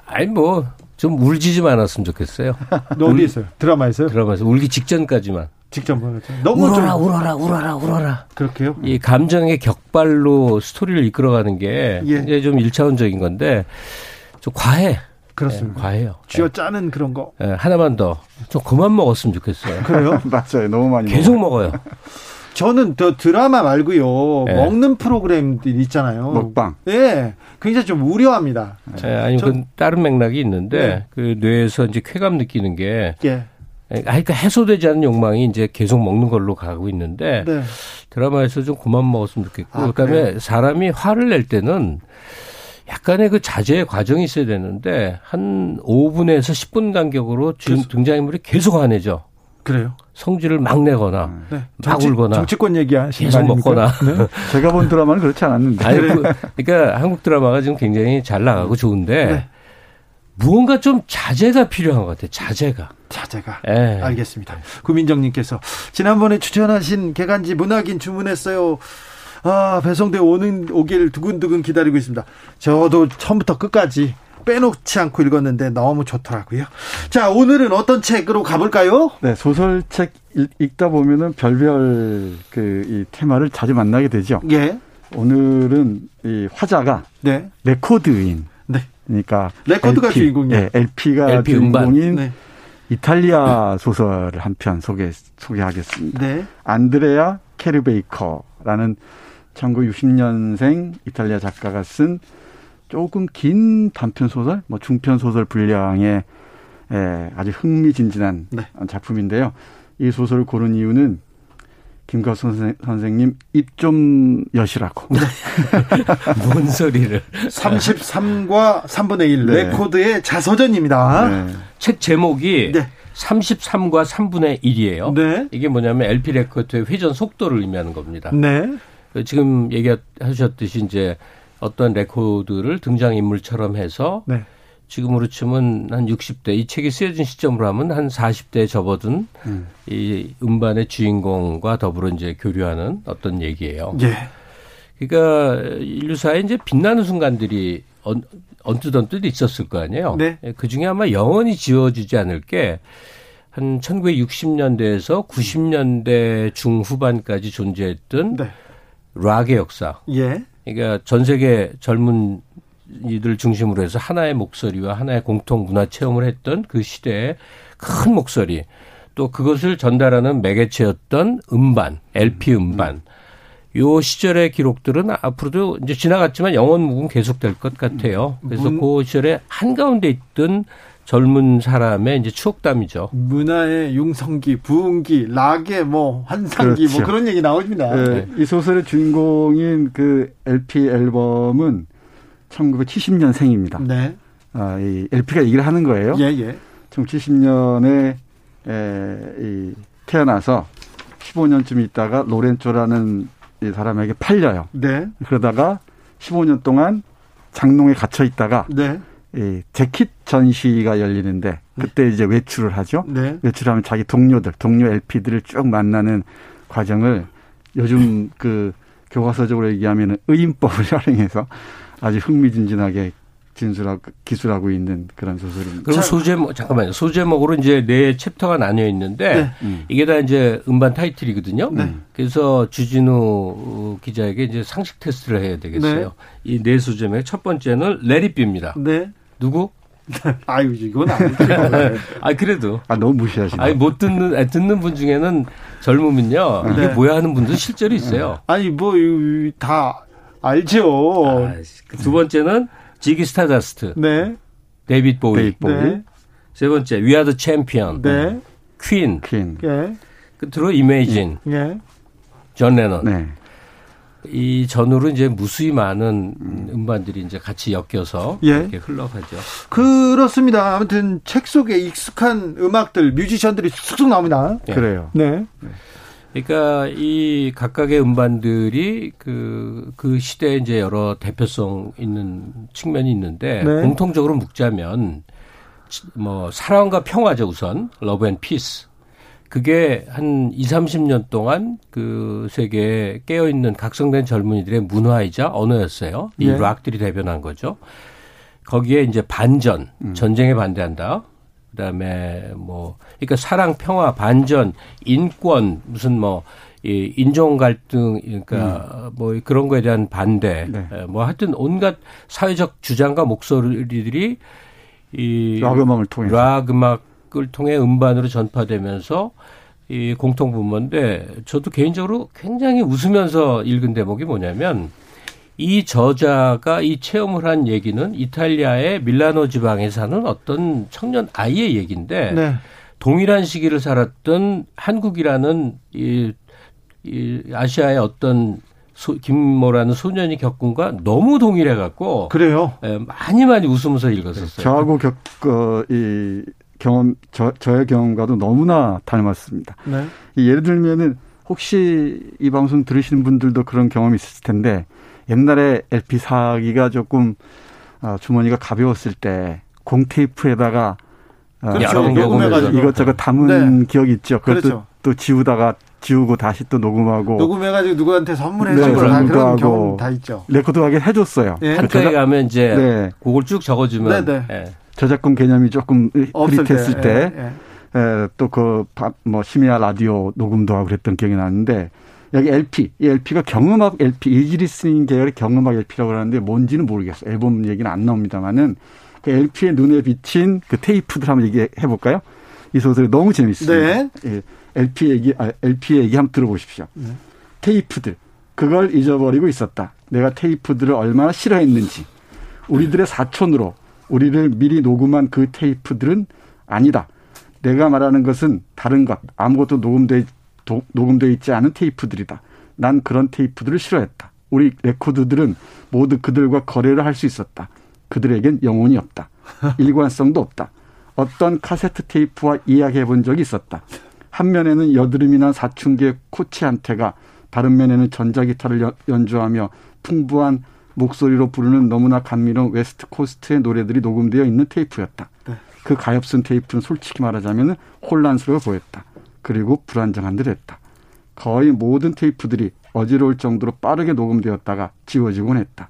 아니, 뭐, 좀 울지 좀 않았으면 좋겠어요. 너 어디 있어요? 드라마에서요? 드라마에서 울기 직전까지만. 직접 보냈죠. 너무 울어라, 좀 울어라, 울어라, 울어라. 그렇게요? 이 감정의 격발로 스토리를 이끌어가는 게 예. 이제 좀 일차원적인 건데 좀 과해. 그렇습니다. 네, 과해요. 쥐어 짜는 그런 거. 네, 하나만 더. 좀 그만 먹었으면 좋겠어요. 그래요? 맞아요. 너무 많이 계속 먹어요. 저는 더 드라마 말고요. 네. 먹는 프로그램들 있잖아요. 먹방. 예. 네, 굉장히 좀 우려합니다. 네, 아니, 그 다른 맥락이 있는데 네. 그 뇌에서 이제 쾌감 느끼는 게 예. 아, 그러니까 해소되지 않는 욕망이 이제 계속 먹는 걸로 가고 있는데 네. 드라마에서 좀 그만 먹었으면 좋겠고 아, 그다음에 그래요? 사람이 화를 낼 때는 약간의 그 자제의 과정이 있어야 되는데 한 5분에서 10분 간격으로 계속. 등장인물이 계속 화내죠. 그래요? 성질을 막 내거나 네. 막 정치, 울거나 정치권 얘기하시는 계속 먹거나 네? 제가 본 드라마는 그렇지 않았는데 아니, 그, 그러니까 한국 드라마가 지금 굉장히 잘 나가고 좋은데 네. 무언가 좀 자제가 필요한 것 같아요. 자제가. 자제가. 네. 알겠습니다. 구민정님께서 지난번에 추천하신 개간지 문학인 주문했어요. 아 배송돼 오는 오길 두근두근 기다리고 있습니다. 저도 처음부터 끝까지 빼놓지 않고 읽었는데 너무 좋더라고요. 자, 오늘은 어떤 책으로 가볼까요? 네, 소설책 읽다 보면은 별별 그 이 테마를 자주 만나게 되죠. 예. 오늘은 이 화자가 네. 레코드인 네. 그러니까 레코드가 LP, 주인공이에요. 네, LP가 LP 주인공인 네. 이탈리아 소설을 한 편 소개 소개하겠습니다. 네. 안드레아 캐르베이커라는 1960년생 이탈리아 작가가 쓴 조금 긴 단편 소설, 뭐 중편 소설 분량의 예, 아주 흥미진진한 네. 작품인데요. 이 소설을 고른 이유는 김가수 선생, 선생 님 입 좀 여시라고. 네. 뭔 소리를. 33과 3분의 1 네. 레코드의 자서전입니다. 네. 책 제목이 네. 33과 3분의 1이에요. 네. 이게 뭐냐면 LP 레코드의 회전 속도를 의미하는 겁니다. 네. 지금 얘기하셨듯이 이제 어떤 레코드를 등장인물처럼 해서 네. 지금으로 치면 한 60대 이 책이 쓰여진 시점으로 하면 한 40대에 접어든 음. 이 음반의 주인공과 더불어 이제 교류하는 어떤 얘기예요. 예. 그러니까 인류사에 이제 빛나는 순간들이 언, 언뜻 언뜻 있었을 거 아니에요. 네. 그 중에 아마 영원히 지워지지 않을 게 한 1960년대에서 90년대 중후반까지 존재했던 네. 락의 역사. 예. 그러니까 전 세계 젊은 이들 중심으로 해서 하나의 목소리와 하나의 공통 문화 체험을 했던 그 시대의 큰 목소리 또 그것을 전달하는 매개체였던 음반, LP 음반. 요 시절의 기록들은 앞으로도 이제 지나갔지만 영원 무궁 계속될 것 같아요. 그래서 문, 그 시절에 한가운데 있던 젊은 사람의 이제 추억담이죠. 문화의 융성기, 부흥기, 락의 뭐 환상기 뭐 그렇죠. 뭐 그런 얘기 나옵니다. 네, 네. 이 소설의 주인공인 그 LP 앨범은 1970년생입니다. 네. 아, 이 LP가 얘기를 하는 거예요. 예, 예. 1970년에 에, 이, 태어나서 15년쯤 있다가 로렌조라는 이 사람에게 팔려요. 네. 그러다가 15년 동안 장롱에 갇혀 있다가 네. 이 재킷 전시가 열리는데 그때 이제 외출을 하죠. 네. 외출하면 자기 동료들, 동료 LP들을 쭉 만나는 과정을 요즘 그 교과서적으로 얘기하면 의인법을 활용해서 아주 흥미진진하게 진술하고 기술하고 있는 그런 소설입니다. 그럼 소제목 잠깐만요. 소제목으로 이제 네 챕터가 나뉘어 있는데 네. 음. 이게 다 이제 음반 타이틀이거든요. 네. 그래서 주진우 기자에게 이제 상식 테스트를 해야 되겠어요. 네. 이네 소제목 첫 번째는 레리비입니다. 네. 누구? 아유 이건 아니죠. 아 그래도 아 너무 무시하시네. 아니 못 듣는 아, 듣는 분 중에는 젊으면요 이게 네. 뭐야 하는 분도 실제로 있어요. 아니 뭐 다 알죠. 아, 그 두 번째는 Ziggy Stardust. 네. 데이빗 보위. 데이빗 보위. 네. 세 번째 We Are the Champions. 네. 퀸. 퀸. 예. 끝으로 Imagine. 예. 존 레넌. 네. 이 전후로 이제 무수히 많은 음반들이 이제 같이 엮여서 예. 이렇게 흘러가죠. 그렇습니다. 아무튼 책 속에 익숙한 음악들, 뮤지션들이 쑥쑥 나옵니다. 네. 그래요. 네. 그러니까 이 각각의 음반들이 그, 그 시대에 이제 여러 대표성 있는 측면이 있는데 네. 공통적으로 묶자면 뭐 사랑과 평화죠 우선 love and peace 그게 한 2, 30년 동안 그 세계에 깨어 있는 각성된 젊은이들의 문화이자 언어였어요. 이 네. 락들이 대변한 거죠. 거기에 이제 반전, 음. 전쟁에 반대한다. 그다음에 뭐 그러니까 사랑, 평화, 반전, 인권 무슨 뭐 이 인종 갈등 그러니까 음. 뭐 그런 거에 대한 반대 네. 뭐 하여튼 온갖 사회적 주장과 목소리들이 이 락 음악을 통해 락 음악 을 통해 음반으로 전파되면서 이 공통 분모인데 저도 개인적으로 굉장히 웃으면서 읽은 대목이 뭐냐면 이 저자가 이 체험을 한 얘기는 이탈리아의 밀라노 지방에 사는 어떤 청년 아이의 얘기인데 네. 동일한 시기를 살았던 한국이라는 이, 이 아시아의 어떤 소, 김모라는 소년이 겪은 과 너무 동일해 갖고 그래요. 예, 많이 많이 웃으면서 읽었었어요. 저하고 겪, 어, 이 경험 저, 저의 경험과도 너무나 닮았습니다. 네. 예를 들면은 혹시 이 방송 들으시는 분들도 그런 경험이 있을 텐데 옛날에 LP 사기가 조금 어, 주머니가 가벼웠을 때 공테이프에다가 어, 그렇죠. 녹음해가지고 이것저것 담은 네. 기억이 있죠. 그것도 그렇죠. 또 지우다가 지우고 다시 또 녹음하고 녹음해가지고 누구한테 선물해주고 네, 다 그런 경험 다 있죠. 레코드 가게 해줬어요. 네. 한가에 가면 이제 네. 그걸 쭉 적어주면 네, 네. 네. 저작권 개념이 조금 흐릿했을 때, 때 예, 예. 또 그 뭐 심야 라디오 녹음도 하고 그랬던 기억이 나는데 여기 LP, 이 LP가 경음악 LP, easy listening 계열의 경음악 LP라고 하는데 뭔지는 모르겠어요. 앨범 얘기는 안 나옵니다만은 그 LP의 눈에 비친 그 테이프들 한번 얘기해 볼까요? 이 소설이 너무 재밌습니다. 네. 예, LP 얘기, 아, LP 얘기 한번 들어보십시오. 네. 테이프들. 그걸 잊어버리고 있었다. 내가 테이프들을 얼마나 싫어했는지. 우리들의 사촌으로 우리를 미리 녹음한 그 테이프들은 아니다. 내가 말하는 것은 다른 것, 아무것도 녹음돼 녹음돼 있지 않은 테이프들이다. 난 그런 테이프들을 싫어했다. 우리 레코드들은 모두 그들과 거래를 할 수 있었다. 그들에겐 영혼이 없다. 일관성도 없다. 어떤 카세트 테이프와 이야기해 본 적이 있었다. 한 면에는 여드름이나 사춘기의 코치한테가 다른 면에는 전자기타를 연주하며 풍부한 목소리로 부르는 너무나 감미로운 West Coast의 노래들이 녹음되어 있는 테이프였다. 네. 그 가엾은 테이프는 솔직히 말하자면 혼란스러워 보였다. 그리고 불안정한 듯 했다. 거의 모든 테이프들이 어지러울 정도로 빠르게 녹음되었다가 지워지곤 했다.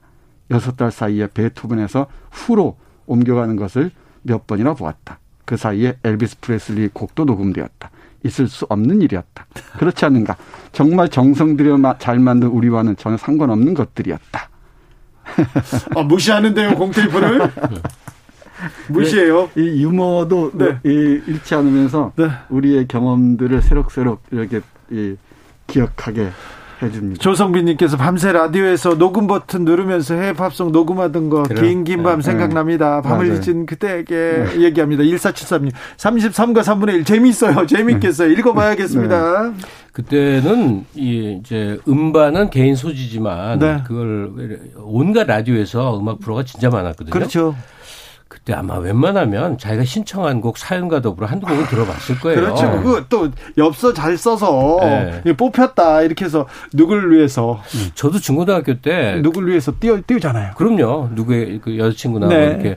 여섯 달 사이에 베토벤에서 후로 옮겨가는 것을 몇 번이나 보았다. 그 사이에 엘비스 프레슬리 곡도 녹음되었다. 있을 수 없는 일이었다. 그렇지 않는가? 정말 정성 들여 잘 만든 우리와는 전혀 상관없는 것들이었다. 아, 무시하는데요, 공테이프를? 무시해요. 네, 이 유머도 네. 잃지 않으면서 네. 우리의 경험들을 새록새록 이렇게 기억하게 해줍니다. 조성빈님께서 밤새 라디오에서 녹음 버튼 누르면서 해외 팝송 녹음하던 거 긴 긴밤 네. 생각납니다. 밤을 잊은 그때에게 네. 얘기합니다. 1473님 33과 3분의 1 재미있어요. 재미있겠어요. 네. 읽어봐야겠습니다. 네. 그때는 이 이제 음반은 개인 소지지만 네. 그걸 온갖 라디오에서 음악 프로가 진짜 많았거든요. 그렇죠. 그때 아마 웬만하면 자기가 신청한 곡 사연과 더불어 한두 곡은 들어봤을 거예요. 그렇죠. 그거 또 엽서 잘 써서 네. 뽑혔다 이렇게 해서 누구를 위해서. 저도 중고등학교 때 누구를 위해서 띄워 띄우잖아요. 그럼요. 누구의 그 여자친구나 네. 뭐 이렇게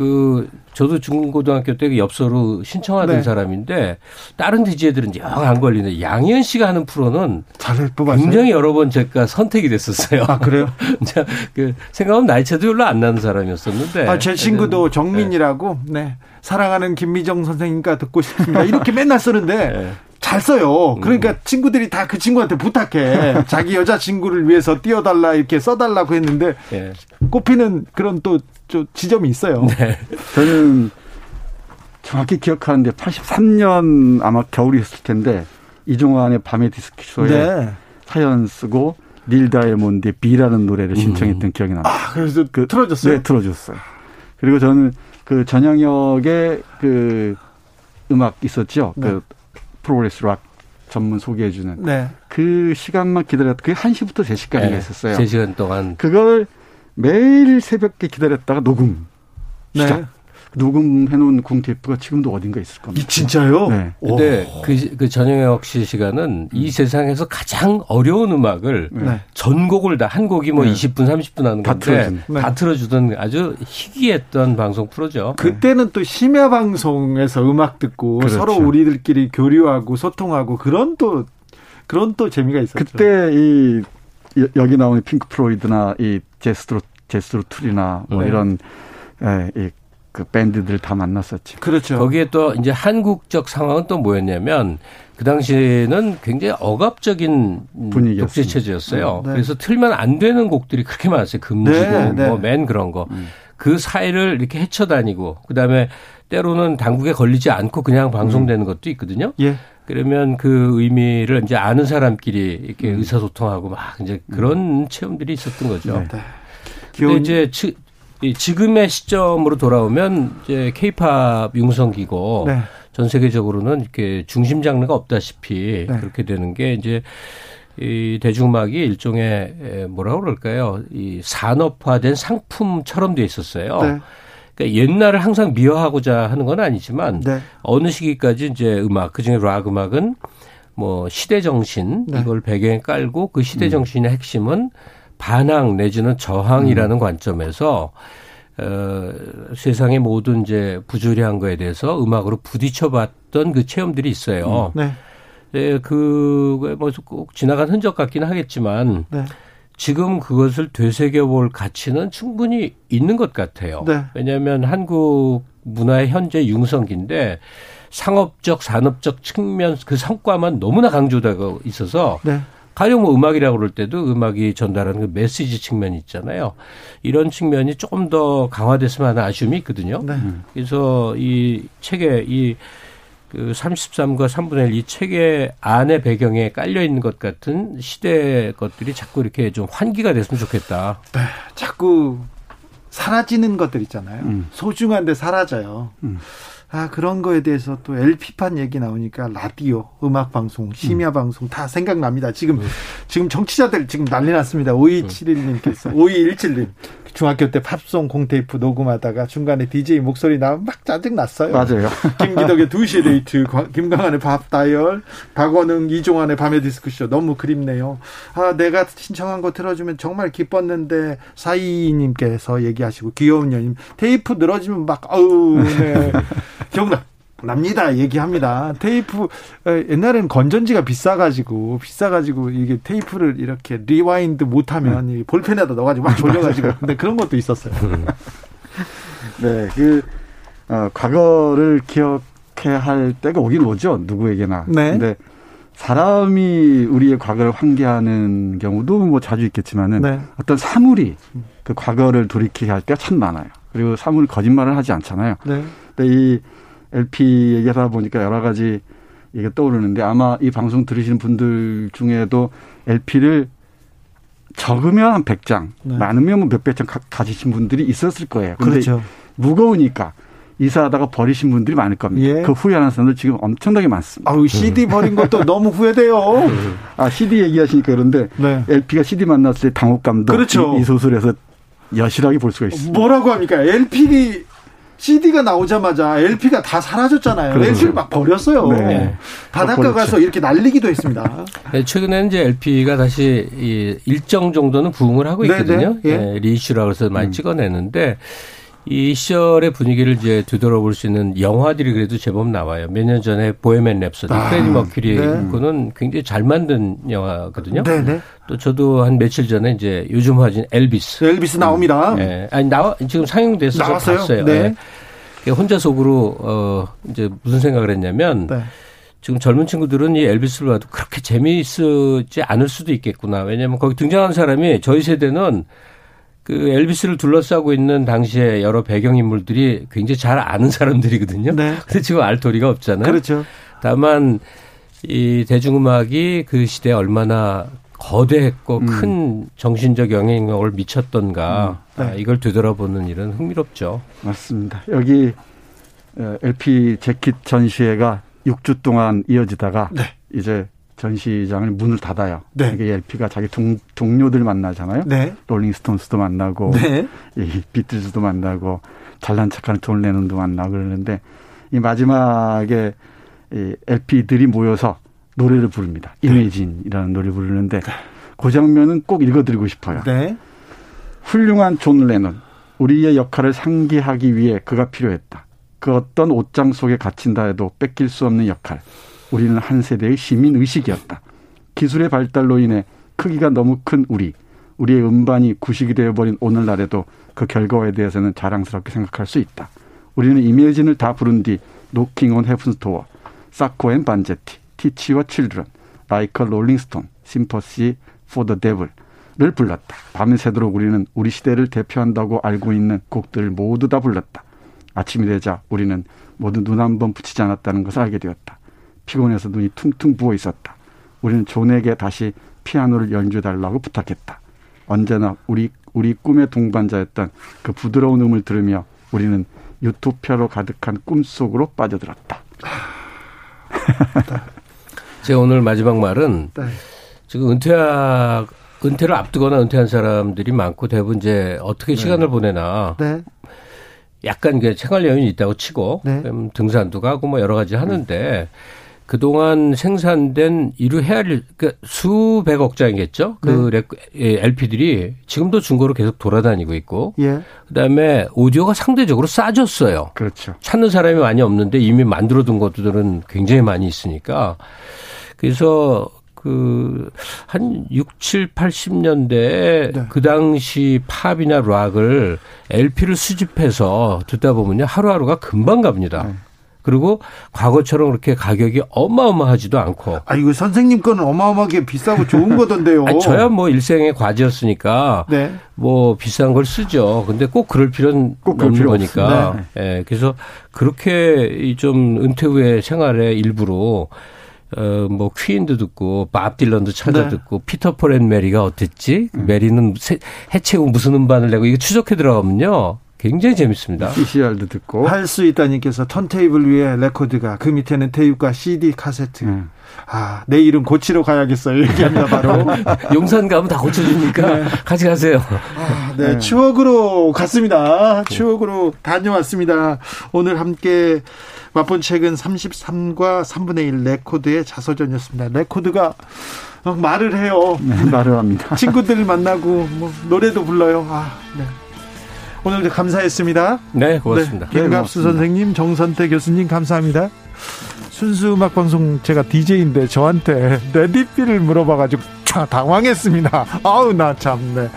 그 저도 중고등학교 때그 엽서로 신청하던 네. 사람인데 다른 DJ들은 영 안 걸리는데 양희은 씨가 하는 프로는 잘 뽑았어요. 굉장히 여러 번 제가 선택이 됐었어요. 아 그래요? 그 생각하면 나이차도 별로 안 나는 사람이었었는데. 아, 제 친구도 정민이라고 네. 사랑하는 김미정 선생님과 듣고 싶습니다. 이렇게 맨날 쓰는데 네. 잘 써요. 그러니까 음. 친구들이 다 그 친구한테 부탁해. 자기 여자 친구를 위해서 띄워달라 이렇게 써달라고 했는데 예. 꼽히는 그런 또 지점이 있어요. 네. 저는 정확히 기억하는데 83년 아마 겨울이었을 텐데 이종환의 밤의 디스크쇼에 네. 사연 쓰고 닐 다이아몬드의 비라는 노래를 신청했던 음. 기억이 납니다. 아, 그래서 그 틀어줬어요? 네, 틀어줬어요. 그리고 저는 그 전영혁의 그 음악 있었죠. 네. 그 progressive rock 전문 소개해주는 네. 그 시간만 기다렸다. 그게 1시부터 3시까지 네. 했었어요. 3시간 동안. 그걸 매일 새벽에 기다렸다가 녹음. 네. 시작. 녹음해놓은 공테이프가 지금도 어딘가 있을 겁니다. 이, 진짜요? 네. 근데 그, 그 전영혁 씨 시간은 이 음. 세상에서 가장 어려운 음악을 네. 전곡을 다 한 곡이 뭐 네. 20분, 30분 하는 다 건데 틀어준. 네. 다 틀어주던 아주 희귀했던 방송 프로죠. 그때는 또 심야 방송에서 음악 듣고 그렇죠. 서로 우리들끼리 교류하고 소통하고 그런 또 그런 또 재미가 있었죠. 그때 이 여기 나오는 Pink Floyd나 이 Jethro Jethro Tull이나 뭐 네. 이런 예, 이 그 밴드들 다 만났었죠. 그렇죠. 거기에 또 이제 한국적 상황은 또 뭐였냐면 그 당시에는 굉장히 억압적인 분위기 독재 체제였어요. 네. 그래서 틀면 안 되는 곡들이 그렇게 많았어요. 금지곡, 네, 네. 뭐맨 그런 거. 음. 그 사이를 이렇게 헤쳐 다니고 그다음에 때로는 당국에 걸리지 않고 그냥 방송되는 음. 것도 있거든요. 예. 그러면 그 의미를 이제 아는 사람끼리 이렇게 음. 의사소통하고 막 이제 그런 음. 체험들이 있었던 거죠. 네. 근데 이제 지금의 시점으로 돌아오면 이제 케이팝 융성기고 네. 전 세계적으로는 이렇게 중심 장르가 없다시피 네. 그렇게 되는 게 이제 이 대중음악이 일종의 뭐라 그럴까요? 이 산업화된 상품처럼 돼 있었어요. 네. 그러니까 옛날을 항상 미화하고자 하는 건 아니지만 네. 어느 시기까지 이제 음악 그중에 락 음악은 뭐 시대 정신 네. 이걸 배경에 깔고 그 시대 음. 정신의 핵심은 반항 내지는 저항이라는 음. 관점에서 어, 세상의 모든 이제 부조리한 거에 대해서 음악으로 부딪혀봤던 그 체험들이 있어요. 음. 네. 네, 그뭐 꼭 지나간 흔적 같기는 하겠지만 네. 지금 그것을 되새겨볼 가치는 충분히 있는 것 같아요. 네. 왜냐하면 한국 문화의 현재 융성기인데 상업적, 산업적 측면 그 성과만 너무나 강조되고 있어서 네. 가령 뭐 음악이라고 그럴 때도 음악이 전달하는 그 메시지 측면이 있잖아요. 이런 측면이 조금 더 강화됐으면 하는 아쉬움이 있거든요. 네. 그래서 이 책에 이 그 33과 3분의 1 이 책의 안에 배경에 깔려 있는 것 같은 시대 것들이 자꾸 이렇게 좀 환기가 됐으면 좋겠다. 네. 자꾸 사라지는 것들 있잖아요. 음. 소중한데 사라져요. 음. 아, 그런 거에 대해서 또 LP판 얘기 나오니까 라디오, 음악 방송, 심야 음. 방송 다 생각납니다. 지금 음. 지금 청취자들 지금 난리 났습니다. 5271님께서 5217님. 중학교 때 팝송 공테이프 녹음하다가 중간에 DJ 목소리 나오면 막 짜증 났어요. 맞아요. 김기덕의 2시의 데이트, 김광한의 팝스 다이얼, 박원웅, 이종환의 밤의 디스크쇼 너무 그립네요. 아, 내가 신청한 거 틀어주면 정말 기뻤는데 사이님께서 얘기하시고 귀여운 연인 테이프 늘어지면 막 아우 네. 기억나. 납니다. 얘기합니다. 테이프 옛날에는 건전지가 비싸가지고 비싸가지고 이게 테이프를 이렇게 rewind 못하면 음. 볼펜에다 넣어가지고 막 돌려가지고 근데 그런 것도 있었어요. 네, 그 어, 과거를 기억해 할 때가 오긴 오죠. 누구에게나. 네. 근데 사람이 우리의 과거를 환기하는 경우도 뭐 자주 있겠지만은 네. 어떤 사물이 그 과거를 돌이키게 할 때가 참 많아요. 그리고 사물 거짓말을 하지 않잖아요. 네. 근데 이 LP 얘기하다 보니까 여러 가지 얘기가 떠오르는데 아마 이 방송 들으시는 분들 중에도 LP를 적으면 한 100장, 네. 많으면 뭐 몇백 장 가지신 분들이 있었을 거예요. 그렇죠. 무거우니까 이사하다가 버리신 분들이 많을 겁니다. 예. 그 후회하는 사람들 지금 엄청나게 많습니다. 아우, CD 버린 것도 너무 후회돼요. 아, CD 얘기하시니까 그런데 네. LP가 CD 만났을 때 당혹감도 그렇죠. 이, 이 소설에서 여실하게 볼 수가 있습니다. 뭐라고 합니까? LP CD가 나오자마자 LP가 다 사라졌잖아요. 그렇죠. LP를 막 버렸어요. 네. 바닷가 가서 이렇게 날리기도 했습니다. 네, 최근에는 이제 LP가 다시 이 일정 정도는 부흥을 하고 네, 있거든요. 네, 예. 네, reissue라고 해서 많이 음. 찍어내는데 이 시절의 분위기를 이제 되돌아볼 수 있는 영화들이 그래도 제법 나와요. 몇 년 전에 Bohemian Rhapsody, 아, 프레디 머큐리 네. 그는 굉장히 잘 만든 영화거든요. 네네. 네. 또 저도 한 며칠 전에 이제 요즘 화진 엘비스. 엘비스 나옵니다. 예. 네. 아니 나와 지금 상영돼서 나왔어요. 봤어요. 네. 네. 혼자 속으로 어 이제 무슨 생각을 했냐면 네. 지금 젊은 친구들은 이 엘비스를 봐도 그렇게 재미있지 않을 수도 있겠구나. 왜냐하면 거기 등장한 사람이 저희 세대는 그 엘비스를 둘러싸고 있는 당시에 여러 배경 인물들이 굉장히 잘 아는 사람들이거든요. 네. 근데 지금 알 도리가 없잖아요. 그렇죠. 다만 이 대중음악이 그 시대에 얼마나 거대했고 음. 큰 정신적 영향력을 미쳤던가 음. 네. 아, 이걸 되돌아보는 일은 흥미롭죠. 맞습니다. 여기 LP 어, 재킷 전시회가 6주 동안 이어지다가 네. 이제 전시장을 문을 닫아요. 네. 이게 LP가 자기 동, 동료들 만나잖아요. 네. 롤링스톤스도 만나고 네. 이 비틀즈도 만나고 잘난 척하는 존 레논도 만나고 그러는데 이 마지막에 이 LP들이 모여서 노래를 부릅니다. 네. Imagine이라는 노래를 부르는데 네. 그 장면은 꼭 읽어드리고 싶어요. 네. 훌륭한 존 레논. 우리의 역할을 상기하기 위해 그가 필요했다. 그 어떤 옷장 속에 갇힌다 해도 뺏길 수 없는 역할. 우리는 한 세대의 시민 의식이었다. 기술의 발달로 인해 크기가 너무 큰 우리, 우리의 음반이 구식이 되어버린 오늘날에도 그 결과에 대해서는 자랑스럽게 생각할 수 있다. 우리는 Imagine을 다 부른 뒤 Knockin' on Heaven's Door, Sacco and Vanzetti, Teach Your Children, Like a Rolling Stone, Sympathy for the Devil을 불렀다. 밤새도록 우리는 우리 시대를 대표한다고 알고 있는 곡들을 모두 다 불렀다. 아침이 되자 우리는 모두 눈 한 번 붙이지 않았다는 것을 알게 되었다. 피곤해서 눈이 퉁퉁 부어 있었다. 우리는 존에게 다시 피아노를 연주해 달라고 부탁했다. 언제나 우리 우리 꿈의 동반자였던 그 부드러운 음을 들으며 우리는 유토피아로 가득한 꿈 속으로 빠져들었다. 제 오늘 마지막 말은 네. 지금 은퇴하 은퇴를 앞두거나 은퇴한 사람들이 많고 대부분 이제 어떻게 네. 시간을 보내나 네. 약간 그 생활 여유는 있다고 치고 네. 등산도 가고 뭐 여러 가지 하는데 그동안 생산된 이루 헤아릴 그 수백억 장이겠죠. 그 네. LP들이 지금도 중고로 계속 돌아다니고 있고 예. 그다음에 오디오가 상대적으로 싸졌어요. 그렇죠. 찾는 사람이 많이 없는데 이미 만들어 둔 것들은 굉장히 많이 있으니까 그래서 그, 한 6, 7, 80년대에 네. 그 당시 팝이나 락을 LP를 수집해서 듣다 보면요. 하루하루가 금방 갑니다. 네. 그리고 과거처럼 그렇게 가격이 어마어마하지도 않고. 아, 이거 선생님 거는 어마어마하게 비싸고 좋은 거던데요. 아니, 저야 뭐 일생의 과제였으니까 네. 뭐 비싼 걸 쓰죠. 근데 꼭 그럴 필요는 꼭 없는 거니까. 네. 예. 그래서 그렇게 좀 은퇴 후의 생활의 일부로 어, 뭐, 퀸도 듣고, 밥 딜런도 찾아 네. 듣고, Peter, Paul and Mary가 어땠지? 음. 메리는 해체 후 무슨 음반을 내고, 이거 추적해 들어가면요. 굉장히 재밌습니다. CCR도 듣고. 할 수 있다님께서 턴테이블 위에 레코드가, 그 밑에는 테이프과 CD 카세트. 음. 아, 내 이름 고치러 가야겠어요. 얘기합니다, 바로. 용산 가면 다 고쳐주니까 네. 같이 가세요. 아, 네, 네, 추억으로 갔습니다. 추억으로 다녀왔습니다. 오늘 함께 맛본 책은 33과 3분의 1 레코드의 자서전이었습니다. 레코드가 말을 해요. 네, 말을 합니다. 친구들 만나고 뭐 노래도 불러요. 아, 네. 오늘도 감사했습니다. 네, 고맙습니다. 네, 김갑수 네, 선생님, 정선태 교수님 감사합니다. 순수 음악 방송 제가 DJ인데 저한테 레디피를 물어봐가지고 당황했습니다. 아우 나 참네.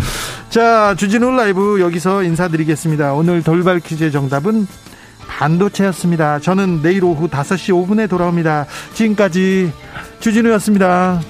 자 주진우 라이브 여기서 인사드리겠습니다. 오늘 돌발 퀴즈의 정답은 반도체였습니다. 저는 내일 오후 5시 5분에 돌아옵니다. 지금까지 주진우였습니다.